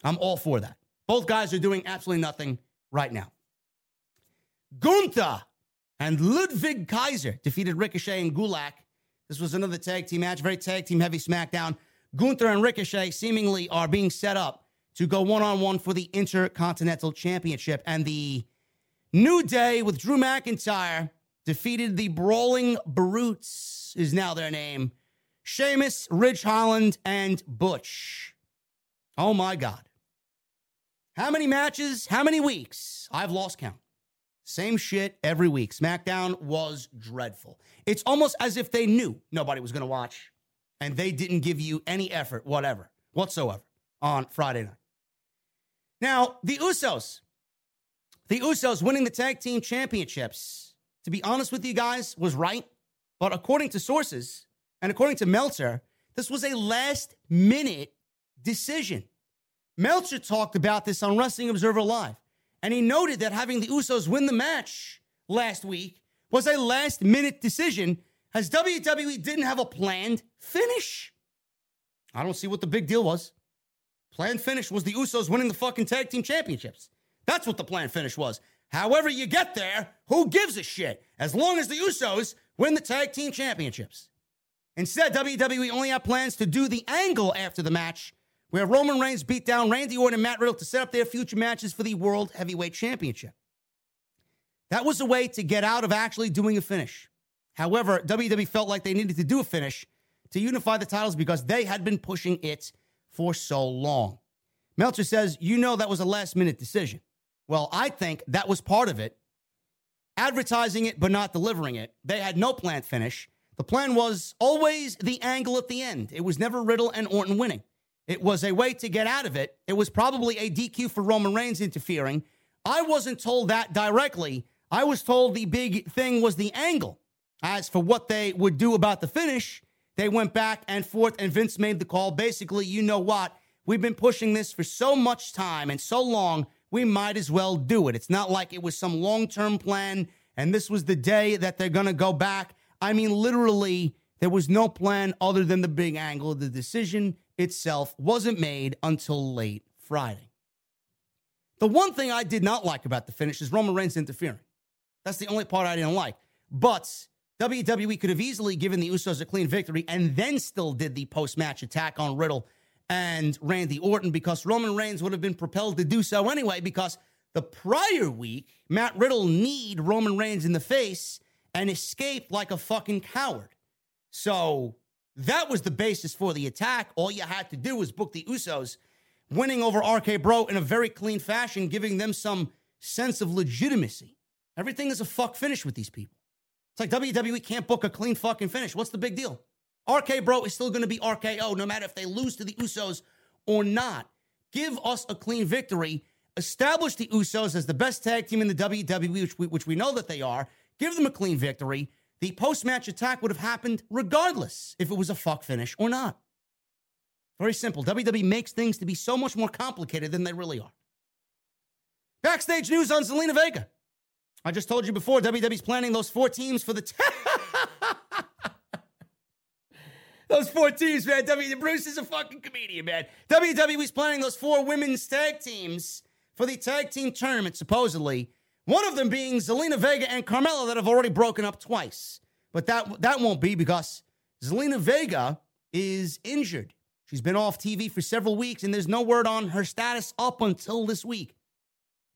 I'm all for that. Both guys are doing absolutely nothing right now. Gunther and Ludwig Kaiser defeated Ricochet and Gulak. This was another tag team match, very tag team heavy SmackDown. Gunther and Ricochet seemingly are being set up to go one on one for the Intercontinental Championship. And the New Day with Drew McIntyre defeated the Brawling Brutes, is now their name. Sheamus, Ridge Holland, and Butch. Oh my God. How many matches? How many weeks? I've lost count. Same shit every week. SmackDown was dreadful. It's almost as if they knew nobody was going to watch and they didn't give you any effort, whatever, whatsoever, on Friday night. Now, the Usos. The Usos winning the tag team championships to be honest with you guys, was right. But according to sources and according to Meltzer, this was a last minute decision. Meltzer talked about this on Wrestling Observer Live, and he noted that having the Usos win the match last week was a last minute decision as WWE didn't have a planned finish. I don't see what the big deal was. Planned finish was the Usos winning the fucking tag team championships. That's what the planned finish was. However, you get there, who gives a shit? As long as the Usos win the tag team championships. Instead, WWE only had plans to do the angle after the match, where Roman Reigns beat down Randy Orton and Matt Riddle to set up their future matches for the World Heavyweight Championship. That was a way to get out of actually doing a finish. However, WWE felt like they needed to do a finish to unify the titles because they had been pushing it for so long. Meltzer says, You know, that was a last minute decision. Well, I think that was part of it. Advertising it, but not delivering it. They had no planned finish. The plan was always the angle at the end. It was never Riddle and Orton winning. It was a way to get out of it. It was probably a DQ for Roman Reigns interfering. I wasn't told that directly. I was told the big thing was the angle. As for what they would do about the finish, they went back and forth, and Vince made the call. Basically, you know what? We've been pushing this for so much time and so long we might as well do it. It's not like it was some long term plan and this was the day that they're going to go back. I mean, literally, there was no plan other than the big angle. The decision itself wasn't made until late Friday. The one thing I did not like about the finish is Roman Reigns interfering. That's the only part I didn't like. But WWE could have easily given the Usos a clean victory and then still did the post match attack on Riddle and Randy Orton because Roman Reigns would have been propelled to do so anyway because the prior week, Matt Riddle kneed Roman Reigns in the face and escaped like a fucking coward. So that was the basis for the attack. All you had to do was book the Usos winning over RK Bro in a very clean fashion, giving them some sense of legitimacy. Everything is a fuck finish with these people. It's like WWE can't book a clean fucking finish. What's the big deal? RK Bro is still going to be RKO no matter if they lose to the Usos or not. Give us a clean victory. Establish the Usos as the best tag team in the WWE, which we, which we know that they are. Give them a clean victory. The post match attack would have happened regardless if it was a fuck finish or not. Very simple. WWE makes things to be so much more complicated than they really are. Backstage news on Zelina Vega. I just told you before, WWE's planning those four teams for the. T- those four teams, man. W. Bruce is a fucking comedian, man. WWE's planning those four women's tag teams for the tag team tournament, supposedly. One of them being Zelina Vega and Carmella that have already broken up twice. But that that won't be because Zelina Vega is injured. She's been off TV for several weeks, and there's no word on her status up until this week.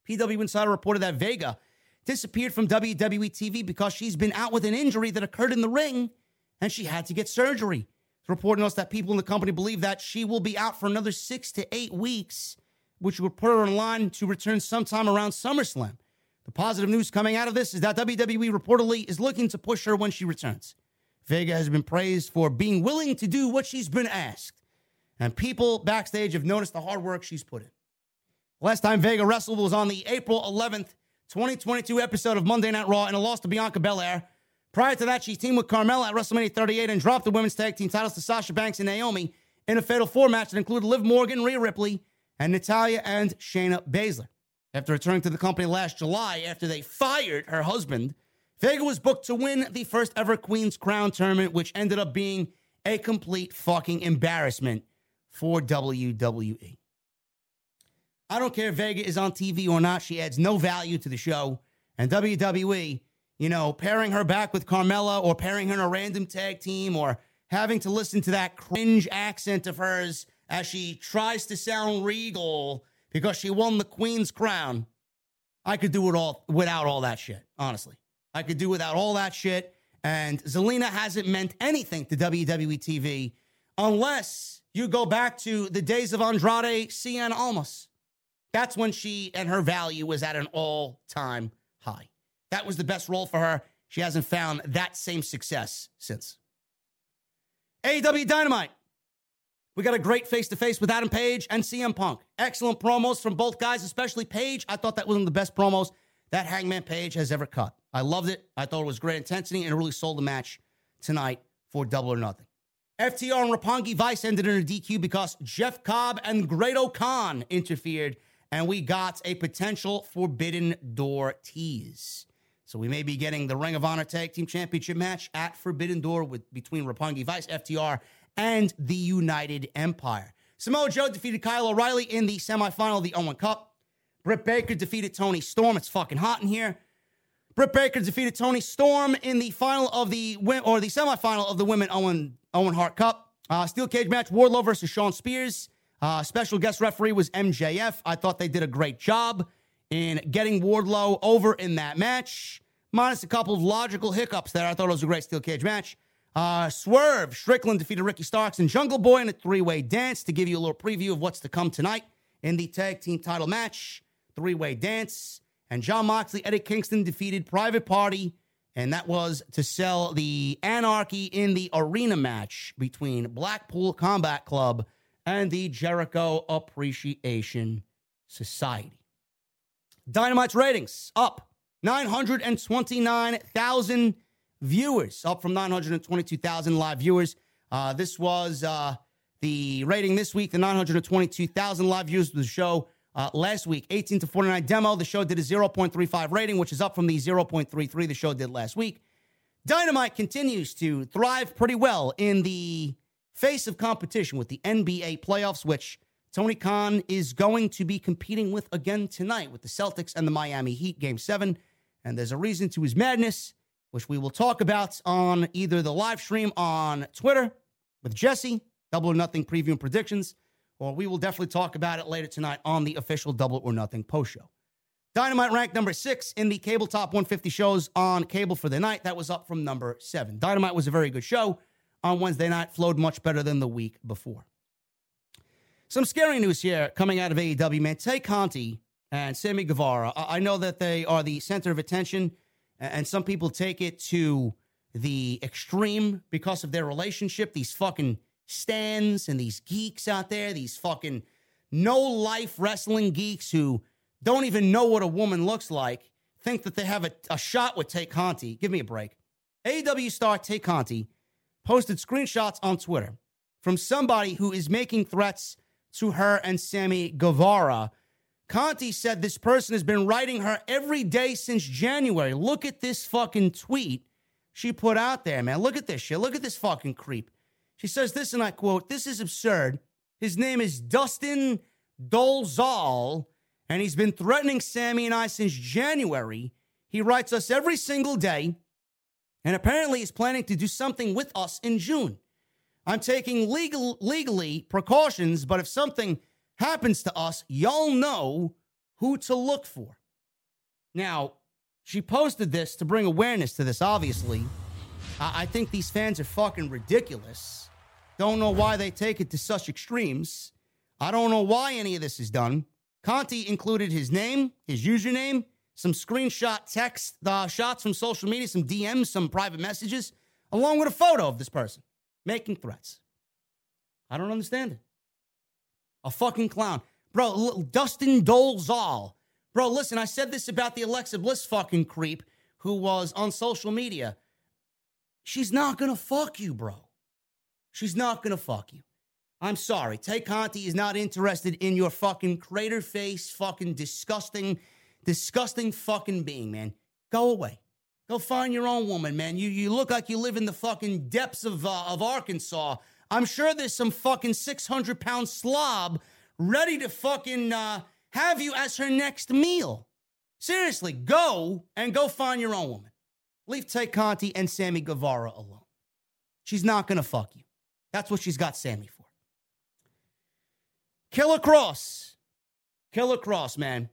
PW Insider reported that Vega disappeared from WWE TV because she's been out with an injury that occurred in the ring and she had to get surgery. The report notes that people in the company believe that she will be out for another six to eight weeks, which would put her in line to return sometime around SummerSlam. The positive news coming out of this is that WWE reportedly is looking to push her when she returns. Vega has been praised for being willing to do what she's been asked, and people backstage have noticed the hard work she's put in. Last time Vega wrestled was on the April 11th, 2022 episode of Monday Night Raw in a loss to Bianca Belair. Prior to that, she teamed with Carmella at WrestleMania 38 and dropped the women's tag team titles to Sasha Banks and Naomi in a fatal four match that included Liv Morgan, Rhea Ripley, and Natalya and Shayna Baszler. After returning to the company last July after they fired her husband, Vega was booked to win the first ever Queen's Crown tournament, which ended up being a complete fucking embarrassment for WWE. I don't care if Vega is on TV or not, she adds no value to the show. And WWE you know, pairing her back with Carmella or pairing her in a random tag team or having to listen to that cringe accent of hers as she tries to sound regal because she won the Queen's crown. I could do it all without all that shit, honestly. I could do without all that shit. And Zelina hasn't meant anything to WWE TV unless you go back to the days of Andrade Cien Almas. That's when she and her value was at an all time high. That was the best role for her. She hasn't found that same success since. AEW Dynamite. We got a great face to face with Adam Page and CM Punk. Excellent promos from both guys, especially Page. I thought that was one of the best promos that Hangman Page has ever cut. I loved it. I thought it was great intensity and it really sold the match tonight for Double or Nothing. FTR and Roppongi Vice ended in a DQ because Jeff Cobb and Great-O-Khan interfered, and we got a potential Forbidden Door tease. So we may be getting the Ring of Honor Tag Team Championship match at Forbidden Door with between Roppongi Vice, FTR, and the United Empire. Samoa Joe defeated Kyle O'Reilly in the semifinal of the Owen Cup. Britt Baker defeated Toni Storm. It's fucking hot in here. Britt Baker defeated Toni Storm in the final of the or the semifinal of the Women Owen Owen Hart Cup. Uh, steel cage match: Wardlow versus Shawn Spears. Uh, special guest referee was MJF. I thought they did a great job in getting Wardlow over in that match, minus a couple of logical hiccups there. I thought it was a great steel cage match. Uh, Swerve, Strickland defeated Ricky Starks and Jungle Boy in a three way dance to give you a little preview of what's to come tonight in the tag team title match. Three way dance. And Jon Moxley, Eddie Kingston defeated Private Party, and that was to sell the anarchy in the arena match between Blackpool Combat Club and the Jericho Appreciation Society. Dynamite's ratings up 929,000 viewers, up from 922,000 live viewers. Uh, this was uh, the rating this week, the 922,000 live viewers of the show uh, last week. 18 to 49 demo. The show did a 0.35 rating, which is up from the 0.33 the show did last week. Dynamite continues to thrive pretty well in the face of competition with the NBA playoffs, which Tony Khan is going to be competing with again tonight with the Celtics and the Miami Heat, game seven. And there's a reason to his madness, which we will talk about on either the live stream on Twitter with Jesse, Double or Nothing preview and predictions, or we will definitely talk about it later tonight on the official Double or Nothing post show. Dynamite ranked number six in the cable top 150 shows on cable for the night. That was up from number seven. Dynamite was a very good show on Wednesday night, flowed much better than the week before. Some scary news here coming out of AEW, man. Tay Conti and Sammy Guevara. I know that they are the center of attention, and some people take it to the extreme because of their relationship. These fucking stands and these geeks out there, these fucking no life wrestling geeks who don't even know what a woman looks like, think that they have a, a shot with Tay Conti. Give me a break. AEW star Tay Conti posted screenshots on Twitter from somebody who is making threats to her and Sammy Guevara. Conti said this person has been writing her every day since January. Look at this fucking tweet she put out there, man. Look at this shit. Look at this fucking creep. She says this, and I quote, This is absurd. His name is Dustin Dolzal, and he's been threatening Sammy and I since January. He writes us every single day, and apparently he's planning to do something with us in June. I'm taking legal legally precautions, but if something happens to us, y'all know who to look for. Now, she posted this to bring awareness to this, obviously. I think these fans are fucking ridiculous. Don't know why they take it to such extremes. I don't know why any of this is done. Conti included his name, his username, some screenshot text shots from social media, some DMs, some private messages, along with a photo of this person making threats. I don't understand it. A fucking clown. Bro, Dustin Dolezal. Bro, listen, I said this about the Alexa Bliss fucking creep who was on social media. She's not gonna fuck you, bro. She's not gonna fuck you. I'm sorry. Tay Conti is not interested in your fucking crater face, fucking disgusting, disgusting fucking being, man. Go away. Go find your own woman, man. You you look like you live in the fucking depths of uh, of Arkansas. I'm sure there's some fucking 600 pound slob ready to fucking uh, have you as her next meal. Seriously, go and go find your own woman. Leave Tay Conti and Sammy Guevara alone. She's not gonna fuck you. That's what she's got Sammy for. Killer Kross. Killer Kross, man.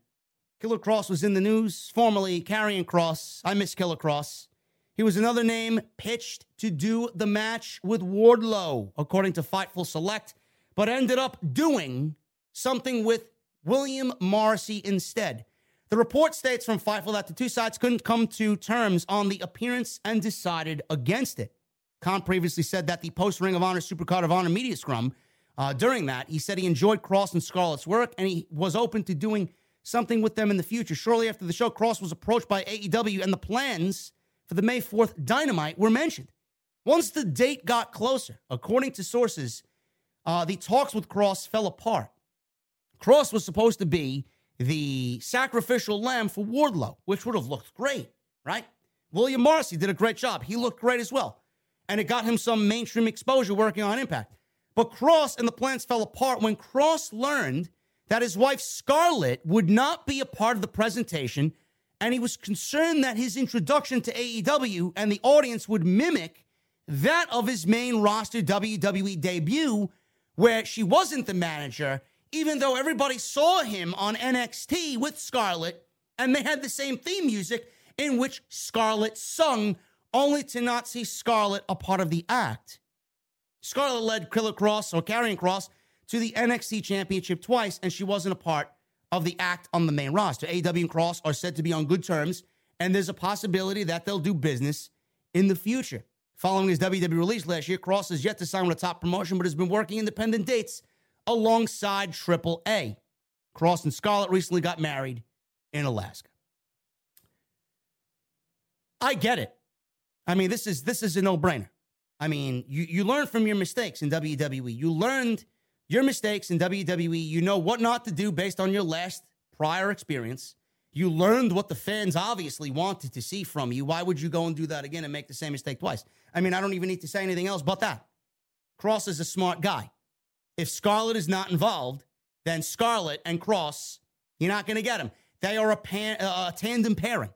Killer Kross was in the news, formerly Karrion Kross. I miss Killer Kross. He was another name pitched to do the match with Wardlow, according to Fightful Select, but ended up doing something with William Morrissey instead. The report states from Fightful that the two sides couldn't come to terms on the appearance and decided against it. Khan previously said that the post Ring of Honor Supercard of Honor media scrum, uh, during that, he said he enjoyed Kross and Scarlett's work and he was open to doing something with them in the future. Shortly after the show, Kross was approached by AEW and the plans for the May 4th Dynamite were mentioned. Once the date got closer, according to sources, uh, the talks with Kross fell apart. Kross was supposed to be the sacrificial lamb for Wardlow, which would have looked great, right? William Marcy did a great job. He looked great as well and it got him some mainstream exposure working on Impact. But Kross and the plans fell apart when Kross learned that his wife Scarlett would not be a part of the presentation, and he was concerned that his introduction to AEW and the audience would mimic that of his main roster WWE debut, where she wasn't the manager, even though everybody saw him on NXT with Scarlett, and they had the same theme music in which Scarlett sung only to not see Scarlett a part of the act. Scarlett led Killer Kross or Karrion Kross to the NXT Championship twice, and she wasn't a part of the act on the main roster. AW and Kross are said to be on good terms, and there's a possibility that they'll do business in the future. Following his WWE release last year, Kross has yet to sign with a top promotion, but has been working independent dates alongside Triple A. Kross and Scarlett recently got married in Alaska. I get it. I mean, this is this is a no-brainer. I mean, you, you learn from your mistakes in WWE. You learned your mistakes in WWE. You know what not to do based on your last prior experience. You learned what the fans obviously wanted to see from you. Why would you go and do that again and make the same mistake twice? I mean, I don't even need to say anything else but that. Kross is a smart guy. If Scarlett is not involved, then Scarlett and Kross, you're not going to get them. They are a, pan, uh, a tandem pairing.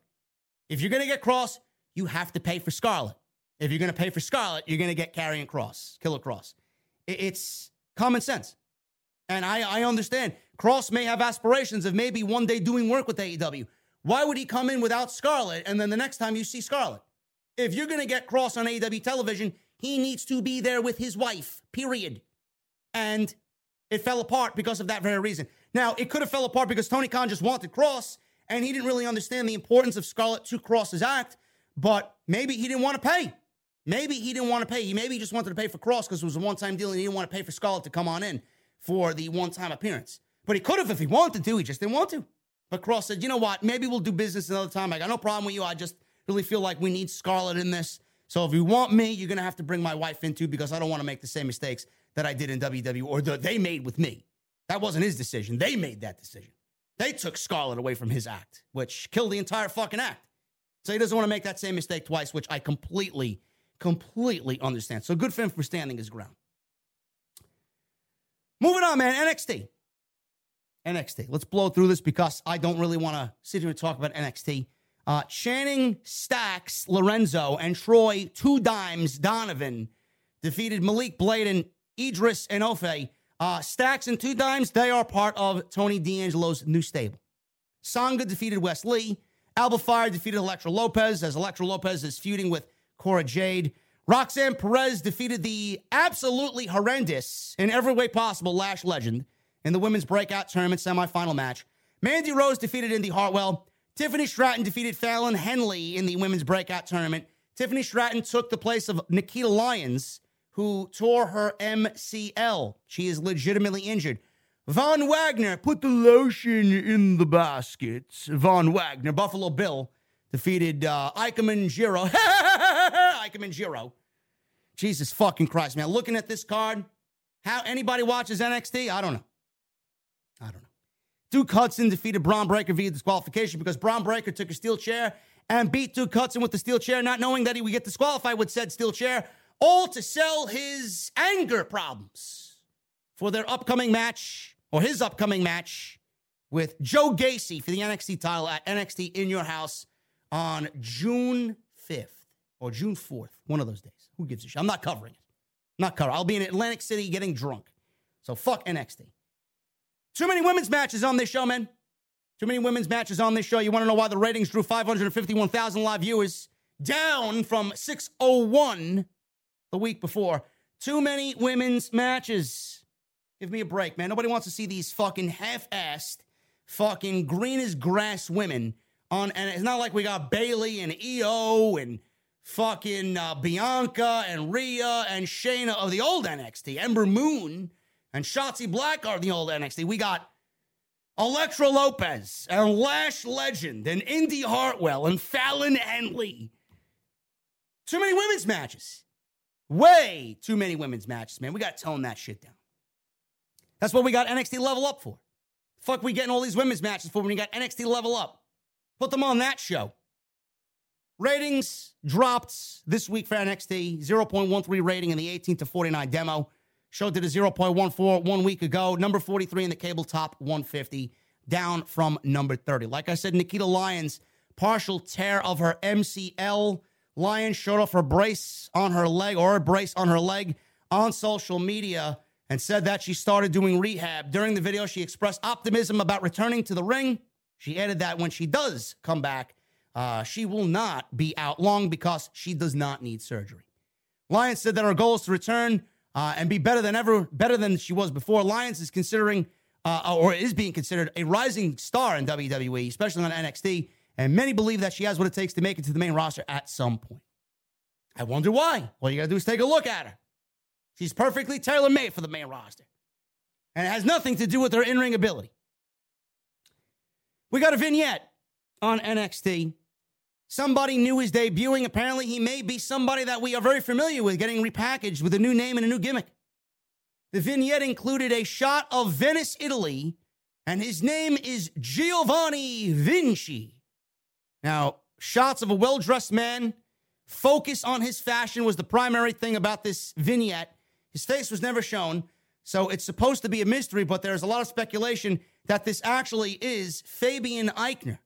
If you're going to get Kross, you have to pay for Scarlett. If you're going to pay for Scarlett, you're going to get Karrion Kross, Killer Kross. It's common sense. And I, I understand. Kross may have aspirations of maybe one day doing work with AEW. Why would he come in without Scarlett and then the next time you see Scarlett? If you're going to get Kross on AEW television, he needs to be there with his wife, period. And It fell apart because of that very reason. Now, it could have fell apart because Tony Khan just wanted Kross and he didn't really understand the importance of Scarlett to Kross's act, but maybe he didn't want to pay. Maybe he didn't want to pay. He maybe just wanted to pay for Kross because it was a one time deal and he didn't want to pay for Scarlett to come on in for the one time appearance. But he could have if he wanted to. He just didn't want to. But Kross said, you know what? Maybe we'll do business another time. I got no problem with you. I just really feel like we need Scarlett in this. So if you want me, you're to have to bring my wife in too because I don't want to make the same mistakes that I did in WWE or that they made with me. That wasn't his decision. They made that decision. They took Scarlett away from his act, which killed the entire fucking act. So he doesn't want to make that same mistake twice, which I completely, completely understand. So good for him for standing his ground. Moving on, man. NXT. NXT. Let's blow through this because I don't really want to sit here and talk about NXT. Uh, Channing Stacks Lorenzo and Troy Two Dimes Donovan defeated Malik Blade and Idris Enofe uh, Stacks and Two Dimes, they are part of Tony D'Angelo's new stable. Sanga defeated Wes Lee. Alba Fyre defeated Elektra Lopez as Elektra Lopez is feuding with Cora Jade. Roxanne Perez defeated the absolutely horrendous, in every way possible, Lash Legend in the women's breakout tournament semifinal match. Mandy Rose defeated Indi Hartwell. Tiffany Stratton defeated Fallon Henley in the women's breakout tournament. Tiffany Stratton took the place of Nikita Lyons who tore her MCL. She is legitimately injured. Von Wagner put the lotion in the basket. Von Wagner, Buffalo Bill, defeated uh, Ikemen Jiro. Ikemen Jiro. Jesus fucking Christ, man. Looking at this card, how anybody watches NXT, I don't know. I don't know. Duke Hudson defeated Bron Breakker via disqualification because Bron Breakker took a steel chair and beat Duke Hudson with the steel chair, not knowing that he would get disqualified with said steel chair all to sell his anger problems for their upcoming match or his upcoming match with Joe Gacy for the NXT title at NXT in your house on June 5th or June 4th, one of those days. Who gives a shit? I'm not covering it. not covering. I'll be in Atlantic City getting drunk. So fuck NXT. Too many women's matches on this show, man. Too many women's matches on this show. You want to know why the ratings drew 551,000 live viewers down from 601 the week before. Too many women's matches. Give me a break, man. Nobody wants to see these fucking half-assed, fucking green as grass women on. And it's not like we got Bayley and Io and fucking uh, Bianca and Rhea and Shayna of the old NXT, Ember Moon and Shotzi Blackheart the old NXT. We got Elektra Lopez and Lash Legend and Indi Hartwell and Fallon Henley. Too many women's matches. Way too many women's matches, man. We got to tone that shit down. That's what we got NXT level up for. Fuck, we getting all these women's matches for when you got NXT level up. Put them on that show. Ratings dropped this week for NXT 0.13 rating in the 18 to 49 demo. Show did a 0.14 one week ago. Number 43 in the cable top 150, down from number 30. Like I said, Nikita Lyons, partial tear of her MCL Lion showed off her brace on her leg or a brace on her leg on social media and said that she started doing rehab. During the video, she expressed optimism about returning to the ring. She added that when she does come back, uh, she will not be out long because she does not need surgery. Lyons said that her goal is to return uh, and be better than ever, better than she was before. Lyons is considering, uh, or is being considered, a rising star in WWE, especially on NXT. And many believe that she has what it takes to make it to the main roster at some point. I wonder why. All you got to do is take a look at her. She's perfectly tailor made for the main roster. And it has nothing to do with her in ring ability. We got a vignette on NXT. Somebody new is debuting. Apparently, he may be somebody that we are very familiar with getting repackaged with a new name and a new gimmick. The vignette included a shot of Venice, Italy, and his name is Giovanni Vinci. Now, shots of a well dressed man, focus on his fashion was the primary thing about this vignette. His face was never shown, so it's supposed to be a mystery, but there's a lot of speculation that this actually is Fabian Aichner.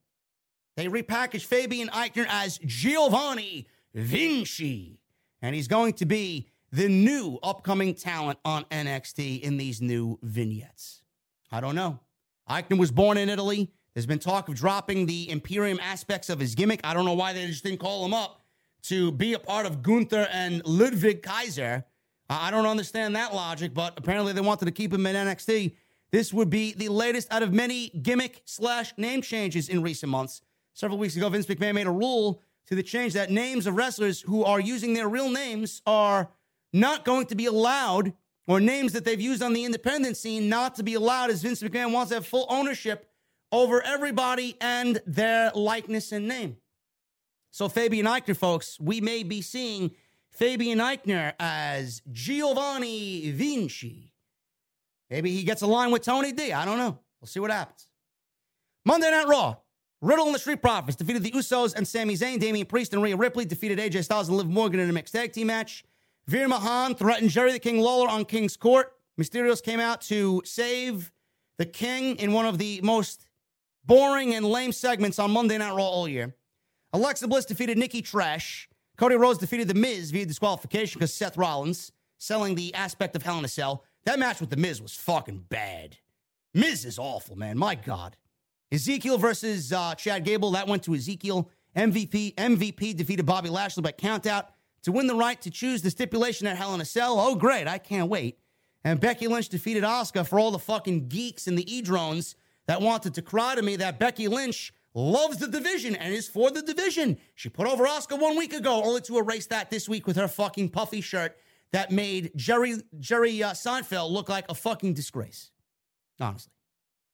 They repackaged Fabian Aichner as Giovanni Vinci, and he's going to be the new upcoming talent on NXT in these new vignettes. I don't know. Aichner was born in Italy. There's been talk of dropping the Imperium aspects of his gimmick. I don't know why they just didn't call him up to be a part of Gunther and Ludwig Kaiser. I don't understand that logic, but apparently they wanted to keep him in NXT. This would be the latest out of many gimmick slash name changes in recent months. Several weeks ago, Vince McMahon made a rule to the change that names of wrestlers who are using their real names are not going to be allowed, or names that they've used on the independent scene not to be allowed, as Vince McMahon wants to have full ownership over everybody and their likeness and name. So, Fabian Aichner, folks, we may be seeing Fabian Aichner as Giovanni Vinci Maybe he gets a line with Tony D. I don't know. We'll see what happens. Monday Night Raw. Riddle and the Street Profits defeated the Usos and Sami Zayn. Damian Priest and Rhea Ripley defeated AJ Styles and Liv Morgan in a mixed tag team match. Veer Mahaan threatened Jerry the King Lawler on King's Court. Mysterios came out to save the King in one of the most boring and lame segments on Monday Night Raw all year. Alexa Bliss defeated Nikki Trash. Cody Rhodes defeated The Miz via disqualification because Seth Rollins, selling the aspect of Hell in a Cell, that match with The Miz was fucking bad. Miz is awful, man. My God. Ezekiel versus uh, Chad Gable. That went to Ezekiel. MVP MVP defeated Bobby Lashley by countout to win the right to choose the stipulation at Hell in a Cell. Oh, great. I can't wait. And Becky Lynch defeated Asuka for all the fucking geeks and the e-drones that wanted to cry to me that Becky Lynch loves the division and is for the division. She put over Asuka one week ago, only to erase that this week with her fucking puffy shirt that made Jerry Jerry uh, Seinfeld look like a fucking disgrace. Honestly,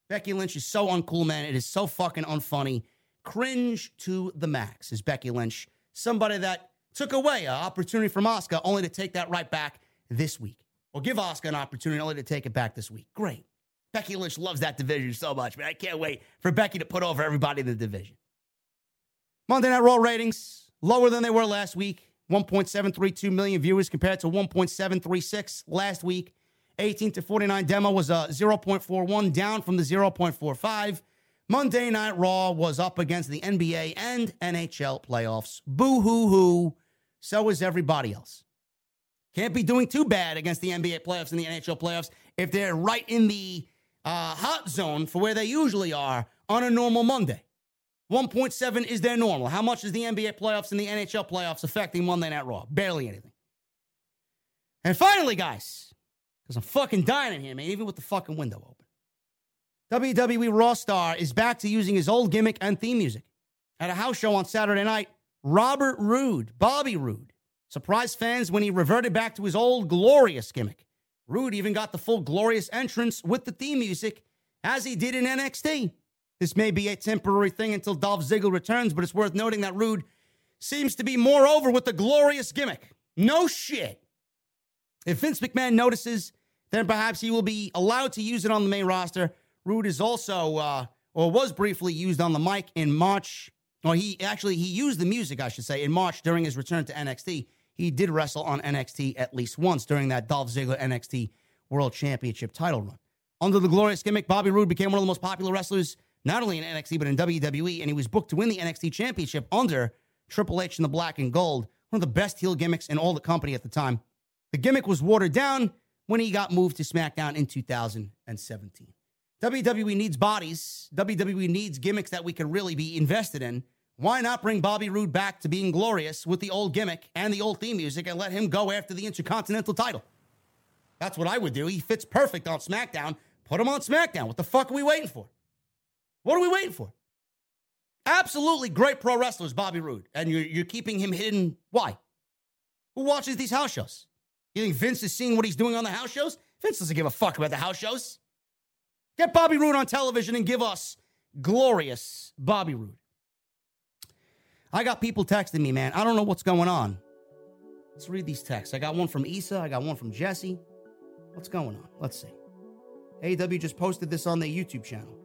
Becky Lynch is so uncool, man. It is so fucking unfunny. Cringe to the max is Becky Lynch, somebody that took away an opportunity from Oscar only to take that right back this week, or give Oscar an opportunity only to take it back this week. Great. Becky Lynch loves that division so much, man. I can't wait for Becky to put over everybody in the division. Monday Night Raw ratings lower than they were last week. 1.732 million viewers compared to 1.736 last week. 18 to 49 demo was a 0.41 down from the 0.45. Monday Night Raw was up against the NBA and NHL playoffs. Boo hoo hoo. So is everybody else. Can't be doing too bad against the NBA playoffs and the NHL playoffs if they're right in the uh, hot zone for where they usually are on a normal Monday. 1.7 is their normal. How much is the NBA playoffs and the NHL playoffs affecting Monday Night Raw? Barely anything. And finally, guys, because I'm fucking dying in here, man, even with the fucking window open. WWE Raw star is back to using his old gimmick and theme music. At a house show on Saturday night, Robert Roode, Bobby Roode, surprised fans when he reverted back to his old glorious gimmick. Roode even got the full glorious entrance with the theme music as he did in NXT. This may be a temporary thing until Dolph Ziggler returns, but it's worth noting that Roode seems to be more over with the glorious gimmick. No shit. If Vince McMahon notices, then perhaps he will be allowed to use it on the main roster. Roode is also, uh, or was briefly used on the mic in March. Or he actually he used the music, I should say, in March during his return to NXT. He did wrestle on NXT at least once during that Dolph Ziggler NXT World Championship title run. Under the glorious gimmick, Bobby Roode became one of the most popular wrestlers not only in NXT, but in WWE. And he was booked to win the NXT Championship under Triple H in the black and gold, one of the best heel gimmicks in all the company at the time. The gimmick was watered down when he got moved to SmackDown in 2017. WWE needs bodies. WWE needs gimmicks that we can really be invested in. Why not bring Bobby Roode back to being glorious with the old gimmick and the old theme music and let him go after the Intercontinental title? That's what I would do. He fits perfect on SmackDown. Put him on SmackDown. What the fuck are we waiting for? What are we waiting for? Absolutely great pro wrestlers, Bobby Roode, and you're, you're keeping him hidden. Why? Who watches these house shows? You think Vince is seeing what he's doing on the house shows? Vince doesn't give a fuck about the house shows. Get Bobby Roode on television and give us glorious Bobby Roode. I got people texting me, man. I don't know what's going on. Let's read these texts. I got one from Issa. I got one from Jesse. What's going on? Let's see. AW just posted this on their YouTube channel.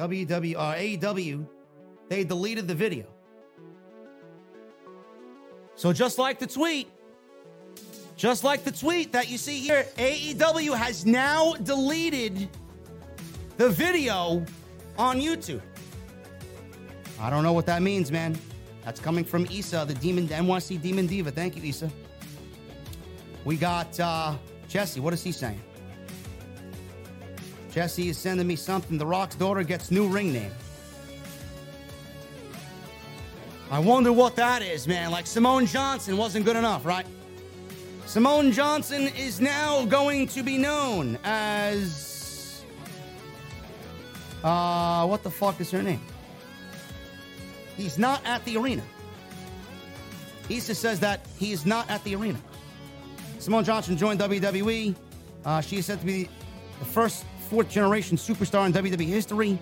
WW, uh, they deleted the video. So just like the tweet, just like the tweet that you see here, AEW has now deleted the video on YouTube. I don't know what that means, man. That's coming from Issa, the Demon NYC Demon Diva. Thank you, Issa. We got uh, Jesse. What is he saying? Jesse is sending me something. The Rock's daughter gets new ring name. I wonder what that is, man. Like Simone Johnson wasn't good enough, right? Simone Johnson is now going to be known as. Uh, what the fuck is her name? He's not at the arena. Issa says that he is not at the arena. Simone Johnson joined WWE. Uh, she is said to be the first fourth generation superstar in WWE history.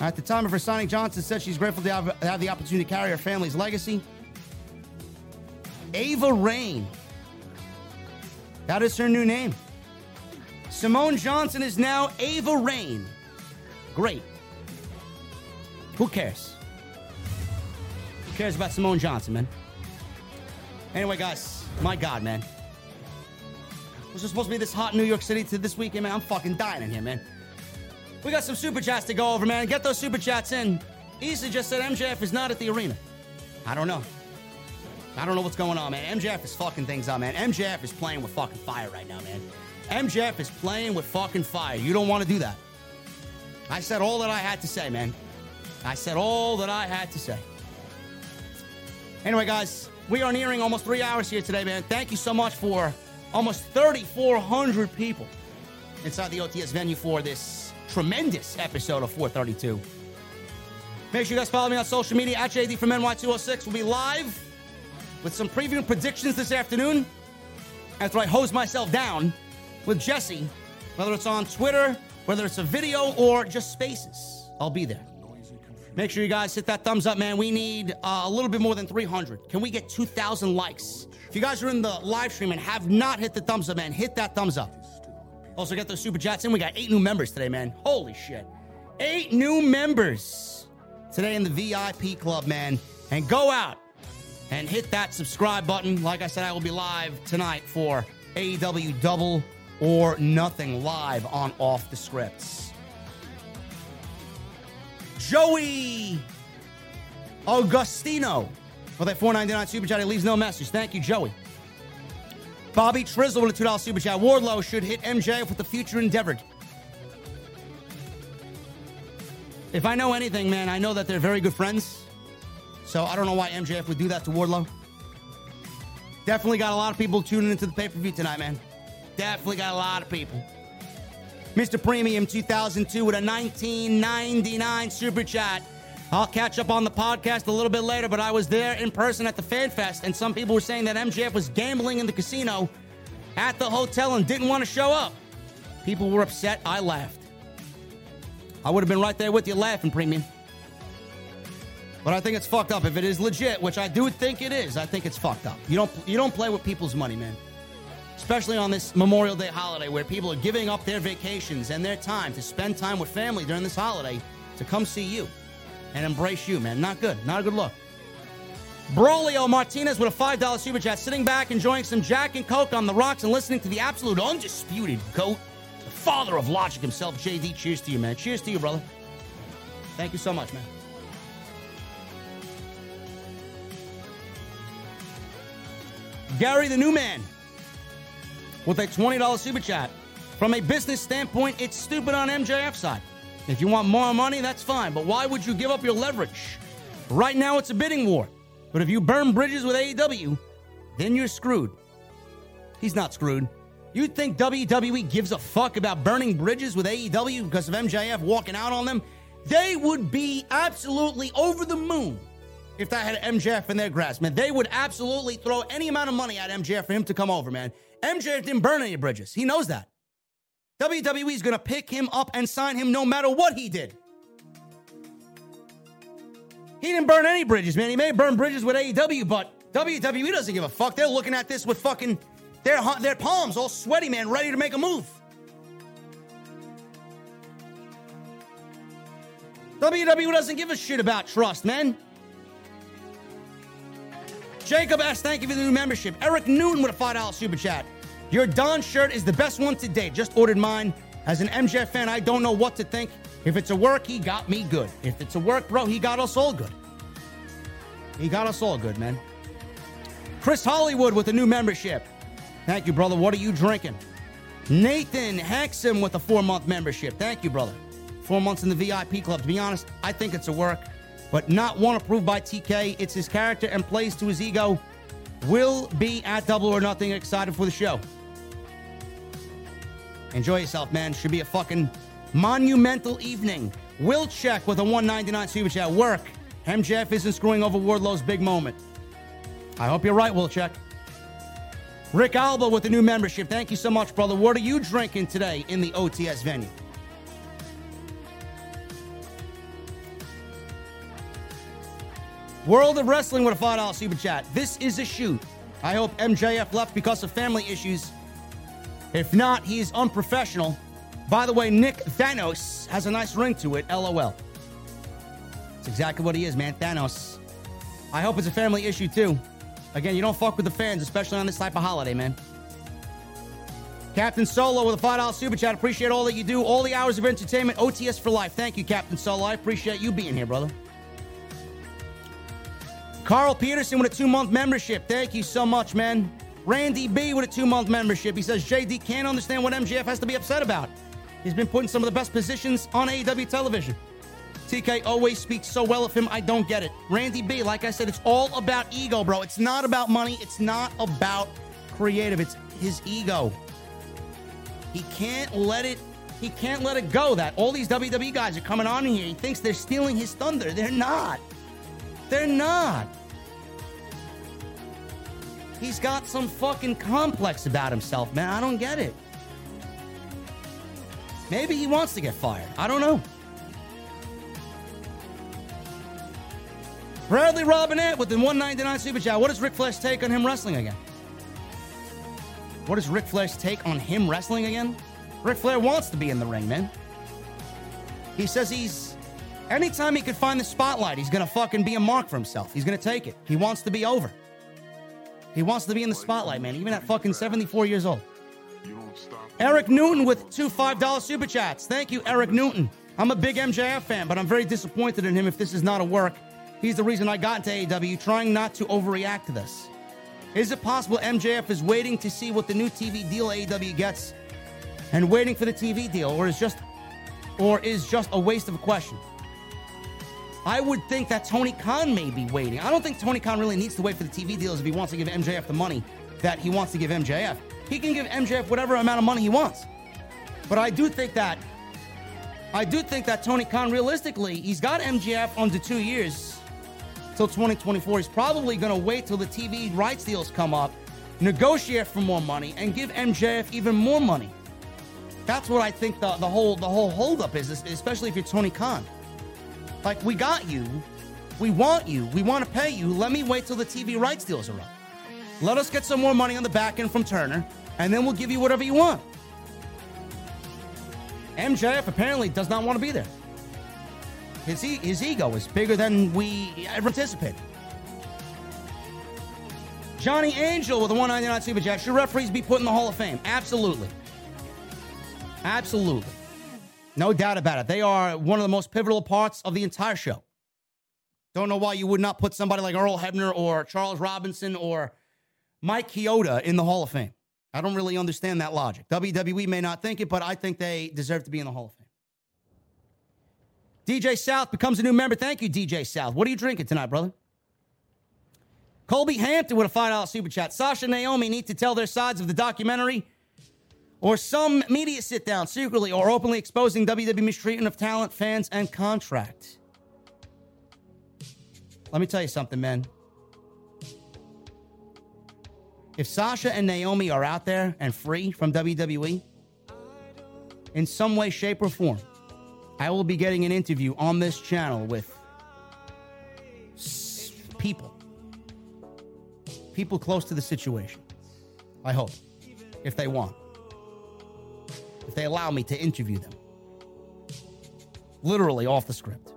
At the time of her signing, Johnson said she's grateful to have, have the opportunity to carry her family's legacy. Ava Raine. That is her new name. Simone Johnson is now Ava Raine. Great. Who cares? Who cares about Simone Johnson, man? Anyway, guys, my God, man. Was supposed to be this hot New York City to this weekend, man? I'm fucking dying in here, man. We got some super chats to go over, man. Get those super chats in. Easy just said MJF is not at the arena. I don't know. I don't know what's going on, man. MJF is fucking things up, man. MJF is playing with fucking fire right now, man. MJF is playing with fucking fire. You don't want to do that. I said all that I had to say, man. I said all that I had to say. Anyway, guys, we are nearing almost three hours here today, man. Thank you so much for almost 3,400 people inside the OTS venue for this tremendous episode of 432. Make sure you guys follow me on social media at JD from NY206. We'll be live with some preview predictions this afternoon after I hose myself down with Jesse, whether it's on Twitter, whether it's a video, or just spaces. I'll be there. Make sure you guys hit that thumbs up, man. We need uh, a little bit more than 300. Can we get 2,000 likes? If you guys are in the live stream and have not hit the thumbs up, man, hit that thumbs up. Also, get those super chats in. We got eight new members today, man. Holy shit. Eight new members today in the VIP club, man. And go out and hit that subscribe button. Like I said, I will be live tonight for AEW Double or Nothing live on Off the Scripts. Joey Augustino for that 499 super chat. He leaves no message. Thank you, Joey. Bobby Trizzle with a $2 super chat. Wardlow should hit MJF with the future endeavored. If I know anything, man, I know that they're very good friends. So I don't know why MJF would do that to Wardlow. Definitely got a lot of people tuning into the pay per view tonight, man. Definitely got a lot of people. Mr. Premium 2002 with a 1999 super chat. I'll catch up on the podcast a little bit later, but I was there in person at the Fan Fest, and some people were saying that MJF was gambling in the casino at the hotel and didn't want to show up. People were upset. I laughed. I would have been right there with you laughing, Premium. But I think it's fucked up. If it is legit, which I do think it is, I think it's fucked up. You don't you don't play with people's money, man. Especially on this Memorial Day holiday where people are giving up their vacations and their time to spend time with family during this holiday to come see you and embrace you, man. Not good. Not a good look. Brolio Martinez with a $5 super chat, sitting back enjoying some Jack and Coke on the rocks and listening to the absolute undisputed GOAT, the father of logic himself, JD. Cheers to you, man. Cheers to you, brother. Thank you so much, man. Gary the New Man with a $20 super chat. From a business standpoint, it's stupid on MJF's side. If you want more money, that's fine, but why would you give up your leverage? Right now, it's a bidding war. But if you burn bridges with AEW, then you're screwed. He's not screwed. You think WWE gives a fuck about burning bridges with AEW because of MJF walking out on them? They would be absolutely over the moon if that had MJF in their grasp, man. They would absolutely throw any amount of money at MJF for him to come over, man. MJF didn't burn any bridges. He knows that. WWE is going to pick him up and sign him no matter what he did. He didn't burn any bridges, man. He may burn bridges with AEW, but WWE doesn't give a fuck. They're looking at this with fucking their their palms all sweaty, man, ready to make a move. WWE doesn't give a shit about trust, man. Jacob S., thank you for the new membership. Eric Newton with a $5 super chat. Your Don shirt is the best one today. Just ordered mine. As an MJF fan, I don't know what to think. If it's a work, he got me good. If it's a work, bro, he got us all good. He got us all good, man. Chris Hollywood with a new membership. Thank you, brother. What are you drinking? Nathan Haxon with a four month membership. Thank you, brother. Four months in the VIP club. To be honest, I think it's a work, but not one approved by TK. It's his character and plays to his ego. will be at Double or Nothing. Excited for the show. Enjoy yourself, man. Should be a fucking monumental evening. Will check with a 199 super chat. Work. MJF isn't screwing over Wardlow's big moment. I hope you're right, Will check. Rick Alba with the new membership. Thank you so much, brother. What are you drinking today in the OTS venue? World of Wrestling with a $5 super chat. This is a shoot. I hope MJF left because of family issues. If not, he's unprofessional. By the way, Nick Thanos has a nice ring to it. LOL. It's exactly what he is, man. Thanos. I hope it's a family issue too. Again, you don't fuck with the fans, especially on this type of holiday, man. Captain Solo with a $5 super chat. Appreciate all that you do. All the hours of entertainment. OTS for life. Thank you, Captain Solo. I appreciate you being here, brother. Carl Peterson with a two month membership. Thank you so much, man. Randy B with a two month membership. He says JD can't understand what MJF has to be upset about. He's been put in some of the best positions on AEW television. TK always speaks so well of him, I don't get it. Randy B, like I said, it's all about ego, bro. It's not about money. It's not about creative. It's his ego. He can't let it. He can't let it go. That all these WWE guys are coming on here. He thinks they're stealing his thunder. They're not. They're not. He's got some fucking complex about himself, man. I don't get it. Maybe he wants to get fired. I don't know. Bradley Robinette with the 199 Super Chat. What does Ric Flair's take on him wrestling again? What is Ric Flair's take on him wrestling again? Ric Flair wants to be in the ring, man. He says he's anytime he could find the spotlight, he's gonna fucking be a mark for himself. He's gonna take it. He wants to be over. He wants to be in the spotlight, man, even at fucking 74 years old. Eric Newton with two $5 super chats. Thank you, Eric Newton. I'm a big MJF fan, but I'm very disappointed in him if this is not a work. He's the reason I got into AEW, trying not to overreact to this. Is it possible MJF is waiting to see what the new TV deal AEW gets and waiting for the TV deal, or is just or is just a waste of a question? I would think that Tony Khan may be waiting. I don't think Tony Khan really needs to wait for the TV deals if he wants to give MJF the money that he wants to give MJF. He can give MJF whatever amount of money he wants. But I do think that I do think that Tony Khan realistically, he's got MJF under 2 years till 2024. He's probably going to wait till the TV rights deals come up, negotiate for more money and give MJF even more money. That's what I think the, the whole the whole holdup is, especially if you're Tony Khan. Like, we got you. We want you. We want to pay you. Let me wait till the TV rights deals are up. Let us get some more money on the back end from Turner, and then we'll give you whatever you want. MJF apparently does not want to be there. His, e- his ego is bigger than we ever anticipated. Johnny Angel with a 199 Super Jack. Should referees be put in the Hall of Fame? Absolutely. Absolutely. No doubt about it. They are one of the most pivotal parts of the entire show. Don't know why you would not put somebody like Earl Hebner or Charles Robinson or Mike Chioda in the Hall of Fame. I don't really understand that logic. WWE may not think it, but I think they deserve to be in the Hall of Fame. DJ South becomes a new member. Thank you, DJ South. What are you drinking tonight, brother? Colby Hampton with a $5 super chat. Sasha and Naomi need to tell their sides of the documentary or some media sit down secretly or openly exposing WWE mistreatment of talent, fans, and contract. Let me tell you something, man. If Sasha and Naomi are out there and free from WWE, in some way, shape, or form, I will be getting an interview on this channel with people. People close to the situation. I hope. If they want if they allow me to interview them. Literally off the script.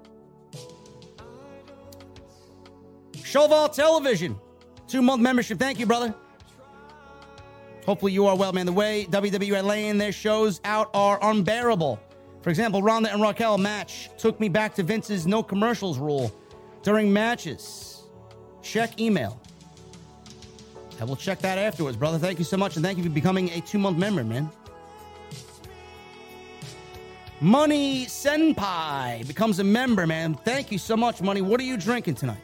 Showval Television, two month membership. Thank you, brother. Hopefully you are well, man. The way WWE laying their shows out are unbearable. For example, Ronda and Raquel match took me back to Vince's no commercials rule during matches. Check email. I will check that afterwards, brother. Thank you so much, and thank you for becoming a two month member, man. Money Senpai becomes a member, man. Thank you so much, Money. What are you drinking tonight?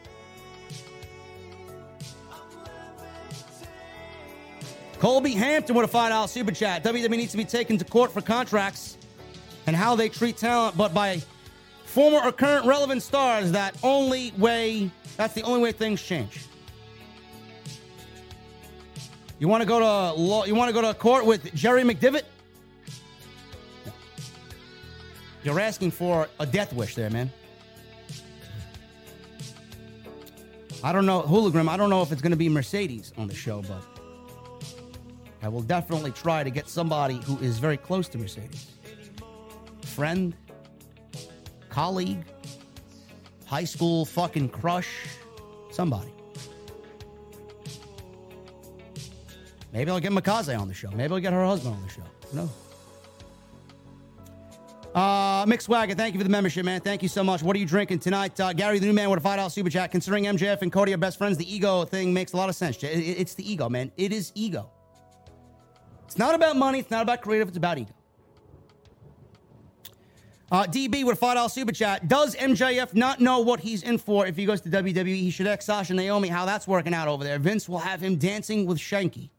Colby Hampton with a $5 super chat. WWE needs to be taken to court for contracts and how they treat talent, but by former or current relevant stars, that only way, that's the only way things change. You want to go to law, you want to go to court with Jerry McDevitt? You're asking for a death wish there, man. I don't know, Hooligram, I don't know if it's going to be Mercedes on the show, but I will definitely try to get somebody who is very close to Mercedes. Friend, colleague, high school fucking crush, somebody. Maybe I'll get Mikaze on the show. Maybe I'll get her husband on the show. No. Uh, Mixed Wagon, thank you for the membership, man. Thank you so much. What are you drinking tonight? Uh, Gary, the new man, with a five dollar super chat. Considering MJF and Cody are best friends, the ego thing makes a lot of sense. It's the ego, man. It is ego. It's not about money. It's not about creative. It's about ego. Uh, DB with a five dollar super chat. Does MJF not know what he's in for if he goes to WWE? He should ask Sasha and Naomi how that's working out over there. Vince will have him dancing with Shanky.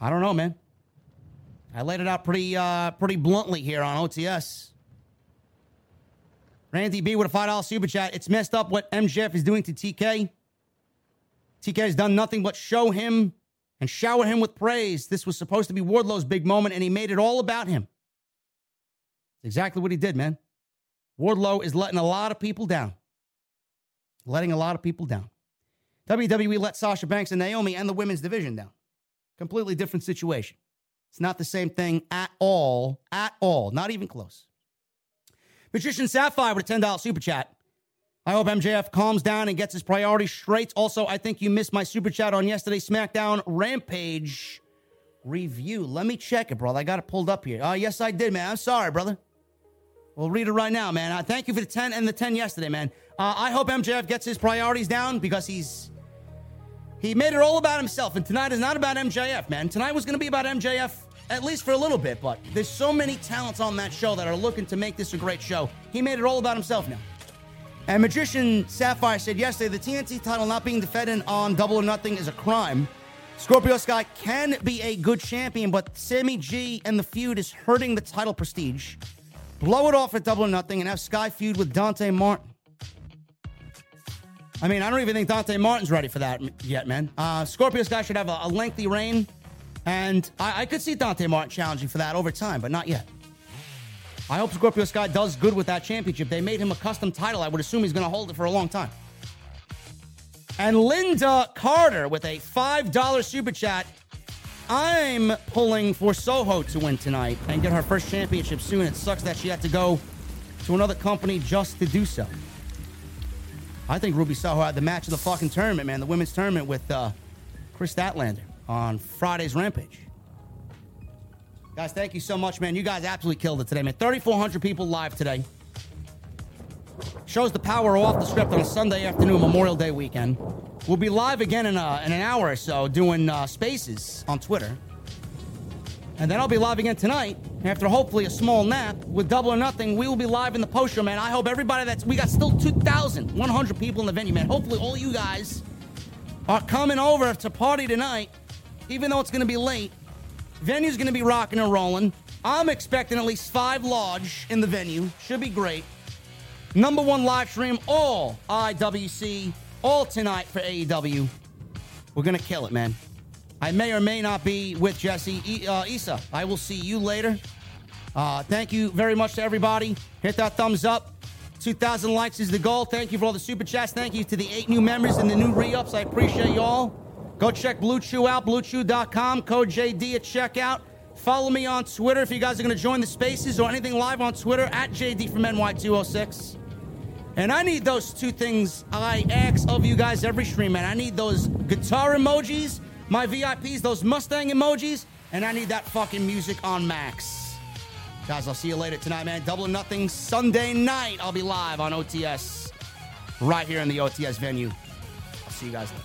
I don't know, man. I laid it out pretty uh, pretty bluntly here on OTS. Randy B with a five dollar super chat. It's messed up what MJF is doing to TK. TK has done nothing but show him and shower him with praise. This was supposed to be Wardlow's big moment, and he made it all about him. Exactly what he did, man. Wardlow is letting a lot of people down. Letting a lot of people down. WWE let Sasha Banks and Naomi and the women's division down. Completely different situation. It's not the same thing at all. At all. Not even close. Magician Sapphire with a $10 super chat. I hope MJF calms down and gets his priorities straight. Also, I think you missed my super chat on yesterday's SmackDown Rampage review. Let me check it, brother. I got it pulled up here. Uh, yes, I did, man. I'm sorry, brother. We'll read it right now, man. Uh, thank you for the 10 and the 10 yesterday, man. Uh, I hope MJF gets his priorities down because he's he made it all about himself, and tonight is not about MJF, man. Tonight was going to be about MJF at least for a little bit, but there's so many talents on that show that are looking to make this a great show. He made it all about himself now. And Magician Sapphire said yesterday the TNT title not being defended on Double or Nothing is a crime. Scorpio Sky can be a good champion, but Sammy G and the feud is hurting the title prestige. Blow it off at Double or Nothing and have Sky feud with Dante Martin. I mean, I don't even think Dante Martin's ready for that yet, man. Uh, Scorpio Sky should have a, a lengthy reign, and I, I, could see Dante Martin challenging for that over time, but not yet. I hope Scorpio Sky does good with that championship. They made him a custom title. I would assume he's going to hold it for a long time. And Linda Carter with a $5 super chat. I'm pulling for Soho to win tonight and get her first championship soon. It sucks that she had to go to another company just to do so. I think Ruby Soho had the match of the fucking tournament, man. The women's tournament with uh, Kris Statlander on Friday's Rampage. Guys, thank you so much, man. You guys absolutely killed it today, man. 3,400 people live today. Shows the power off the script on a Sunday afternoon, Memorial Day weekend. We'll be live again in, a, in an hour or so doing uh, spaces on Twitter. And then I'll be live again tonight after hopefully a small nap with Double or Nothing. We will be live in the post show, man. I hope everybody that's we got still 2,100 people in the venue, man. Hopefully all you guys are coming over to party tonight, even though it's going to be late. Venue's going to be rocking and rolling. I'm expecting at least five lodge in the venue. Should be great. Number one live stream, all IWC, all tonight for AEW. We're going to kill it, man. I may or may not be with Jesse. E- uh, Issa, I will see you later. Uh, thank you very much to everybody. Hit that thumbs up. 2,000 likes is the goal. Thank you for all the super chats. Thank you to the eight new members and the new re ups. I appreciate you all. Go check Blue Chew out, bluechew.com, code JD at checkout. Follow me on Twitter if you guys are going to join the spaces or anything live on Twitter at JD from NY206. And I need those two things I ask of you guys every stream, man. I need those guitar emojis my VIPs, those Mustang emojis, and I need that fucking music on max. Guys, I'll see you later tonight, man. Double nothing Sunday night. I'll be live on OTS right here in the OTS venue. I'll see you guys later.